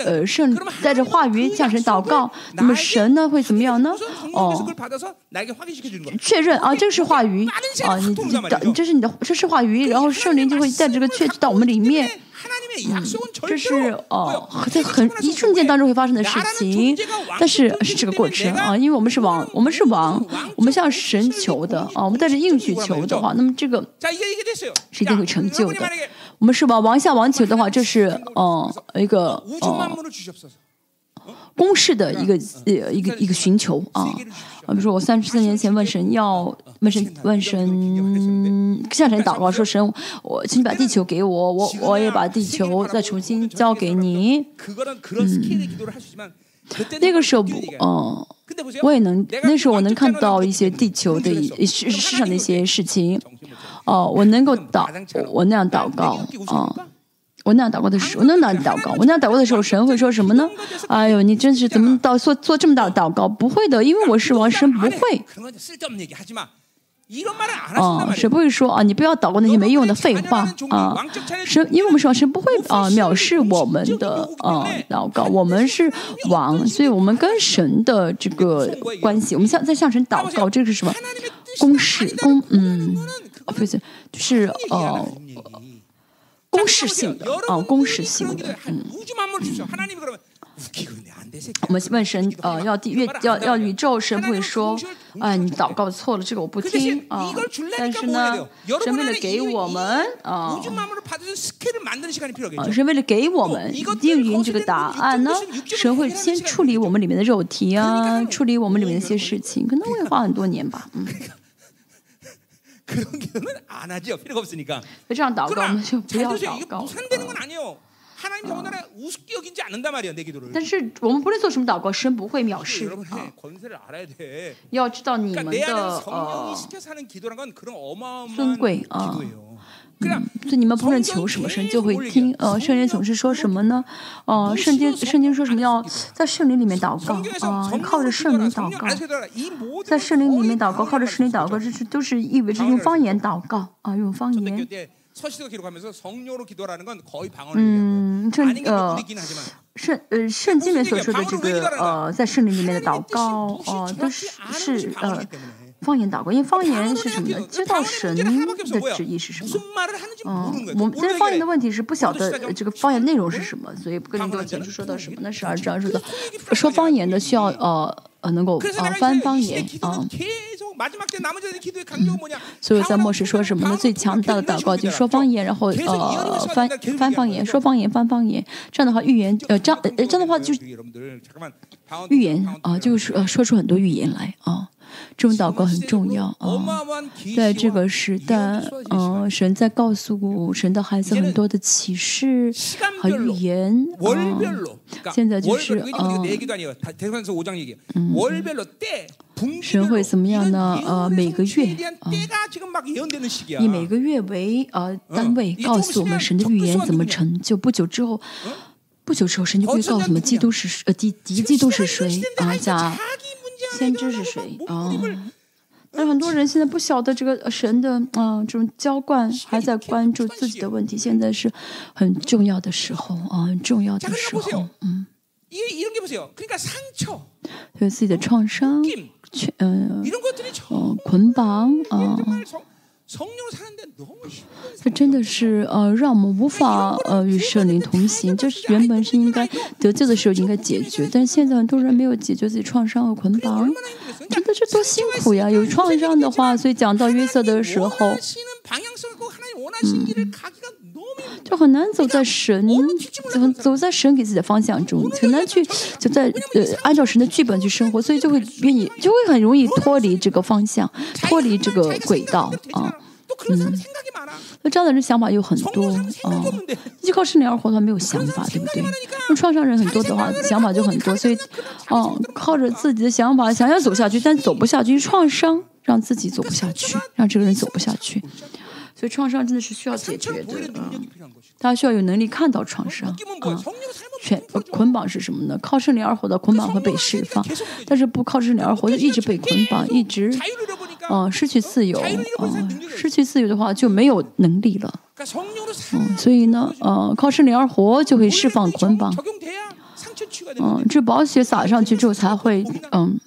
呃圣带着话语向神祷告，那么神呢会怎么样呢？哦，确认啊，这是话语啊，你你的，这是你的，这是话语。然后圣灵就会带着这个确到我们里面嗯，这是哦在很一瞬间当中会发生的事情，但是是这个过程啊，因为我们是往，我们是往，我们向神求的啊，我们带着应许求的话，那么这个是一定会成就的。我们是把王下王求的话，这是嗯、呃、一个、呃、公式的一个呃一个一个寻求啊。啊，比如说我三十三年前问神要问神问神向神祷告说神我请你把地球给我我我也把地球再重新交给你。嗯，那个时候不嗯。呃我也能，那时候我能看到一些地球的世世上的一些事情。哦，我能够祷，我那样祷告啊、哦，我那样祷告的时候，我那样祷告，我那样祷告的时候，神会说什么呢？哎呦，你真是怎么祷做做这么大的祷告？不会的，因为我是王，神不会。哦，神不会说啊，你不要祷告那些没用的废话啊。神，因为我们说神不会啊藐视我们的啊祷告，我们是王，所以我们跟神的这个关系，我们向在向神祷告，这个是什么？公式公嗯，不是，就是哦。呃公式性的啊，公式性的，嗯我们问神呃要地月要要宇宙神不会说啊你祷告错了这个我不听啊但是呢神为了给我们啊神为了给我们一定赢这个答案呢神会先处理我们里面的肉体啊处理我们里面的一些事情可能会花很多年吧嗯。别这样祷告我们就不要祷告。무산되는 건 아니에요. 하나님 정원에 우습게 여기지 않는단 말이에요. 내 기도를. 但是我们不论做什么祷告，神不会藐视 여러분 啊。 의 권세를 알아야 돼. 要知道你 그러니까 们 내 的 안에 성령이 呃， 시켜 사는 기도란 건 그런 어마어마한 尊贵啊。 기도예요. 그러니까 所以你们不论求什么，神就会听。呃，圣灵总是说什么呢？呃，圣经圣经说什么要在圣灵里面祷告 성경에서 啊， 성령으로 靠着圣灵 기도하라, 祷 성령 告。 안에서 기도하라. 이 모든 在圣灵里面祷告， 거의 靠着 방언을 圣灵祷 말씀하죠. 告，这是都是意味着用方言祷告啊，用方 전대교 言。 때 서시도 기록하면서 성령으로 기도하라는 건 거의 방언을 얘기하는 嗯，这 아닌 게 呃 우리긴 하지만 圣呃圣经里面所说的这个呃，在圣灵里面的祷告哦，都是是呃方言祷告，因为方言是什么呢？知道神的旨意是什么。 무슨 말을 하는지 嗯 모르는 ，거예요. 我们 모르는 但是方言的 얘기를 问题是不晓得呃这个方言内容是什么，所以跟林多前书说到什么呢？十二章说的，说方言的需要呃 呃，能够呃翻方言啊。所以在末世说什么呢？最强大的祷告就说方言，然后呃翻翻方言，说方言翻方言这样的话，预言呃，这呃，这样的话就预言啊，就是呃说出很多预言来啊。这种祷告很重要啊。在这个时代嗯神在告诉神的孩子很多的启示和预言现在就是啊神会怎么样呢呃每个月以每个月为呃单位告诉我们神的预言怎么成就不久之后不久之后神就会告诉我们基督是呃第一基督是谁啊叫先知是谁？啊但很多人现在不晓得这个神的啊这种浇灌还在关注自己的问题现在是很重要的时候啊很重要的时候嗯。有自己的创伤嗯捆绑啊这真的是呃，让我们无法呃与圣灵同行。就是原本是应该得救的时候应该解决，但是现在很多人没有解决自己创伤和捆绑，真的是多辛苦呀！有创伤的话，所以讲到约瑟的时候，嗯。就很难走在神，怎么走在神给自己的方向中？很难去走在呃，按照神的剧本去生活。所以就会愿意，就会很容易脱离这个方向，脱离这个轨道啊。嗯，那这样的人想法有很多啊，依靠圣灵而活，他没有想法，对不对？那创伤人很多的话，想法就很多。所以啊，靠着自己的想法想要走下去，但走不下去；创伤让自己走不下去，让这个人走不下去。所以创伤真的是需要解决的嗯。他需要有能力看到创伤。嗯全呃捆绑是什么呢？靠圣灵而活的捆绑会被释放。但是不靠圣灵而活就一直被捆绑一直嗯失去自由嗯失去自由的话就没有能力了。嗯所以呢呃靠圣灵而活就可以释放捆绑。嗯这保险撒上去之后才会嗯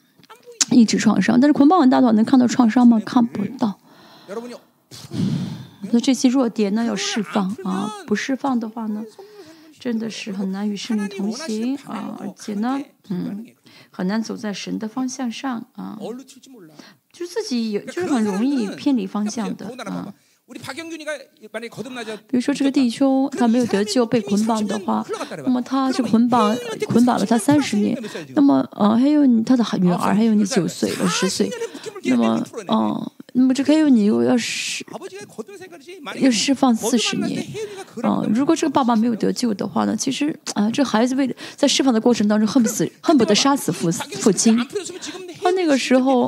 一直创伤。但是捆绑很大的话能看到创伤吗？看不到。那这些弱点呢要释放啊，不释放的话呢，真的是很难与圣灵同行啊，而且呢，嗯，很难走在神的方向上啊，就自己也就是很容易偏离方向的啊。比如说这个弟兄，他没有得救被捆绑的话，那么他就捆绑捆绑了他三十年，那么呃还有他的女儿还有你九岁了十岁，那么嗯、那么这该有你又要释要释放四十年。啊，如果这个爸爸没有得救的话呢？其实啊，这孩子为在释放的过程当中，恨不死恨不得杀死父 父亲。他那个时候，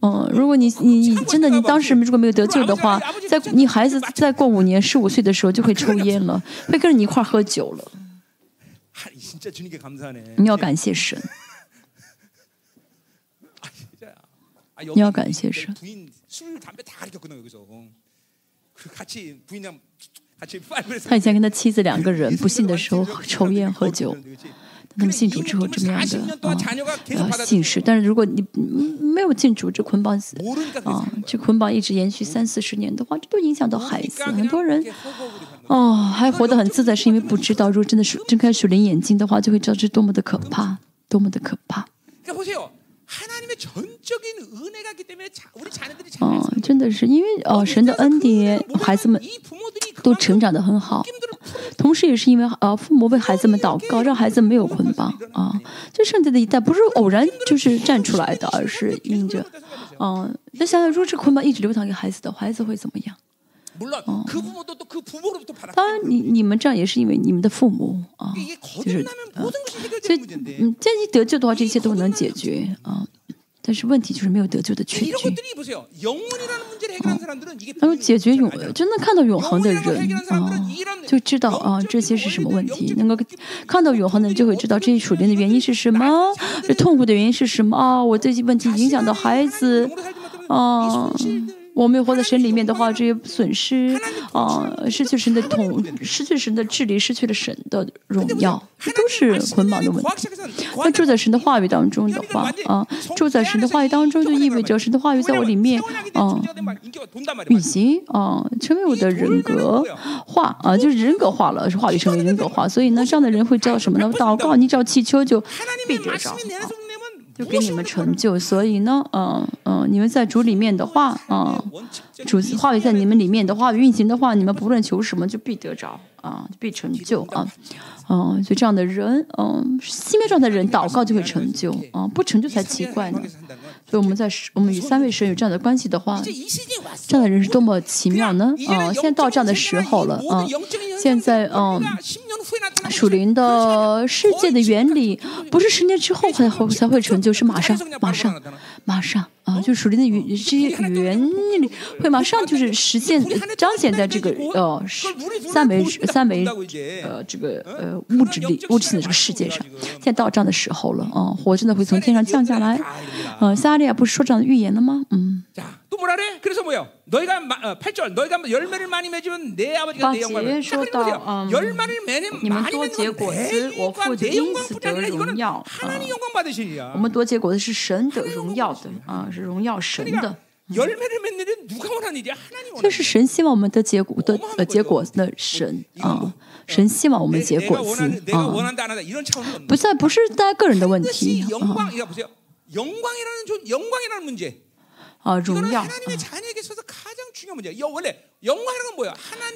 嗯，如果你你你真的你当时如果没有得救的话，在你孩子再过五年、十五岁的时候就会抽烟了，会跟着你一块喝酒了。你要感谢神。你要感谢神。他以前跟他妻子两个人不幸的时候抽烟喝酒，他们信主之后这么样的啊信誓，但是如果你没有信主，这捆绑啊这捆绑一直延续三四十年的话，这都影响到孩子。很多人哦还活得很自在，是因为不知道，如果真的是睁开属灵眼睛的话，就会知道这多么的可怕，多么的可怕。哦，真的是因为哦，神的恩典，孩子们都成长得很好。同时，也是因为呃，父母为孩子们祷告，让孩子没有捆绑啊。这剩下的一代不是偶然就是站出来的，而是应着啊。那想想，如果这捆绑一直流淌给孩子的，孩子会怎么样？当然，你你们这样也是因为你们的父母啊，就是所以嗯，建一得救的话，这些都能解决啊。但是问题就是没有得救的群体。嗯。能够解决永，真的看到永恒的人啊，就知道啊，这些是什么问题？能够看到永恒的人就会知道这些属灵的原因是什么？这痛苦的原因是什么啊？我这些问题影响到孩子，啊。我们活在神里面的话这些损失啊失去神的统失去神的治理失去了神的荣耀这都是捆绑的问题那住在神的话语当中的话啊住在神的话语当中就意味着神的话语在我里面啊运行啊成为我的人格化啊就是人格化了是话语成为人格化所以呢这样的人会叫什么呢？祷告你只要祈求就必得着就给你们成就。所以呢，嗯嗯，你们在主里面的话，嗯，主话语在你们里面的话，运行的话，你们不论求什么，就必得着啊，必成就啊。嗯，就这样的人，嗯，心灭状态的人，祷告就会成就啊。不成就才奇怪呢。所以我们在我们与三位神有这样的关系的话这样的人是多么奇妙呢？啊现在到这样的时候了啊现在嗯属灵的世界的原理不是十年之后才会才会成就是马上马上马上。啊，就属灵的语这些语言会马上就是实现彰显在这个呃三维三维呃这个呃物质里物质性的这个世界上。现在到这样的时候了啊，火真的会从天上降下来。呃，撒利亚不是说这样的预言了吗？嗯。 자, 또 뭐라 그래? 그래서 뭐요? 너희가 마, 어, 8절 너희가 열매를 많이 맺으면 내 아버지가 내 영광을. 자, 그리고 보세요. 음, 열매를 매는 你们 많이 多 맺는 结 건 果 내 子，我 영광, 父就 내 因 영광 此 뿐이 得 아니라 荣 이거는 耀。 하나님 啊 영광 받으시리야. 我们多结果的是神的荣耀的啊，是荣耀神的。 그러니까 열매를 맺는 일은 누가 원하는 일이야? 하나님 这 원하는 是神希望我们的结果的呃结果的神啊，神希望我们 내, 结 내가 果子 원하는 내가 啊， 원한다 안 한다 이런 차원은 없는 不再不是大家个人的问 반드시 题啊 영광 이거 보세요. 영광이라는 존 영광이라는 문제. 啊荣耀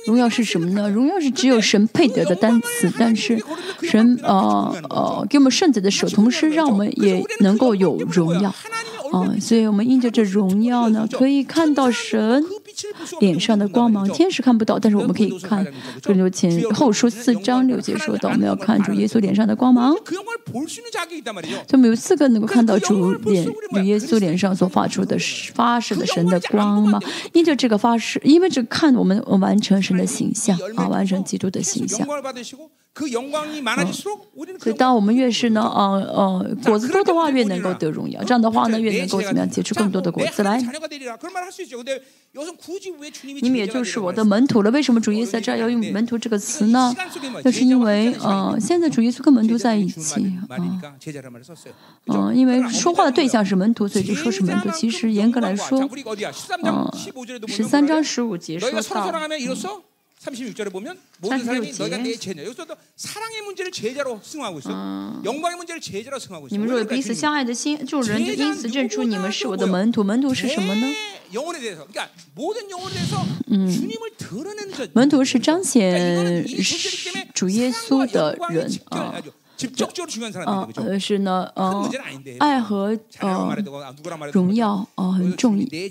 荣耀是什么呢？荣耀是只有神配得的单词但是神呃呃给我们圣子的手同时让我们也能够有荣耀啊，所以我们印着这荣耀呢，可以看到神脸上的光芒。天使看不到，但是我们可以看《哥林前后书》四章六节说到，我们要看主耶稣脸上的光芒。就没有四个能够看到主脸、主耶稣脸上所发出的、发射的神的光芒。印着这个发誓，因为这看我们完成神的形象啊，完成基督的形象。所以当我们越是呢，嗯嗯，果子多的话，越能够得荣耀。这样的话呢，越能够怎么样结出更多的果子来。你们也就是我的门徒了。为什么主耶稣在这要用门徒这个词呢？那是因为，嗯，现在主耶稣跟门徒在一起，嗯，因为说话的对象是门徒，所以就说是门徒。其实严格来说，嗯，十三章十五节说到。36절에 보면 모든 사람이 36 너희가 제. 내 제자. 여기서도 사랑의 문제를 제자로 승화하고 있어. 요 영광의 문제를 제자로 승화하고 你 있어. 们若有彼此相爱的心，众人就因此认出你们是我的门徒。门徒是什么呢？ 영혼에 대해서, 그러니까 모든 영혼에 대해서 주님을 드러내는 자. 门徒是彰 그러니까 显 이거는 이 존재이기 때문에 主耶稣 사랑과 的 영광이 人 직결, 啊。 아주 직접적으로 중요한 呃 사람인데 그죠? 呃是呢， 큰 呃， 문제는 아닌데. 爱和 자녀라고 呃 말해도 아, 누구랑 말해도 荣耀呃很重 내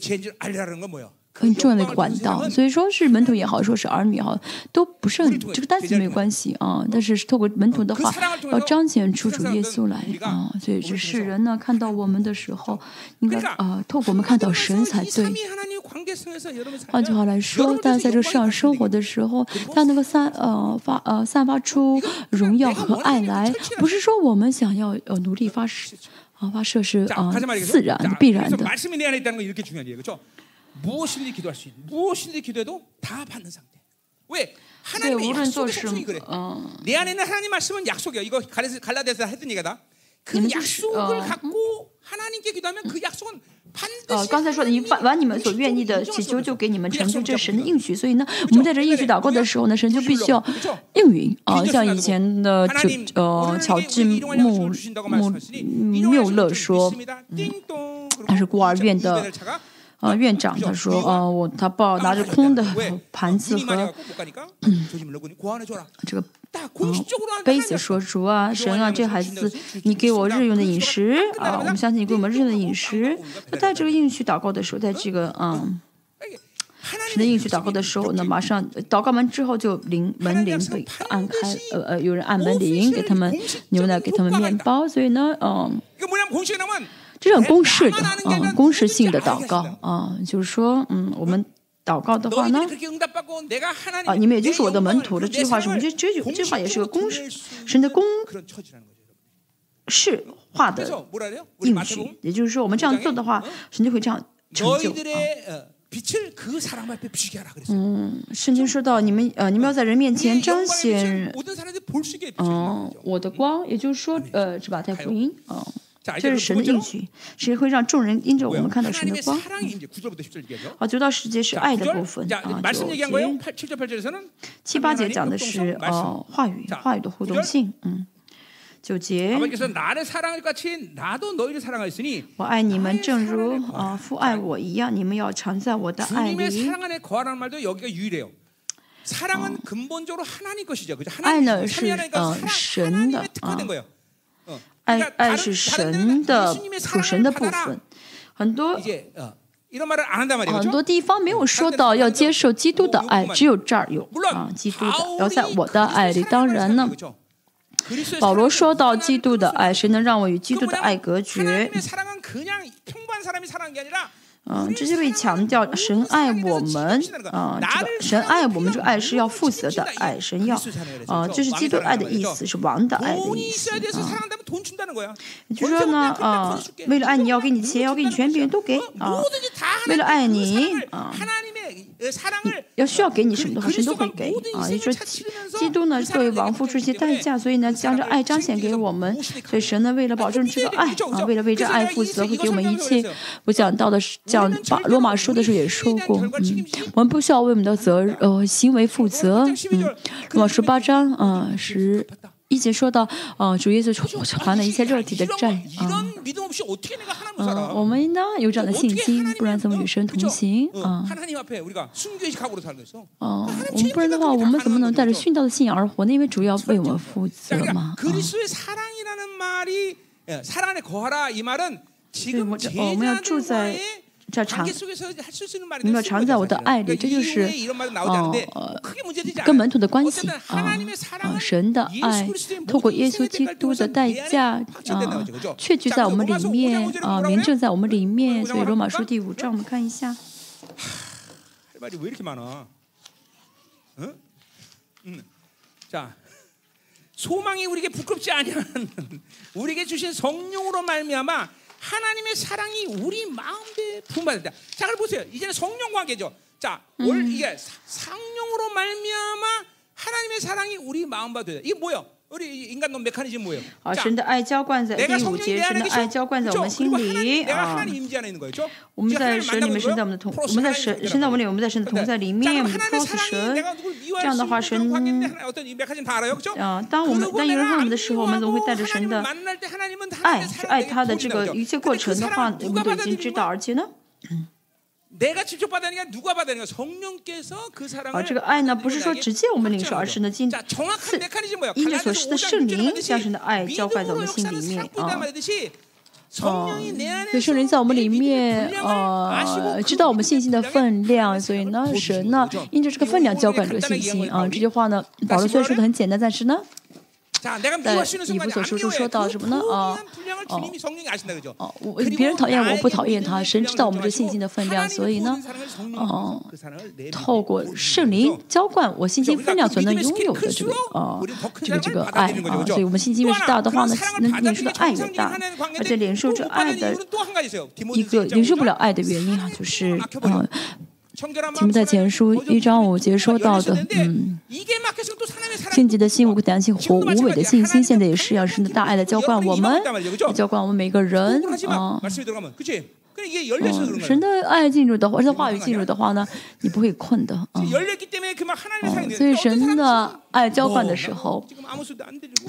很重要的一个管道，所以说是门徒也好，说是儿女也好，都不是很这个单词没关系啊。但是透过门徒的话，要彰显出主耶稣来啊。所以是世人呢，看到我们的时候应该啊，透过我们看到神才对。换句话来说，大家在这个世上生活的时候，他能够散呃发呃散发出荣耀和爱来，不是说我们想要呃努力发射啊，发射是啊自然的必然的。 말씀이 내 안에 있다는 건 이렇게 중요한 얘기죠. 그렇죠? 무엇이든지 기도할 수 있는 무엇이든지 기도해도 다 받는 상태. 왜? 所以 하나님의 无论做 약속의 什 속성이 그래. 嗯。 내 안에 있는 하나님 말씀은 약속이야. 이거 갈라디아서 갈라디아서 했던 얘기다. 그 음, 약속을 어, 갖고 하나님께 기도하면 그 약속은 呃， 반드시 刚才说的，你把把你们所愿意的祈求，就给你们成就，这是神的应许。所以呢，我们在这应许祷告的时候呢，神就必须要应允啊。像以前的就呃乔治穆穆缪勒说，他是孤儿院的 呃院长，他说呃我他抱拿着空的盘子和这个杯子说主啊神啊这孩子你给我日用的饮食啊，我们相信你给我们日用的饮食。他带这个应许祷告的时候，在这个嗯。神的应许祷告的时候呢，马上祷告完之后就铃门铃被按开，呃呃，有人按门铃，给他们牛奶，给他们面包，所以呢，嗯，这种公式的啊，公式性的祷告啊，就是说嗯，我们祷告的话呢，啊，你们也就是我的门徒了。这句话什么？这这句话也是个公式，神的公式化的应许。也就是说我们这样做的话，神就会这样成就啊。嗯圣经说到你们，呃，你们要在人面前彰显嗯，我的光。也就是说，呃，这把太福音。这是神的应许，谁会让众人因着我们看到神的光？啊，九到十节是爱的部分啊，九节七八节讲的是呃话语，话语的互动性，嗯，九节我爱你们，正如啊父爱我一样，你们要常在我的爱里。爱呢是啊神的啊。爱爱是神的属神的部分。很多很多地方没有说到要接受基督的爱只有这儿有啊基督的要在我的爱里当然呢保罗说到基督的爱谁能让我与基督的爱隔绝嗯，这些被强调，神爱我们啊，这个神爱我们这个爱是要负责的，爱神要，啊，就是基督爱的意思，是王的爱的意思啊。就说呢啊，为了爱你要给你钱，要给你权柄，都给啊，为了爱你啊。要需要给你什么的话，神都会给啊。也就是说，基督呢作为王付出一些代价，所以呢将这爱彰显给我们。所以神呢为了保证这个爱啊，为了为这爱负责，会给我们一切。我讲到的是讲把罗马书的时候也说过，嗯，我们不需要为我们的责呃行为负责。嗯，罗马书八章啊十。一直说到，呃，主业就传还了一些肉体的债啊。嗯，我们应当有这样的信心，不然怎么与神同行啊？哦，我们不然的话，我们怎么能带着殉道的信仰而活呢？因为主要为我们负责嘛啊。我们要住在。제자들과의 这常 관계 속에서 할 수 있는 말인데 你们要常在我的爱里， 그러니까 这就是 이후에 이런 말은 나오지 않는데 呃 크게 문제되지 跟 않아요. 门徒的关系 어쨌든 啊 하나님의 啊， 사랑은 神的爱 예수 그리스도의 透过 모든 耶稣 인생의 基督的 대가를 代 통해서 价 내 안에 확증된다는 啊 거죠, 그죠? ，确据 자, 在我们 그럼 里 로마서 面 5장 5절에 啊， 뭐라고 明 해요? 证在我们里面。 5장 所以罗马书 합니까? 第五章，我们看一下。 할 말이 왜 이렇게 많아? 응? 음. 자, 소망이 우리에게 부끄럽지 아니한 우리에게 주신 성령으로 말미암아 하나님의 사랑이 우리 마음에 부음받는다. 자, 그럼 보세요. 이제는 성령 관계죠. 자, 올 이게 사- 성령으로 말미암아 하나님의 사랑이 우리 마음받아요. 이게 뭐예요? 好，神的爱浇灌在第五节，神的爱浇灌在我们心里。啊，我们在神里面，神在我们的同，我们在神，神在我们里面，我们在神的同在里面。我们 cos 神这样的话，神啊，当我们当有人问我们的时候，我们总会带着神的爱去爱他的。这个一切过程的话，我们都已经知道，而且呢。啊这个爱呢，不是说直接我们领受，而是呢，经次依着所施的圣灵，将神的爱浇灌在我们心里面啊。所以圣灵在我们里面啊，知道我们信心的分量，所以呢，神呢，因着这个分量浇灌这个信心啊。这句话呢，保罗虽然说的很简单，但是呢。在以不所书中说到什么呢？啊哦哦我别人讨厌我不讨厌他神知道我们这信心的分量所以呢哦透过圣灵浇灌我信心分量所能拥有的这个呃这个这个爱啊所以我们信心越是大的话呢能领受的爱越大。而且领受这爱的一个领受不了爱的原因啊就是嗯题目在前书一章五节说到的，嗯，清洁的心，无担心，活无伪的信心。现在也是要神的大爱来浇灌我们，浇灌我们每个人啊。神的爱进入的话，而且话语进入的话呢，你不会困的啊。所以神的爱浇灌的时候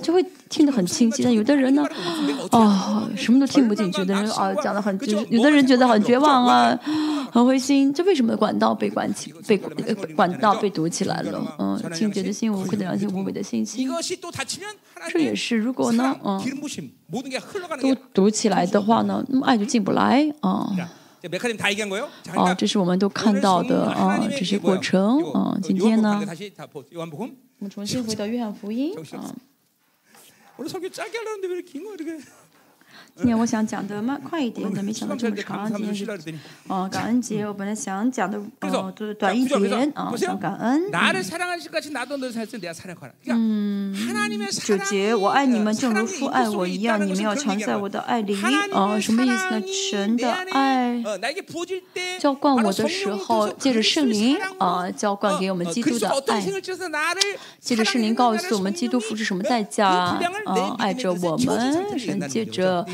就会听得很清晰，但有的人呢，啊，什么都听不进去。有的人啊，讲得很就是有的人觉得很绝望啊。很灰心，这为什么管道被管起、被管道被堵起来了？嗯，清洁的信物、可的良心、无伪的信息，这也是如果呢，嗯，都堵起来的话呢，那么爱就进不来啊。啊，这是我们都看到的啊，这些过程啊。今天呢，我们重新回到约翰福音啊。今天我想讲的慢快一点，但没想到这么长。今天是哦，感恩节，我本来想讲的哦，就是短一点啊，想感恩。嗯，主节，我爱你们，正如父爱我一样，你们要常在我的爱里。哦，什么意思呢？神的爱浇灌我的时候，借着圣灵啊，浇灌给我们基督的爱。借着圣灵告诉我们，基督付出什么代价啊，爱着我们，神借着。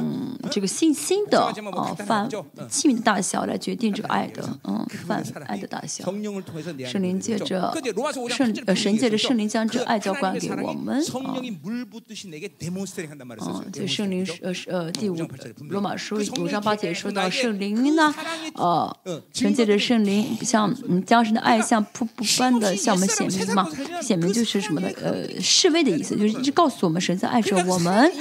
嗯，这个信心的啊范器皿的大小来决定这个爱的嗯范爱的大小。圣灵借着圣呃神借着圣灵将这爱浇灌给我们啊。嗯，这圣灵呃呃第五罗马书五章八节说到圣灵呢呃神借着圣灵像嗯将神的爱像瀑布般的向我们显明嘛，显明就是什么呢？呃示威的意思，就是一直告诉我们神在爱着我们，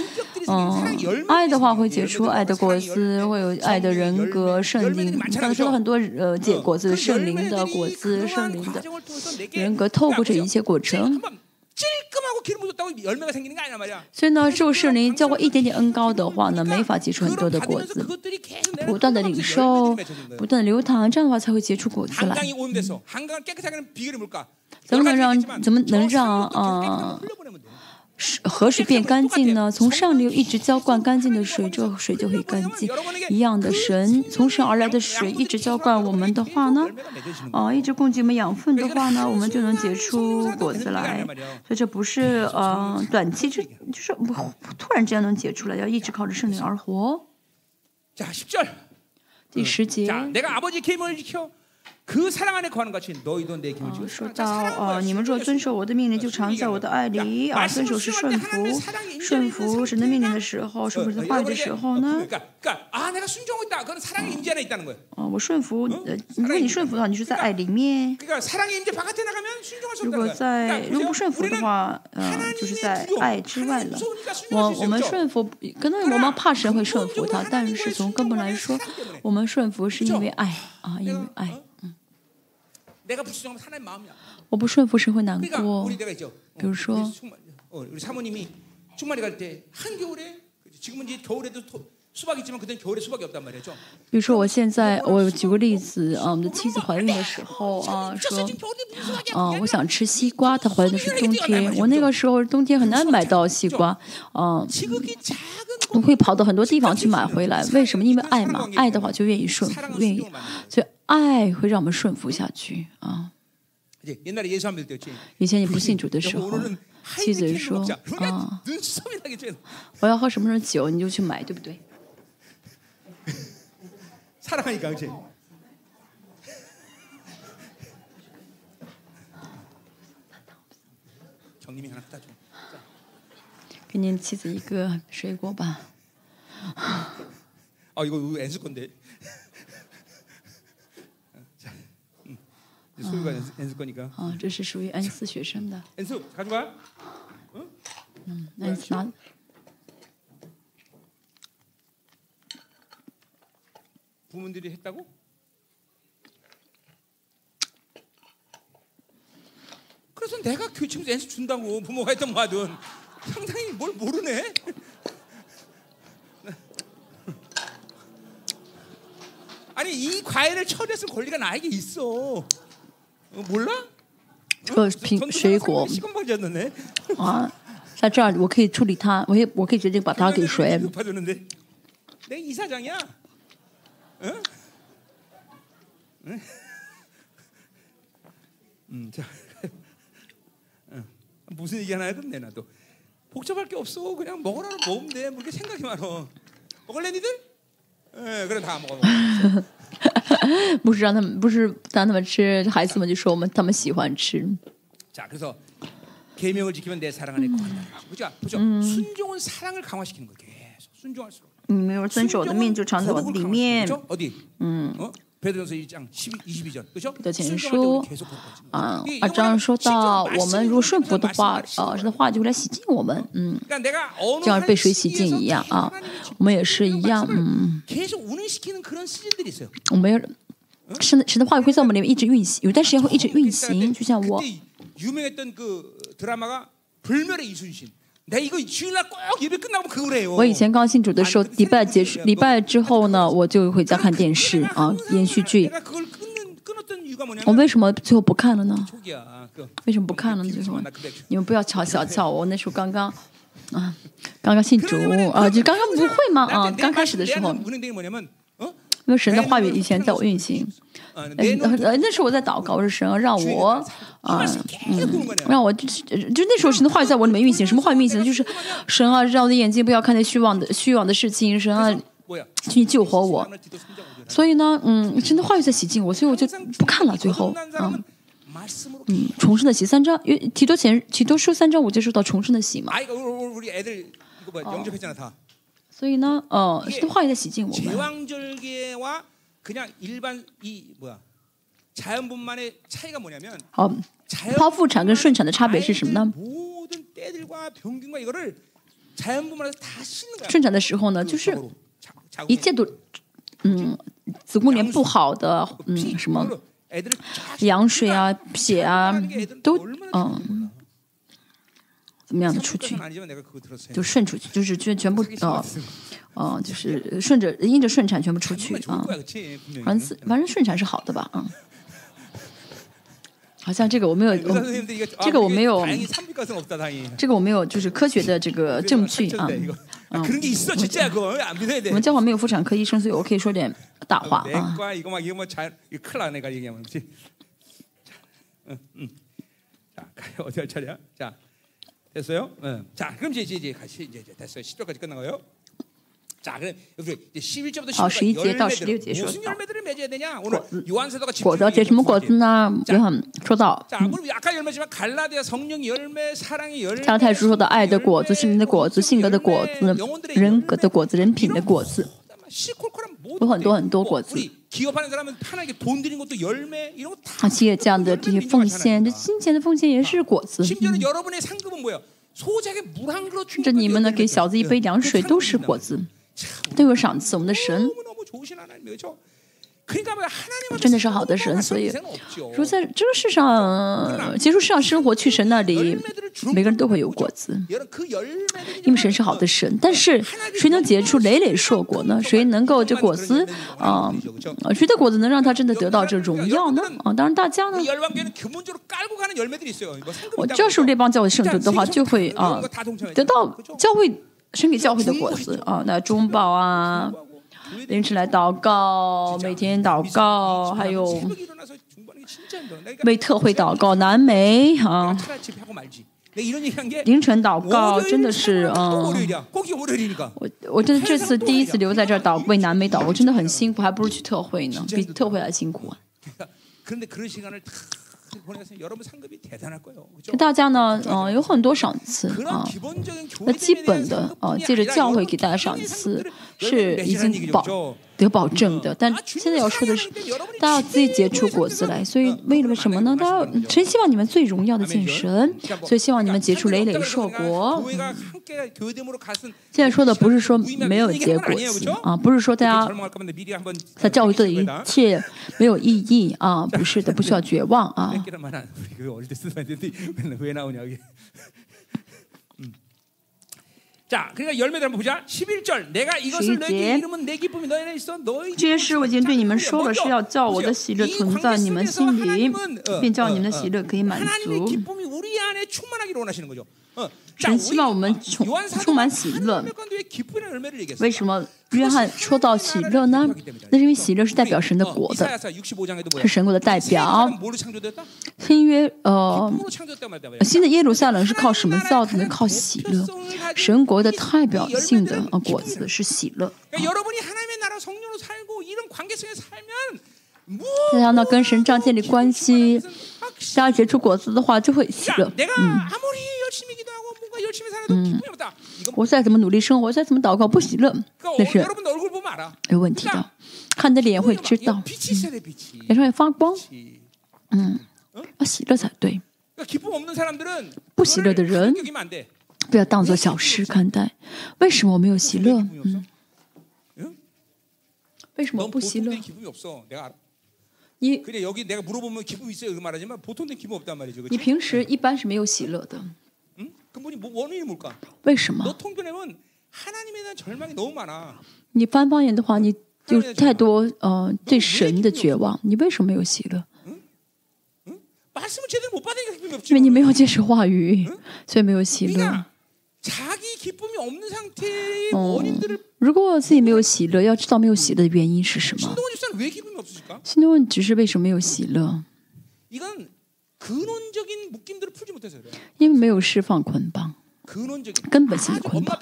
嗯。爱的话会结出爱的果子会有爱的人格圣灵。你刚才说了很多呃结果子圣灵的果子圣灵的人格透过这一切过程。所以呢受圣灵教过一点点恩高的话呢没法结出很多的果子不断的领受不断的流淌这样的话才会结出果子来。怎么能让怎么能让嗯河水变干净呢？从上流一直浇灌干净的水，这水就会干净。一样的神，从神而来的水一直浇灌我们的话呢，啊，一直供给我们养分的话呢，我们就能结出果子来。所以这不是呃短期之，就是不突然之间能结出来，要一直靠着圣灵而活。第十节。就说到啊，你们若遵守我的命令，就常在我的爱里啊。遵守是顺服，顺服神的命令的时候，是不是话语的时候呢？啊，我顺服，如果你顺服的话，你是在爱里面。如果在，如果不顺服的话，嗯，就是在爱之外了。我我们顺服，可能我们怕神会顺服他，但是从根本来说，我们顺服是因为爱啊，因为爱，嗯。我不顺服神会难 그러니까 过 우리 내가 있죠. 어, 비로소- 우리, 충만, 어, 우리 사모님이 충만이 갈 때 한겨울에 지금은 이제 겨울에도 토, 比如说，我现在我举个例子啊，我们的妻子怀孕的时候啊，说，啊，我想吃西瓜，她怀孕的是冬天，我那个时候冬天很难买到西瓜，啊，我会跑到很多地方去买回来。为什么？因为爱嘛，爱的话就愿意顺服，愿意，所以爱会让我们顺服下去啊。以前你不信主的时候。妻子说：“啊，我要喝什么什么酒，你就去买，对不对？” 사랑하니까 그렇지. 경님이 하나 갖다 줘. 给您妻子一个水果吧。 아 이거 우리 엔스 건데. 자, 음. 이제 소유가 엔스, 엔스 거니까. 啊，这是属于恩赐学生的。 엔스 가져가. 恩赐拿 부모들이 했다고? 그래서 내가 교육청에서 엔스 준다고 부모가 했던 뭐 하든 상당히 뭘 모르네. 아니 이 과일을 처리했을 권리가 나에게 있어. 어, 몰라? 这个苹水果 시건방지였네. 啊，在这儿我可以处理它，我也我可以决定把它给谁。 높아졌는데. 내 이사장이야. 응? 응? 음, 자, 응. 무슨 얘기 하나 해도 내나 또 복잡할 게 없어. 그냥 먹으라고 먹으면 돼. 뭐 이렇게 생각이 많어. 먹을래 니들? 예, 그래 다 먹어. 먹어. 不是让他们，不是让他们吃，孩子们就说我们他们喜欢吃。 자, 그래서 계명을 지키면 내 사랑 안에 거한다. 보자, 보죠. 순종은 사랑을 강화시키는 거예요. 계속 순종할수록. 你没有遵守我的命，就藏在我里面。嗯，彼得前书啊，啊，张说到，我们如果顺服的话，老师的话就会来洗净我们，嗯，就像被水洗净一样啊。我们也是一样，嗯。我们有，神的神的话会在我们里面一直运行，有段时间会一直运行，就像我。我以前刚信主的时候，礼拜结束，礼拜之后呢，我就回家看电视啊，连续剧。我为什么最后不看了呢？为什么不看了呢？就是你们不要瞧小瞧我。那时候刚刚啊，刚刚信主啊，就刚刚不会吗？啊，刚开始的时候。神的话语以前在我运行。呃，那时候我在祷告，我说神啊，让我，啊、嗯，让我就就那时候神的话语在我里面运行，什么话语运行？就是神啊，让我的眼睛不要看见虚妄的虚妄的事情，神啊，请你救活我。所以呢，嗯，神的话语在洗净我，所以我就不看了。最后，嗯，嗯，重生的洗三章，提多前提多书三章，我就受到重生的洗嘛。所以呢，呃，神的话语在洗净我们。 제왕절개와 그냥 일반 이 뭐야 자연분만의 차이가 뭐냐면 好， 자연 剖腹产跟顺产的差别是什么呢？ 모든 때들과 병균과 이거를 자연분만에서 다 씻는 거야. 顺产的时候呢，就是 적으로. 자- 자궁에 一切都，嗯，子宫连不好的， 피, 嗯，什么 그걸로 애들을 쫙 羊水啊、血啊 자연분만하는 게 애들은 都 얼마나 嗯， 怎么样的出去，就顺出去，就是全全部哦哦，就是顺着，因着顺产全部出去啊。反正反正顺产是好的吧？嗯，好像这个我没有，这个我没有，这个我没有，就是科学的这个证据啊。我们正好没有妇产科医生，所以我可以说点大话啊。嗯。嗯 됐어요? 응. 자, 그럼 이제 이제 이제 같이 이제, 이제 됐어요. 10절까지 끝나고요. 자, 그럼 여기 이제 11절부터 好11节到 열매들 16节说 무슨 到 열매들을 맺어야 되냐? 오늘 요한서도가 果子要结什么果子呢？约翰说到， 자, 물론 아까 열매지만 갈라디아 성령 열매, 사랑의 열매, 加拉太书说到爱的果子、 열매, 心灵的果子、性格的果子 영혼들의、 人格的果子、人品的 이런 果子。 有很多很多果子而且这样的这些奉献这金钱的奉献也是果子这你们呢给小子一杯凉水都是果子都有赏赐我们的神真的是好的神，所以如果在这个世上结束世上生活去神那里，每个人都会有果子。因为神是好的神，但是谁能结出累累硕果呢？谁能够这果子啊？谁的果子能让他真的得到这荣耀呢？啊，当然大家呢，我就是这帮教会圣徒的话，就会啊得到教会神给教会的果子啊，那中宝啊。凌晨来祷告，每天祷告，还有为特会祷告，南美啊。凌晨祷告真的是嗯，我我真的这次第一次留在这儿祷为南美祷告，真的很辛苦，还不如去特会呢，比特会还辛苦啊。大家呢，嗯，有很多赏赐啊。那基本的啊，借着教会给大家赏赐是已经保得保证的。但现在要说的是，大家要自己结出果子来。所以为了什么呢？大家真希望你们最荣耀的见神，所以希望你们结出累累硕果。现在说的不是说没有结果子啊，不是说大家在教会做的一切没有意义啊，不是的，不需要绝望啊。자 그러니까 열매들 한번 보자. 11절 내가 이것을 너희에게 이름은 내 기쁨이 너희 안에 있어 너희 这些事我已经对你们说了，是要叫我的喜乐存在你们心里，并叫你们的喜乐可以满足。 기쁨이 우리 안에 충만하기를 원하시는 거죠. 어. 神希望我们充充满喜乐。为什么约翰说到喜乐呢？那是因为喜乐是代表神的国的，是神国的代表。新约呃，新的耶路撒冷是靠什么造的呢？靠喜乐。神国的代表性的啊果子是喜乐。大家呢跟神这样建立关系，大家结出果子的话就会喜乐。嗯。嗯，我再怎么努力生活，再怎么祷告，不喜乐，那是。有问题的。看你的脸会知道，脸上会发光。嗯，要喜乐才对。不喜乐的人，不要当做小事看待。为什么我没有喜乐？嗯，为什么不喜乐？你你平时一般是没有喜乐的。为什么？你翻方言的话，你就太多呃对神的绝望。你为什么没有喜乐？因为你没有接受话语，所以没有喜乐。如果自己没有喜乐，要知道没有喜乐的原因是什么？新的问只是为什么没有喜乐？因为没有释放捆绑，根本性的捆绑，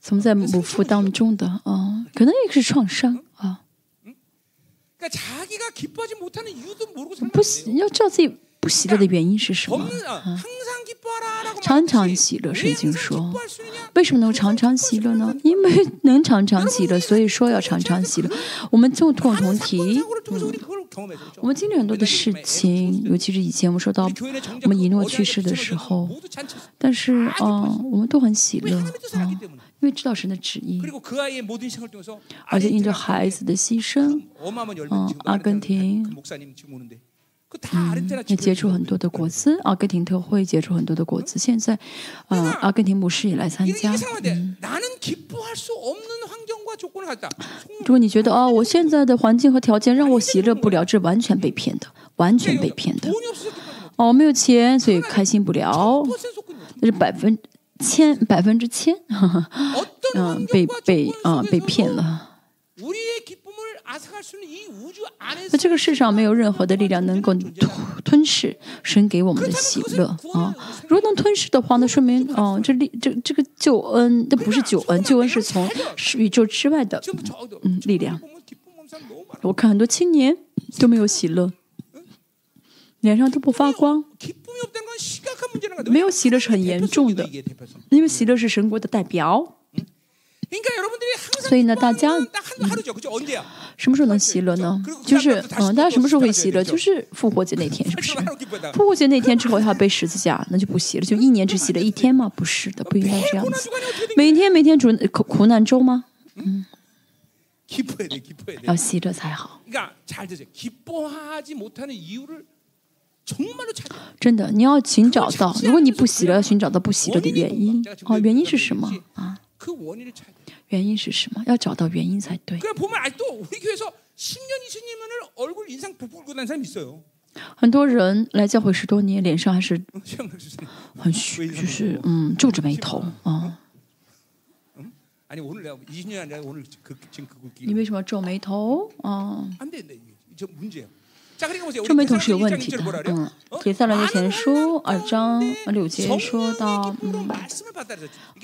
从在母腹当中的啊，可能也是创伤啊。不喜要知道自己不喜乐的原因是什么啊？常常喜乐，圣经说，为什么能常常喜乐呢？因为能常常喜乐，所以说要常常喜乐。我们就共同提，我们经历很多的事情，尤其是以前我们说到我们以诺去世的时候，但是啊，我们都很喜乐啊，因为知道神的旨意，而且因着孩子的牺牲，嗯，阿根廷。嗯，也结出很多的果子。阿根廷特会结出很多的果子。现在，呃，阿根廷牧师也来参加。如果你觉得哦，我现在的环境和条件让我喜乐不了，这完全被骗的，完全被骗的。哦，没有钱，所以开心不了。那是百分千百分之千，嗯，被被啊被骗了。那这个世上没有任何的力量能够吞吞噬神给我们的喜乐啊！如果能吞噬的话，那说明 哦，这力这这个救恩，那不是救恩，救恩是从宇宙之外的嗯力量。我看很多青年都没有喜乐，脸上都不发光，没有喜乐是很严重的，因为喜乐是神国的代表。所以呢，大家什么时候能息了呢？就是嗯，大家什么时候会息了？就是复活节那天，是不是复活节那天之后要背十字架？那就不息了，就一年只息了一天吗？不是的，不应该这样子。每天每天煮苦苦难粥吗？嗯，要息了才好。真的，你要寻找到，如果你不息了，要寻找到不息了的原因哦，原因是什么啊？原因是什么？要找到原因才对。很多人来教会十多年，脸上还是很虚，就是嗯，皱着眉头啊。你为.什么皱眉头?啊.안 돼, 이문제 야. 这美瞳是有问题的嗯铁三轮就前书二章柳杰说到嗯。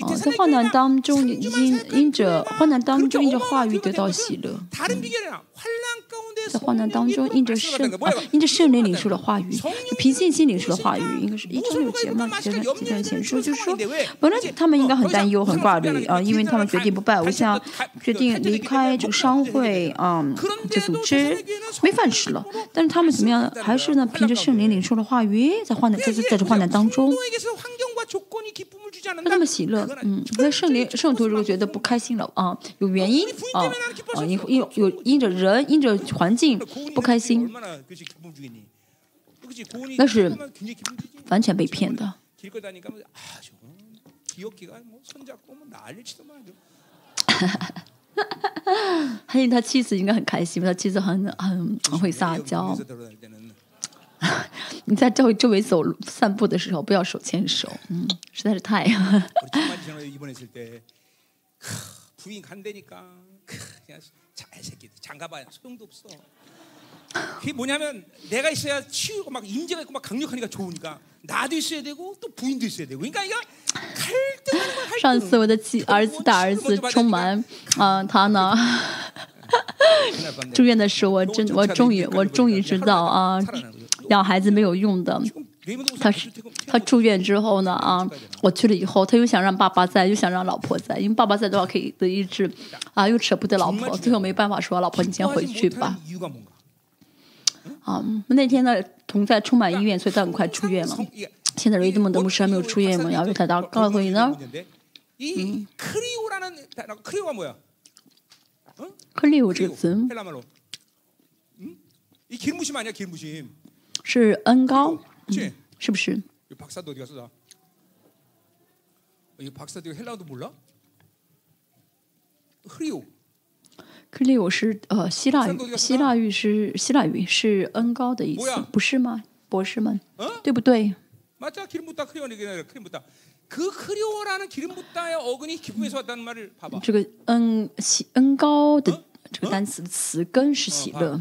哦在患难当中因因着患难当中因着话语得到喜乐在患难当中因着圣啊因着圣灵领受了话语就平静心领受了话语应该是一九六九嘛前段前段前书就说本来他们应该很担忧很挂虑啊因为他们决定不败偶像决定离开这个商会啊就组织没饭吃了但他们怎么样？还是呢？凭着圣灵领受的话语，在患难，在在这患难当中。那他们喜乐，嗯，那圣灵圣徒如果觉得不开心了啊，有原因啊啊，因因有因着人，因着环境不开心，那是完全被骗的。他他妻子应该很开心吧？他妻子很很很会撒娇。你在周围周围走路散步的时候，不要手牵手，嗯，实在是太。上次我的儿子大儿子充满啊他呢住院的时候我真我终于我终于知道啊养孩子没有用的。他是他住院之后呢啊我去了以后他又想让爸爸在又想让老婆在因为爸爸在的话可以得一治。啊又舍不得老婆最后没办法说老婆你先回去吧。啊，那天呢，同在充满医院，所以他很快出院了。现在瑞德姆德姆什还没有出院嘛，然后又在告诉你呢。嗯，克里乌拉呢？那个克里乌是啥？嗯，克里乌就是。海拉马罗。嗯，这吉姆什嘛？是恩高，是不是？这博士都哪去了？这博士对海拉都木了？克里。克里我是呃希腊语希腊语是希腊语是恩高的意思不是吗？博士们对不对？这个恩喜恩高的这个单词的词根是喜乐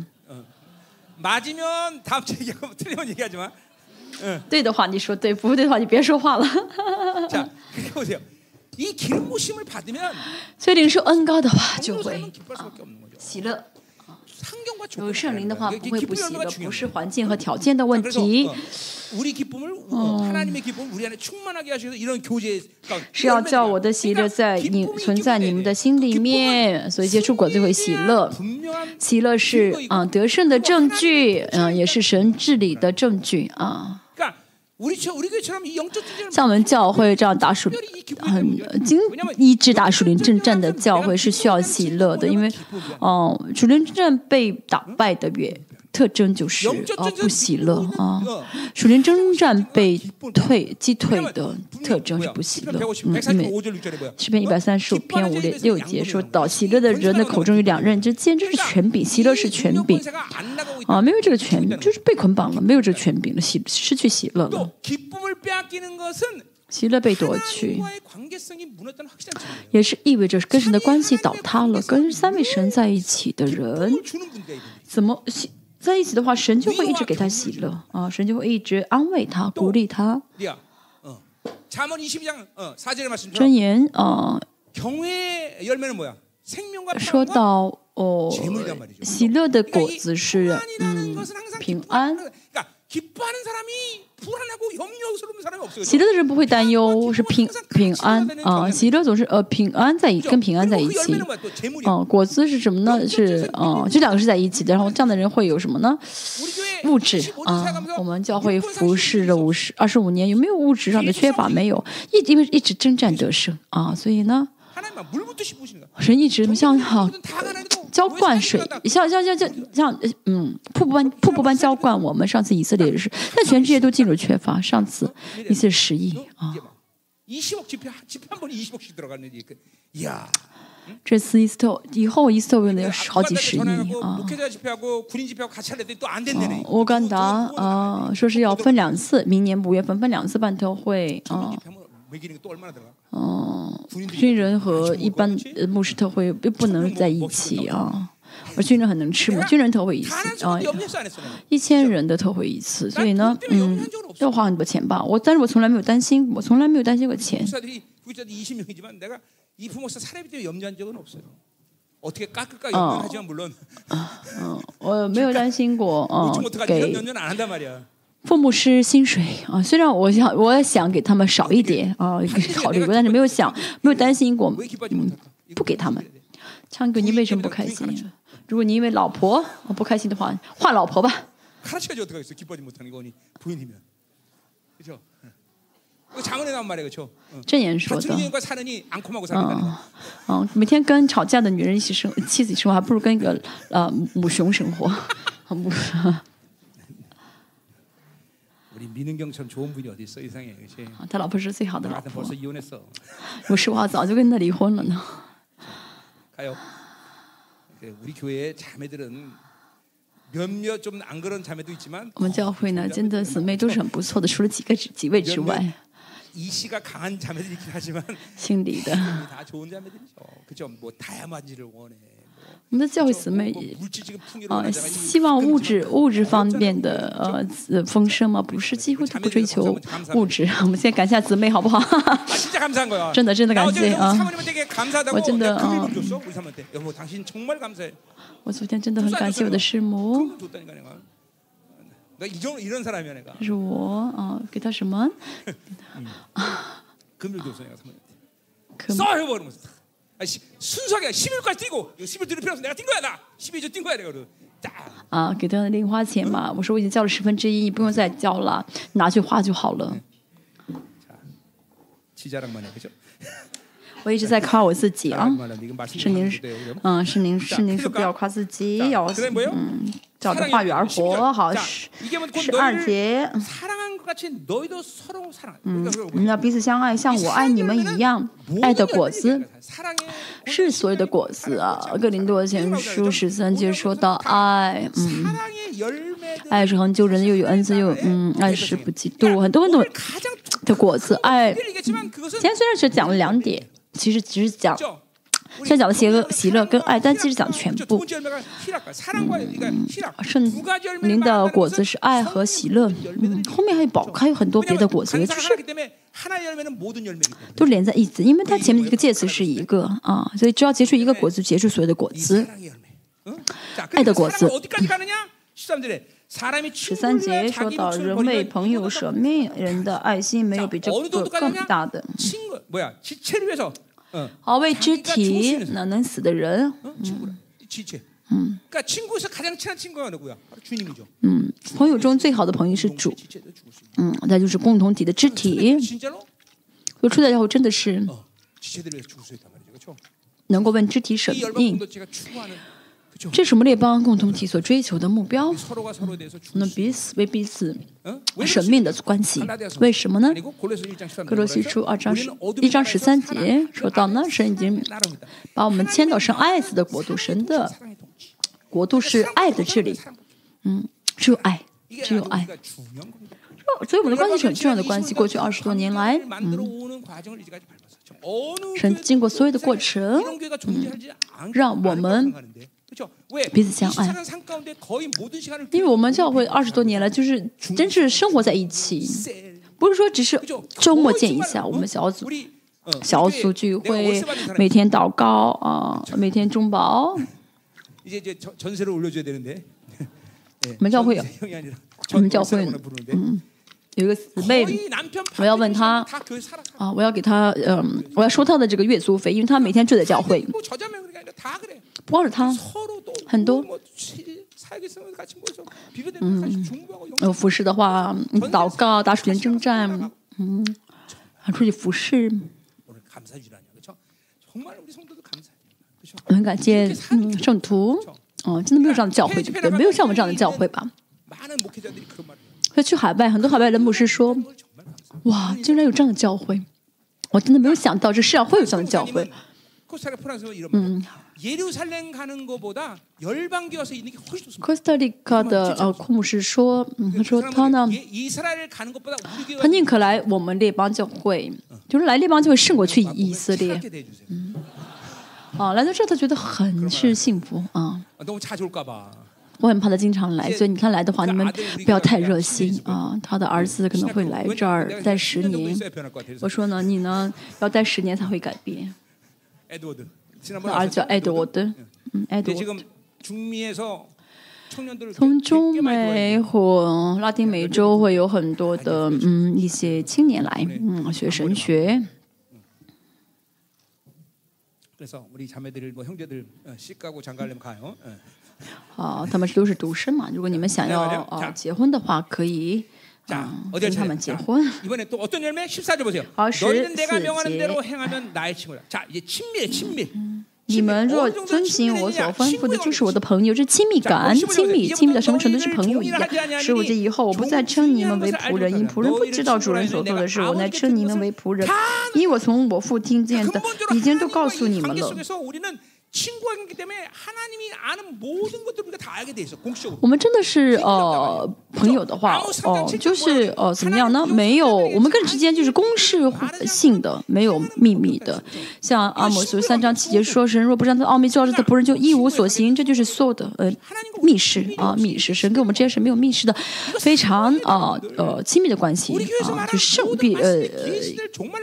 嗯对的话你说对不对的话你别说话了。所以灵受恩膏的话，就会喜乐；有圣灵的话，不会不喜乐。不是环境和条件的问题，是要叫我的喜乐在你存在你们的心里面。所以接触过就会喜乐。喜乐是啊，得胜的证据嗯，也是神治理的证据啊。像我们教会这样打属很经医治打属灵征战的教会是需要喜乐的，因为嗯、属灵征战被打败的原特征就是哦不喜乐啊属灵征战被退击退的特征是不喜乐。嗯因为诗篇一百三十五篇五点六节说到喜乐的人的口中有两任之然这是权柄喜乐是权柄。啊没有这个权就是被捆绑了没有这个权柄了喜失去喜乐了。喜乐被夺去。也是意味着跟神的关系倒塌了跟三位神在一起的人怎么喜在一起的话，神就会一直给他喜乐啊，神就会一直安慰他、鼓励他。箴言啊，说到哦，喜乐的果子是嗯平安。喜乐的人不会担忧是平平安啊喜乐总是呃平安在一跟平安在一起。嗯果子是什么呢？是嗯这两个是在一起的然后这样的人会有什么呢？物质啊我们教会服侍了五十二十五年有没有物质上的缺乏？没有。一因为一直征战得胜啊所以呢人一直怎像好浇灌水，像像像像像，嗯，瀑布般瀑布般浇灌我们。上次以色列也是，但全世界都进入缺乏。上次一次十亿啊，这次伊斯特以后伊斯特可能要好几十亿啊。乌干达啊，说是要分两次，明年五月份分两次办特会啊。哦，军人和一般牧师特会不能在一起啊。而军人很能吃嘛，军人特会一次啊，一千人的特会一次，所以呢，嗯，要花很多钱吧。我，但是我从来没有担心，我从来没有担心过钱。啊，嗯，我没有担心过，嗯，给。父母是薪水啊，虽然我想我也想给他们少一点啊，考虑过，但是没有想，没有担心过，嗯，不给他们。昌哥，你为什么不开心？如果你因为老婆不开心的话，换老婆吧。正言说的。嗯，每天跟吵架的女人一起生，妻子生活，还不如跟一个呃母熊生活。母。우리 민은경처럼 좋은 분이 어디 있어 이상해 그렇지? 他老婆是最好的 나 老 같은 婆， 벌써 이혼했어 我实话早就跟他离婚了呢。 가요. 그 우리 교회 자매들은 몇몇 좀 안 그런 자매도 있지만 我们教会呢，真的姊妹都是很不错的，除了几个几位之外， 이 씨가 강한 자매들이 있긴 하지만 心里的。 다 좋은 자매들이죠. 그죠? 뭐 다양한지를 원해. 我们的教会姊妹，呃，希望物质物质方面的呃呃丰盛吗？不是，几乎都不追求物质。我们先感谢姊妹好不好？真的真的感谢啊！我真的啊！我昨天真的很感谢我的师母。是我啊，给他什么？아, 시, 순수하게 11까지 뛰고 이거 11 들을 필요 없어. 내가 뛴 거야 나. 12주 뛴 거야 내가. 그러. 딱. 啊，给他零花钱嘛。我说我已经交了十分之一，你不用再交了，拿去花就好了。 지자랑만 해 그죠? 我一直在夸我自己啊。 자랑만 해. 이건 말씀 圣灵 좀 돼요. 그럼? 嗯，圣灵圣灵说不要夸自己，要 그다음에뭐예요 嗯照着话语而活。好， 자, 十 이게 뭐곧 十二 너희를 节， 사 你们要彼此相爱，像我爱你们一样。爱的果子是所有的果子啊。格林多前书十三节说到爱，嗯，爱是恒久的，又有恩赐，又嗯，爱是不嫉妒，很多很多的果子爱。今天虽然只讲了两点，其实只是讲。先讲的喜乐，喜乐跟爱，但其实讲全部，嗯，圣您的果子是爱和喜乐，嗯，后面还有宝，还有很多别的果子，就是都连在一起，因为它前面一个介词是一个啊，所以只要结出一个果子，结出所有的果子，爱的果子。十三节说到人为朋友舍命，人的爱心没有比这个更大的。好为肢体，那能死的人。嗯，嗯，朋友中最好的朋友是主。嗯，那就是共同体的肢体。我出来以后真的是能够问肢体什么命。这是我们列邦共同体所追求的目标。我们彼此为彼此生命的关系，为什么呢？格罗西书二章十一章十三节说到呢，神已经把我们迁到神爱子的国度，神的国度是爱的治理。嗯，只有爱，只有爱。所以我们的关系是很重要的关系。过去二十多年来，嗯。神经过所有的过程，嗯，让我们彼此相爱。因为我们教会二十多年了就是真是生活在一起。不是说只是周末见一下我们小组小组聚会每天祷告啊每天中保我们教会有？我们教会。嗯有一个姊妹我要问她啊我要给她嗯我要收她的这个月租费因为她每天住在教会。抱着他，很多，嗯，有，服侍的话，祷告、打水、征战，嗯，还出去服侍，很感谢圣徒，哦，真的没有这样的教会，对不对？没有像我们这样的教会吧？去海外，很多海外的牧师说，哇，竟然有这样的教会，我真的没有想到，这世上会有这样的教会。嗯斯达黎加，嗯，斯达黎卡的库姆是说，说他呢，他宁可来我们这帮教会，就是来这帮教会胜过去以色列。啊，来到这儿他觉得很是幸福啊。我很怕他经常来，所以你看来的话，你们不要太热心啊。他的儿子可能会来这儿待十年。我说呢，你呢要待十年才会改变。에드워드. 他 지난번에 儿子叫 왔었죠? 艾德沃德，嗯，艾德 근데 沃德。 지금 중미에서 청년들을 从 꽤- 中 꽤 많이 도와줘요. 美或拉丁美洲会有很多的嗯一些青年来嗯学神学， 그래서 우리 자매들 뭐 형제들 어, 시가고 장가려면 가요. 어. 啊，他们都是独生嘛。如果你们想要啊结婚的话，可以 자, 啊 어디 跟 할 他们 차례? 结 자, 婚。 이번에 또 어떤 열매? 14절 보세요. 아, 너희는 내가 14 명하는 제. 대로 행하면 나의 친구라. 자, 이제 친밀해, 친밀. 你们若遵行我所吩咐的，就是我的朋友。这亲密感，亲密，亲密到什么程度？是朋友一样。十五节以后，我不再称你们为仆人，因仆人不知道主人所做的事，我乃称你们为仆人，因我从我父听见的， 근본적으로 已经都告 하나님과의 诉你们 관계 了。 我们真的是呃，朋友的话哦，就是呃，怎么样呢？没有，我们跟之间就是公式化性的，没有秘密的。像阿摩所三张七节说神若不让他，奥秘就让他，仆人就一无所行。这就是所有的呃，密室啊，密室神跟我们之间是没有密室的，非常啊，呃，亲密的关系啊。就胜不比，呃，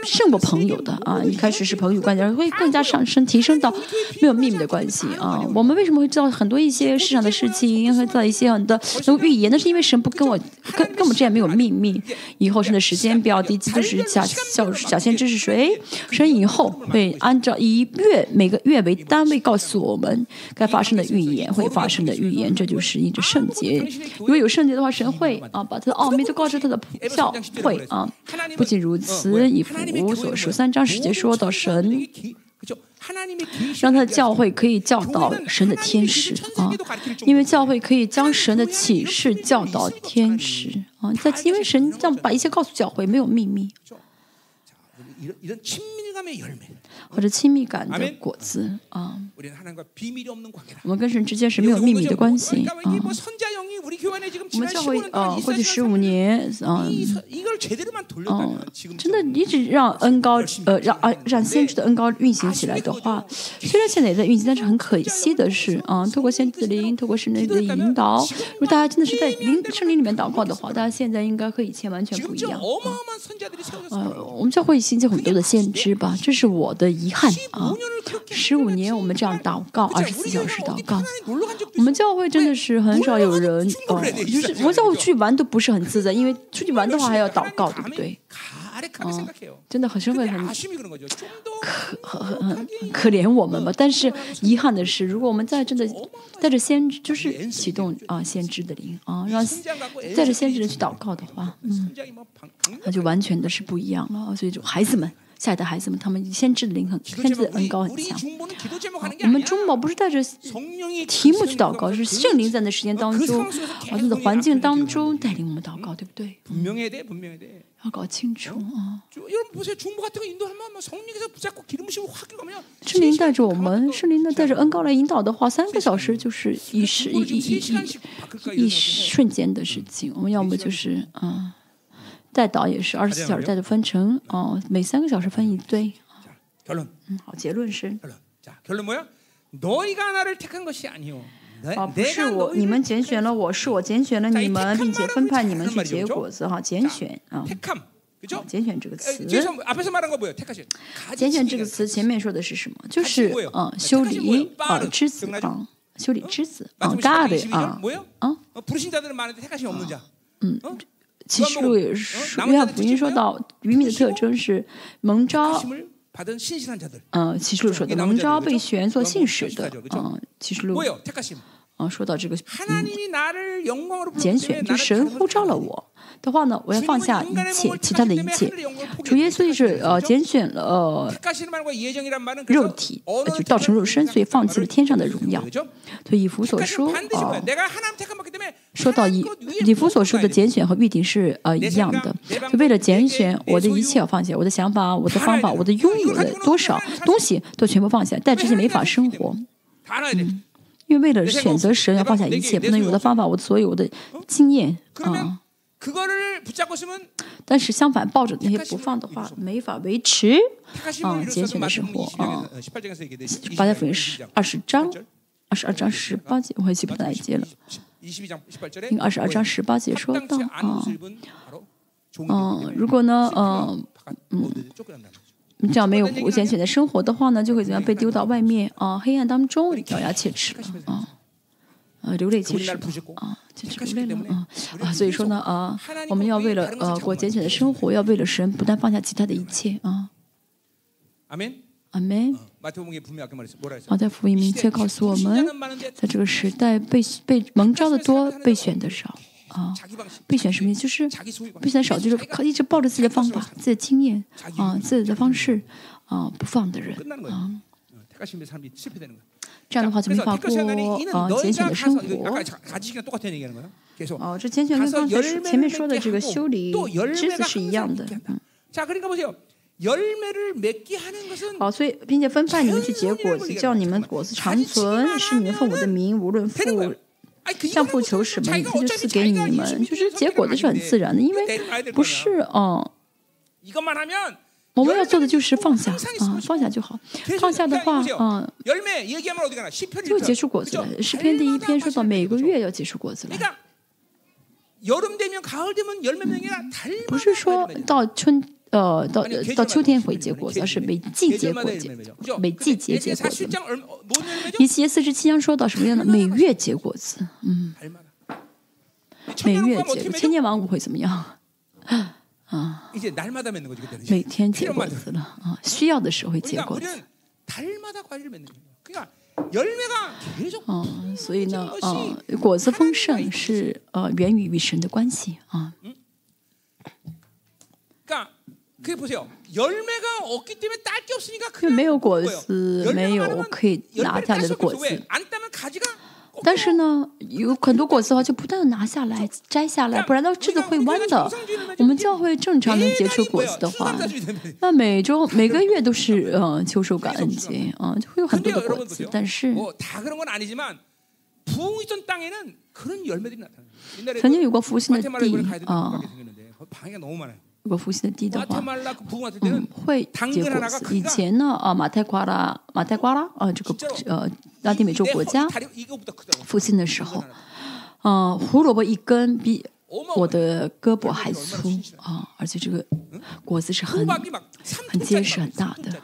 胜过朋友的啊。一开始是朋友关系，而会更加上升提升到没有。秘密的关系啊。我们为什么会知道很多一些世上的事情，会知道一些很多预言？那是因为神不跟我跟跟我们之间没有秘密。以后神的时间表，第一就是假小假先知是谁？神以后会按照以月每个月为单位告诉我们该发生的预言，会发生的预言，这就是印着圣洁。如果有圣洁的话，神会啊把他的奥秘都告知他的教会啊。不仅如此，以弗所十三章十节说到神。让他的教会可以教导神的天使啊因为教会可以将神的启示教导天使啊在因为神这样把一切告诉教会没有秘密。或者亲密感的果子啊，我们跟神之间是没有秘密的关系啊。我们教会啊，过去十五年啊，嗯，真的一直让恩高呃，让啊让先知的恩高运行起来的话，虽然现在也在运行，但是很可惜的是啊，透过先知灵，透过神的引导，如果大家真的是在林圣灵里面祷告的话，大家现在应该和以前完全不一样啊。呃，我们教会兴起很多的先知吧，这是我的。的遗憾啊。十五年我们这样祷告二十四小时祷告。我们教会真的是很少有人呃就是我们教会去玩都不是很自在因为出去玩的话还要祷告对不对嗯真的很身份很可很很可怜我们吧但是遗憾的是如果我们在真的带着先知就是启动啊先知的灵啊让带着先知的去祷告的话嗯那就完全的是不一样了所以就孩子们在的孩子们，他们先知的灵很，先知的恩高很强。我们中保不是带着题目去祷告，是圣灵在那时间当中，啊，在环境当中带领我们祷告，对不对？要搞清楚啊。圣灵带着我们，圣灵呢带着恩高来引导的话，三个小时就是一时一一一一瞬间的事情。我们要么就是啊。代祷也是二十四小时代的分成，哦，每三个小时分一堆。嗯，好，结论是。결 론。 뭐 야？ 너희가나를택한것이아니 오。 啊，不是我，你们拣选了我，是我拣选了你们，并且分派你们去结果子哈，拣选啊好，拣选这个词。拣选这个词前面说的是什么？就是嗯，修理啊，之子啊，修理之子啊，大的啊啊，嗯，启示录也是约翰福音说到渔民的特征是蒙召。嗯，启示录说的蒙召被选做信使的。嗯，启示录。啊，说到这个，嗯，拣选就神呼召了我的话呢，我要放下一切其他的一切。主耶稣是呃拣选了肉体，呃、就道成肉身，所以放弃了天上的荣耀。所以以弗所说啊、呃，说到以以弗所说的拣选和预定是呃一样的，就为了拣选我的一切要放下，我的想法、我的方法、我的拥有的多少东西都全部放下，但这些没法生活。嗯因为为了选择神，要放下一切，不能有的方法，我所有的经验啊。但是相反，抱着那些不放的话，没法维持啊，节选的生活啊。八节福音十二十章，二十二章十八节，我也记不太记了。二十二章十八节说到啊，嗯、啊，如果呢，嗯、嗯。你这样没有过拣选的生活的话呢，就会怎样被丢到外面啊，黑暗当中，咬牙切齿了啊，呃，流泪切齿啊，切齿流泪了啊，啊，所以说呢，啊，我们要为了呃过拣选的生活，要为了神不断放下其他的一切啊。阿门阿门。阿大福音明确告诉我们，在这个时代被被蒙召的多，被选的少。啊备选什么意思？就是备选少就是靠一直抱着自己的方法自己的经验啊自己的方式啊不放的人啊。这样的话就没法过啊节俭的生活。哦这节选跟刚才前面说的这个修理枝子是一样的嗯。好所以并且分派你们去结果子叫你们果子长存是你们父母的名无论富向父求什么？他就赐给你们。就是结果子是很自然的，因为不是嗯，我们要做的就是放下，啊，放下就好。放下的话，嗯，又结出果子来。诗篇第一篇说到每个月要结出果子来，不是说到春。呃，到到秋天会结果子，是每季节果子，每季节结果子。一七四十七章说到什么样的？每月结果子，嗯，每月结果，千年王国会怎么样？啊，每天结果子了啊，需要的时候会结果子。嗯、啊，所以呢，啊，果子丰盛是呃源于与神的关系啊。嗯그게 보세요. 열매가 없기 때문에 딸 게 없으니까 因为没有 그냥 果 먹는 거예요. 子， 열매가 没有 많으면 可以拿 열매를 下 딸 来的 수가 果 없어. 子 왜? 。안 따면 가지가 但是呢，有很多果子的话，就不断的拿下来、摘下来，不然的枝子会弯的。我们教会正常能结出 매달이 果 뭐야? 子的话， 추수감사주의 되면 那每周每个月都是呃秋收感恩节啊，就会有很 근데 多的果 여러분 子 보세요. 。但是 뭐 다 그런 건 아니지만 부흥 있던 땅에는 그런 열매들이 나타나요. 옛날에 曾经有过复兴的 과테말라 地 이번에 가야 되는啊 如果腹心的低的话，嗯，会结果子。以前呢，啊，马太瓜拉，马太瓜拉，啊，这个呃拉丁美洲国家，附近的时候，啊，胡萝卜一根比我的胳膊还粗，啊，而且这个果子是很很结实很大的。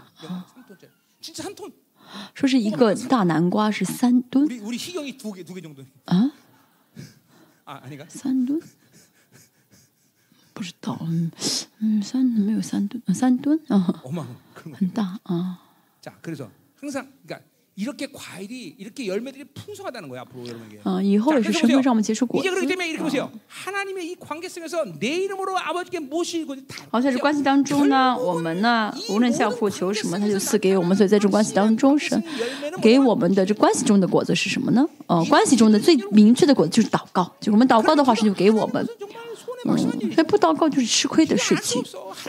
说是一个大南瓜是三吨。啊。三吨。不知道，嗯嗯，三没有三吨，呃三吨啊， 어마 그런 거. 很大啊。 자 그래서 항상 그러니까 이렇게 과일이 이렇게 열매들이 풍성하다는 거야 앞으로 여러분에게. 嗯，以后 자, 也是 그래서 身份 보세요. 上我们结出果 이제 子 그렇기 때문에 이렇게 보세요. 하나님의 이 관계성에서 내 이름으로 아버지께 모시고 다. 好，在这关系当中呢，我们呢，无论向父求什么，他就赐给我们。所以在这关系当中，神给我们的这关系中的果子是什么呢？呃，关系中的最明确的果子就是祷告，就是我们祷告的话，神就给我们。 所以不祷告就是吃亏的事情，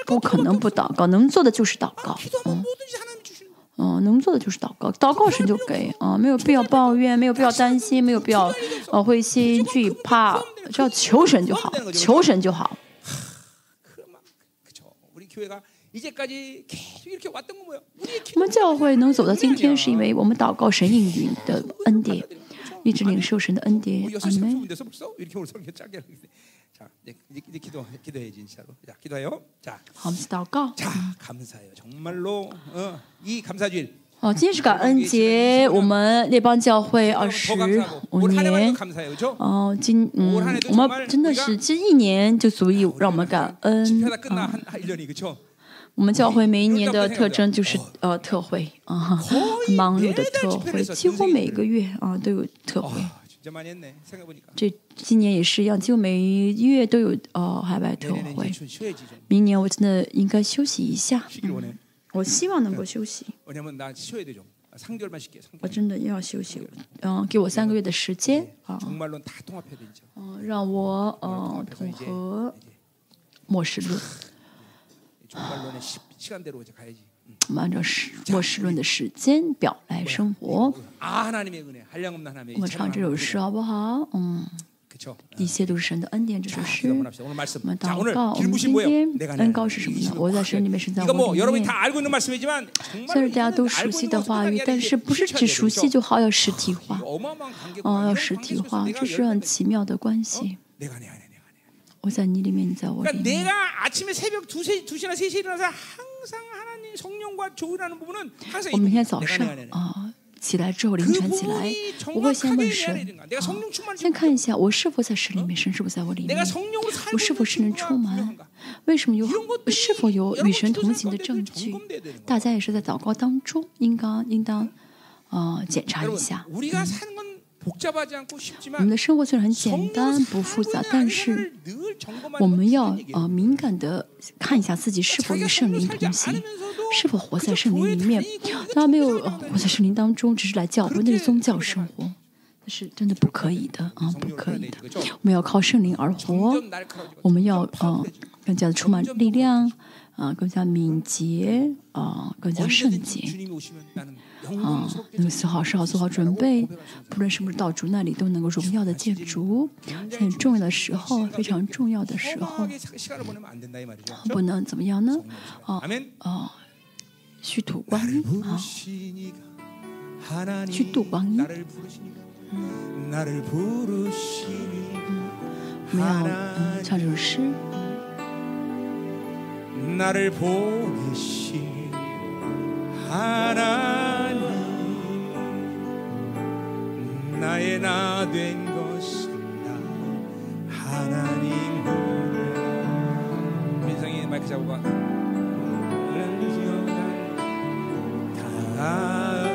不可能不祷告，能做的就是祷告。嗯，嗯能做的就是祷告，祷告神就给啊，没有必要抱怨，没有必要担心，没有必要呃灰心惧怕，只要求神就好，求神就好。我们教会能走到今天，是因为我们祷告神应允的恩典，一直领受神的恩典。阿门。분인데 벌써 이렇게 오늘 설교 짧게 하는데. 자, 이제, 이제, 이제 기도 기도해야지 진짜로. 자, 기도해요. 자, 好，我们祷告。 자, 감사해요. 정말로 어, 이 감사주일 哦，今天是感恩节，我们列邦教会二 더 十 감사하고 五 올 한해만 年 더 。 감사해요, 그렇죠? 哦，今嗯，我们真的是这一年就足以让我们感恩 집회가 끝나 啊。 한, 한 1년이 그렇죠? 我们教会每一年的特征就是呃特会啊，很忙碌的特会，几乎每个月啊都有特会。 아, 这今年也是一样，就每月都有哦海外特会。明年我真的应该休息一下，我希望能够休息。我真的要休息。嗯，给我三个月的时间。啊。嗯，让我嗯统合末世论。我们按照时末世论的时间表来生活。我们唱这首诗好不好？嗯。一切都是神的恩典，这首诗。我们祷告，我们今天恩高是什么呢？我在神里面，是在我里。虽然大家都熟悉的话语，但是不是只熟悉就好，要实体化。哦，要实体化，这是很奇妙的关系。我在你里面，你在我里面。我明天早上啊，起来之后凌晨起来，我会先问神，先看一下我是否在神里面，神是否在我里面，我是否是能出门，为什么有，是否有与神同行的证据。大家也是在祷告当中，应当应当呃检查一下。我们的生活虽然很简单不复杂但是我们要呃敏感的看一下自己是否与圣灵同行是否活在圣灵里面。当然没有呃活在圣灵当中只是来叫我那是宗教生活那是真的不可以的啊不可以的。我们要靠圣灵而活我们要嗯更加的充满力量啊更加敏捷啊更加圣洁。啊，能够做好、做好、做好准备，不论是不是到主那里，都能够荣耀的见主。很重要的时候，非常重要的时候，不能怎么样呢？哦哦，虚度光阴啊，虚度光阴。我们要唱这首诗。 하나님 나의 나된나 하나님 민성이 마이크 잡아봐 다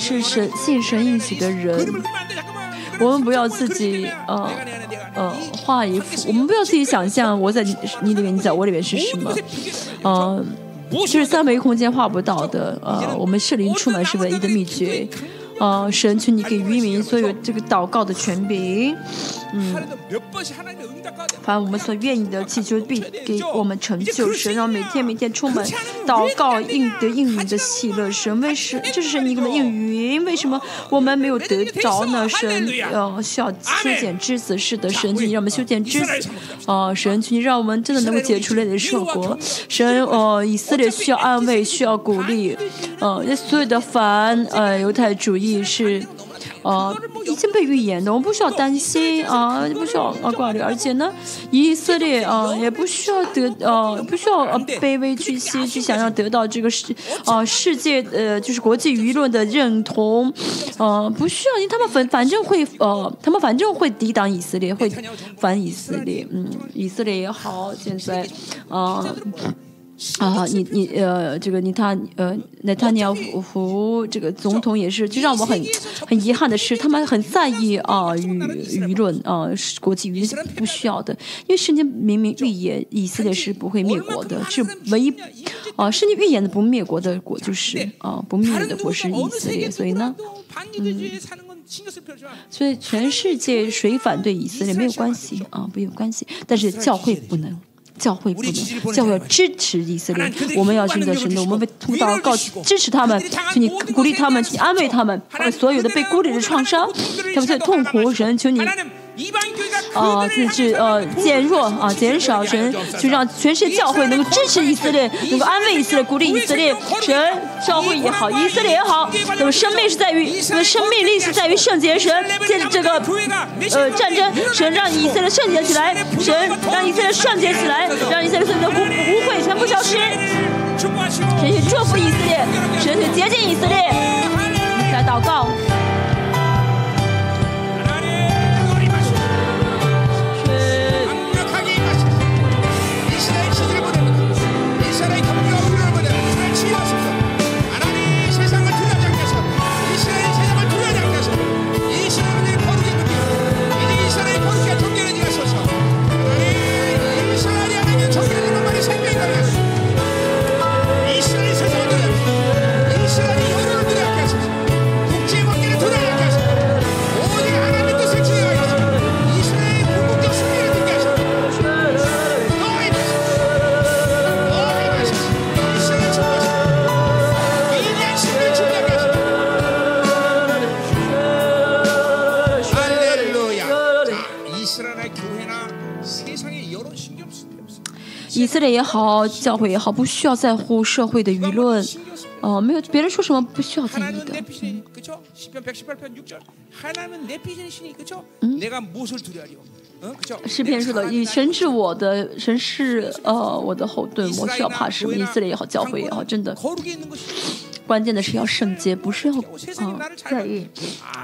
是神信神应许的人，我们不要自己呃呃画一幅，我们不要自己想象我在你，你里面，你在我里面是什么，呃，就是三维空间画不到的，呃，我们是灵充满是唯一的秘诀，呃，神，请你给渔民所有这个祷告的权柄。嗯，反我们所愿意的祈求，必给我们成就。神让每天、每天充满祷告，应得应允的喜乐。神为是，这是你给的应允。为什么我们没有得着呢？神呃，需要修剪枝子。是的，神，请你让我们修剪枝子。呃，神，请你让我们真的能够解除那的受果。神呃，以色列需要安慰，需要鼓励。呃，那所有的凡呃犹太主义是呃。已经被预言的，我们不需要担心啊，不需要啊挂虑，而且呢，以色列啊也不需要得呃不需要呃卑微屈膝去想要得到这个世啊世界呃就是国际舆论的认同，呃不需要，因为他们反反正会呃他们反正会抵挡以色列，会反以色列，嗯，以色列也好，现在啊。啊，你你呃，这个尼塔呃，内塔尼亚胡这个总统也是，就让我很很遗憾的是，他们很在意啊舆舆论啊，国际舆论是不需要的，因为圣经明明预言以色列是不会灭国的，是唯一啊，圣经预言的不灭国的国就是啊，不灭的国是以色列，所以呢，嗯，所以全世界谁反对以色列没有关系啊，没有关系，但是教会不能。教会不能，教会要支持以色列。我们要寻求神的，我们会通道告支持他们，求你鼓励他们，求你安慰他们，他们所有的被孤立的创伤，他们所有痛苦，神求你一般是呃自制呃减弱啊减少神就让全世界教会能够支持以色列能够安慰以色列鼓励以色列神教会也好以色列也好那么生命是在于那么生命力是在于圣洁神借着这个呃战争神让以色列圣洁起来神让以色列圣洁起来让以色列圣洁也好，教会也好，不需要在乎社会的舆论。哦、呃，没有别人说什么，不需要在意的。嗯。诗篇说的：“以神是我的，神是呃我的后盾，我需要怕什么？以色列也好，教会也好，真的，关键的是要圣洁，不是要啊在意。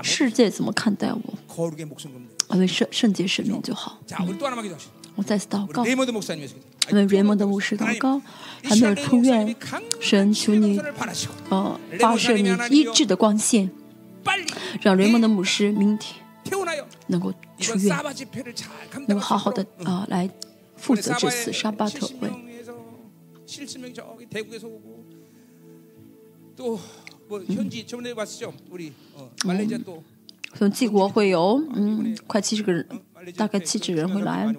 世界怎么看待我，啊，为圣圣洁使命就好。”我再次祷告。为联盟的牧师祷告还没有出院，神求你，呃，发射你医治的光线，让联盟的牧师明天能够出院，能够好好的啊、来负责这次沙巴特会。嗯，从帝国会有嗯快七十个人，大概七十人会来。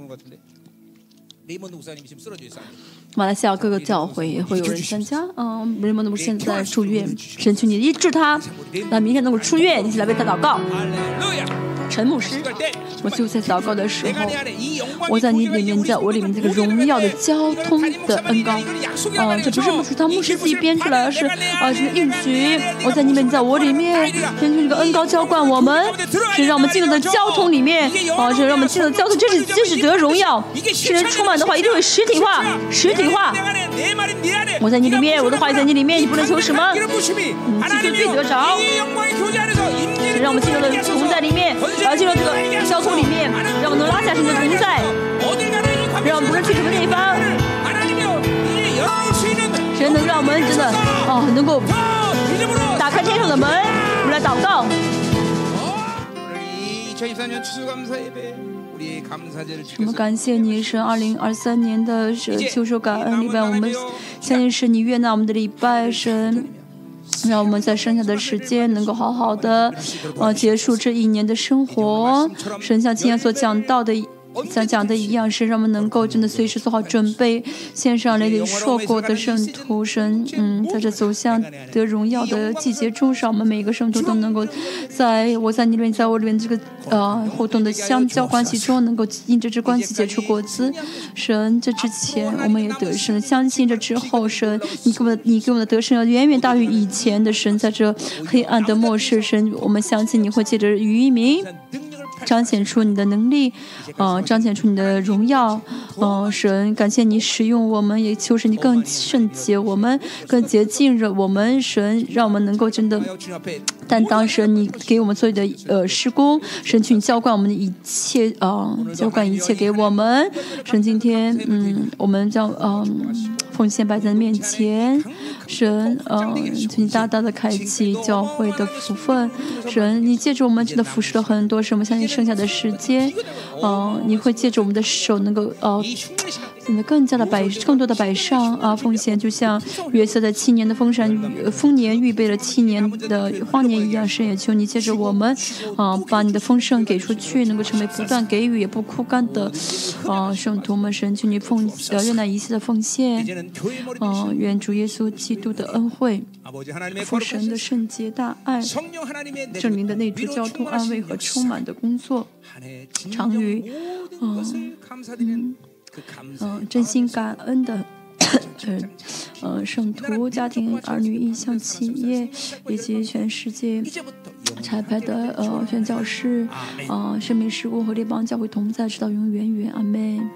레이먼드 목사님이 지금 쓰러져 있어요. 马来西亚各个教会也会有人参加嗯为什么能够现在出院神求你医治他那明天能够出院一起来为他祷告。陈牧师我就在祷告的时候我在你里面在我里面这个荣耀的交通的恩高呃这不是牧师他牧师自己编出来而是啊这个应许我在你们在我里面根据这个恩高浇灌我们是让我们进入到交通里面啊是让我们进入到交通就是就是得荣耀神人充满的话一定会实体化实体话。我在你里面，我的话也在你里面，你不能求什么，你，记得得着。让我们进入的同在里面，然后进入这个交通里面，让我们能拉下神的同在，让我们不能去什么地方，神能让我们真的哦，能够打开天上的门，我们来祷告。我们感谢你，神二零二三年的是秋收感恩礼拜，我们相信是你悦纳我们的礼拜，神。让我们在剩下的时间能够好好的，呃，结束这一年的生活。神像今天所讲到的。像讲的一样，是让我们能够真的随时做好准备，献上雷里硕过的圣徒神，嗯，在这走向得荣耀的季节中，让我们每一个圣徒都能够在我在你里面，在我里面这个呃互动的相交关系中，能够因这支关系结出果子。神，这之前我们也得胜，相信这之后，神，你给我们你给我的得胜要远远大于以前的神，在这黑暗的末世，神，我们相信你会借着渔民。彰显出你的能力，呃，彰显出你的荣耀，嗯，神，感谢你使用我们，也求神你更圣洁我们，更洁净着我们，神，让我们能够真的担当神你给我们做的呃施工，神去浇灌我们的一切，啊，浇灌一切给我们，神，今天，嗯，我们将，嗯。奉献摆在面前，神，嗯，请你大大的开启教会的福分，神，你借着我们真的服侍了很多，神，我们？相信剩下的时间，嗯，你会借着我们的手，能够，呃。变得更加的百更多的百上啊奉献，就像约瑟在七年的丰山丰年预备了七年的荒年一样，神也求你借着我们啊，把你的丰盛给出去，能够成为不断给予也不枯干的啊圣徒们，神求你奉呃愿那一切的奉献，啊愿主耶稣基督的恩惠，父神的圣洁大爱，证明的内住交通安慰和充满的工作，常与嗯。嗯，真心感恩的，呃，圣徒、家庭、儿女、意向、企业以及全世界彩排的呃宣教师，呃，生命事故和列邦教会同在，直到永远远，阿门。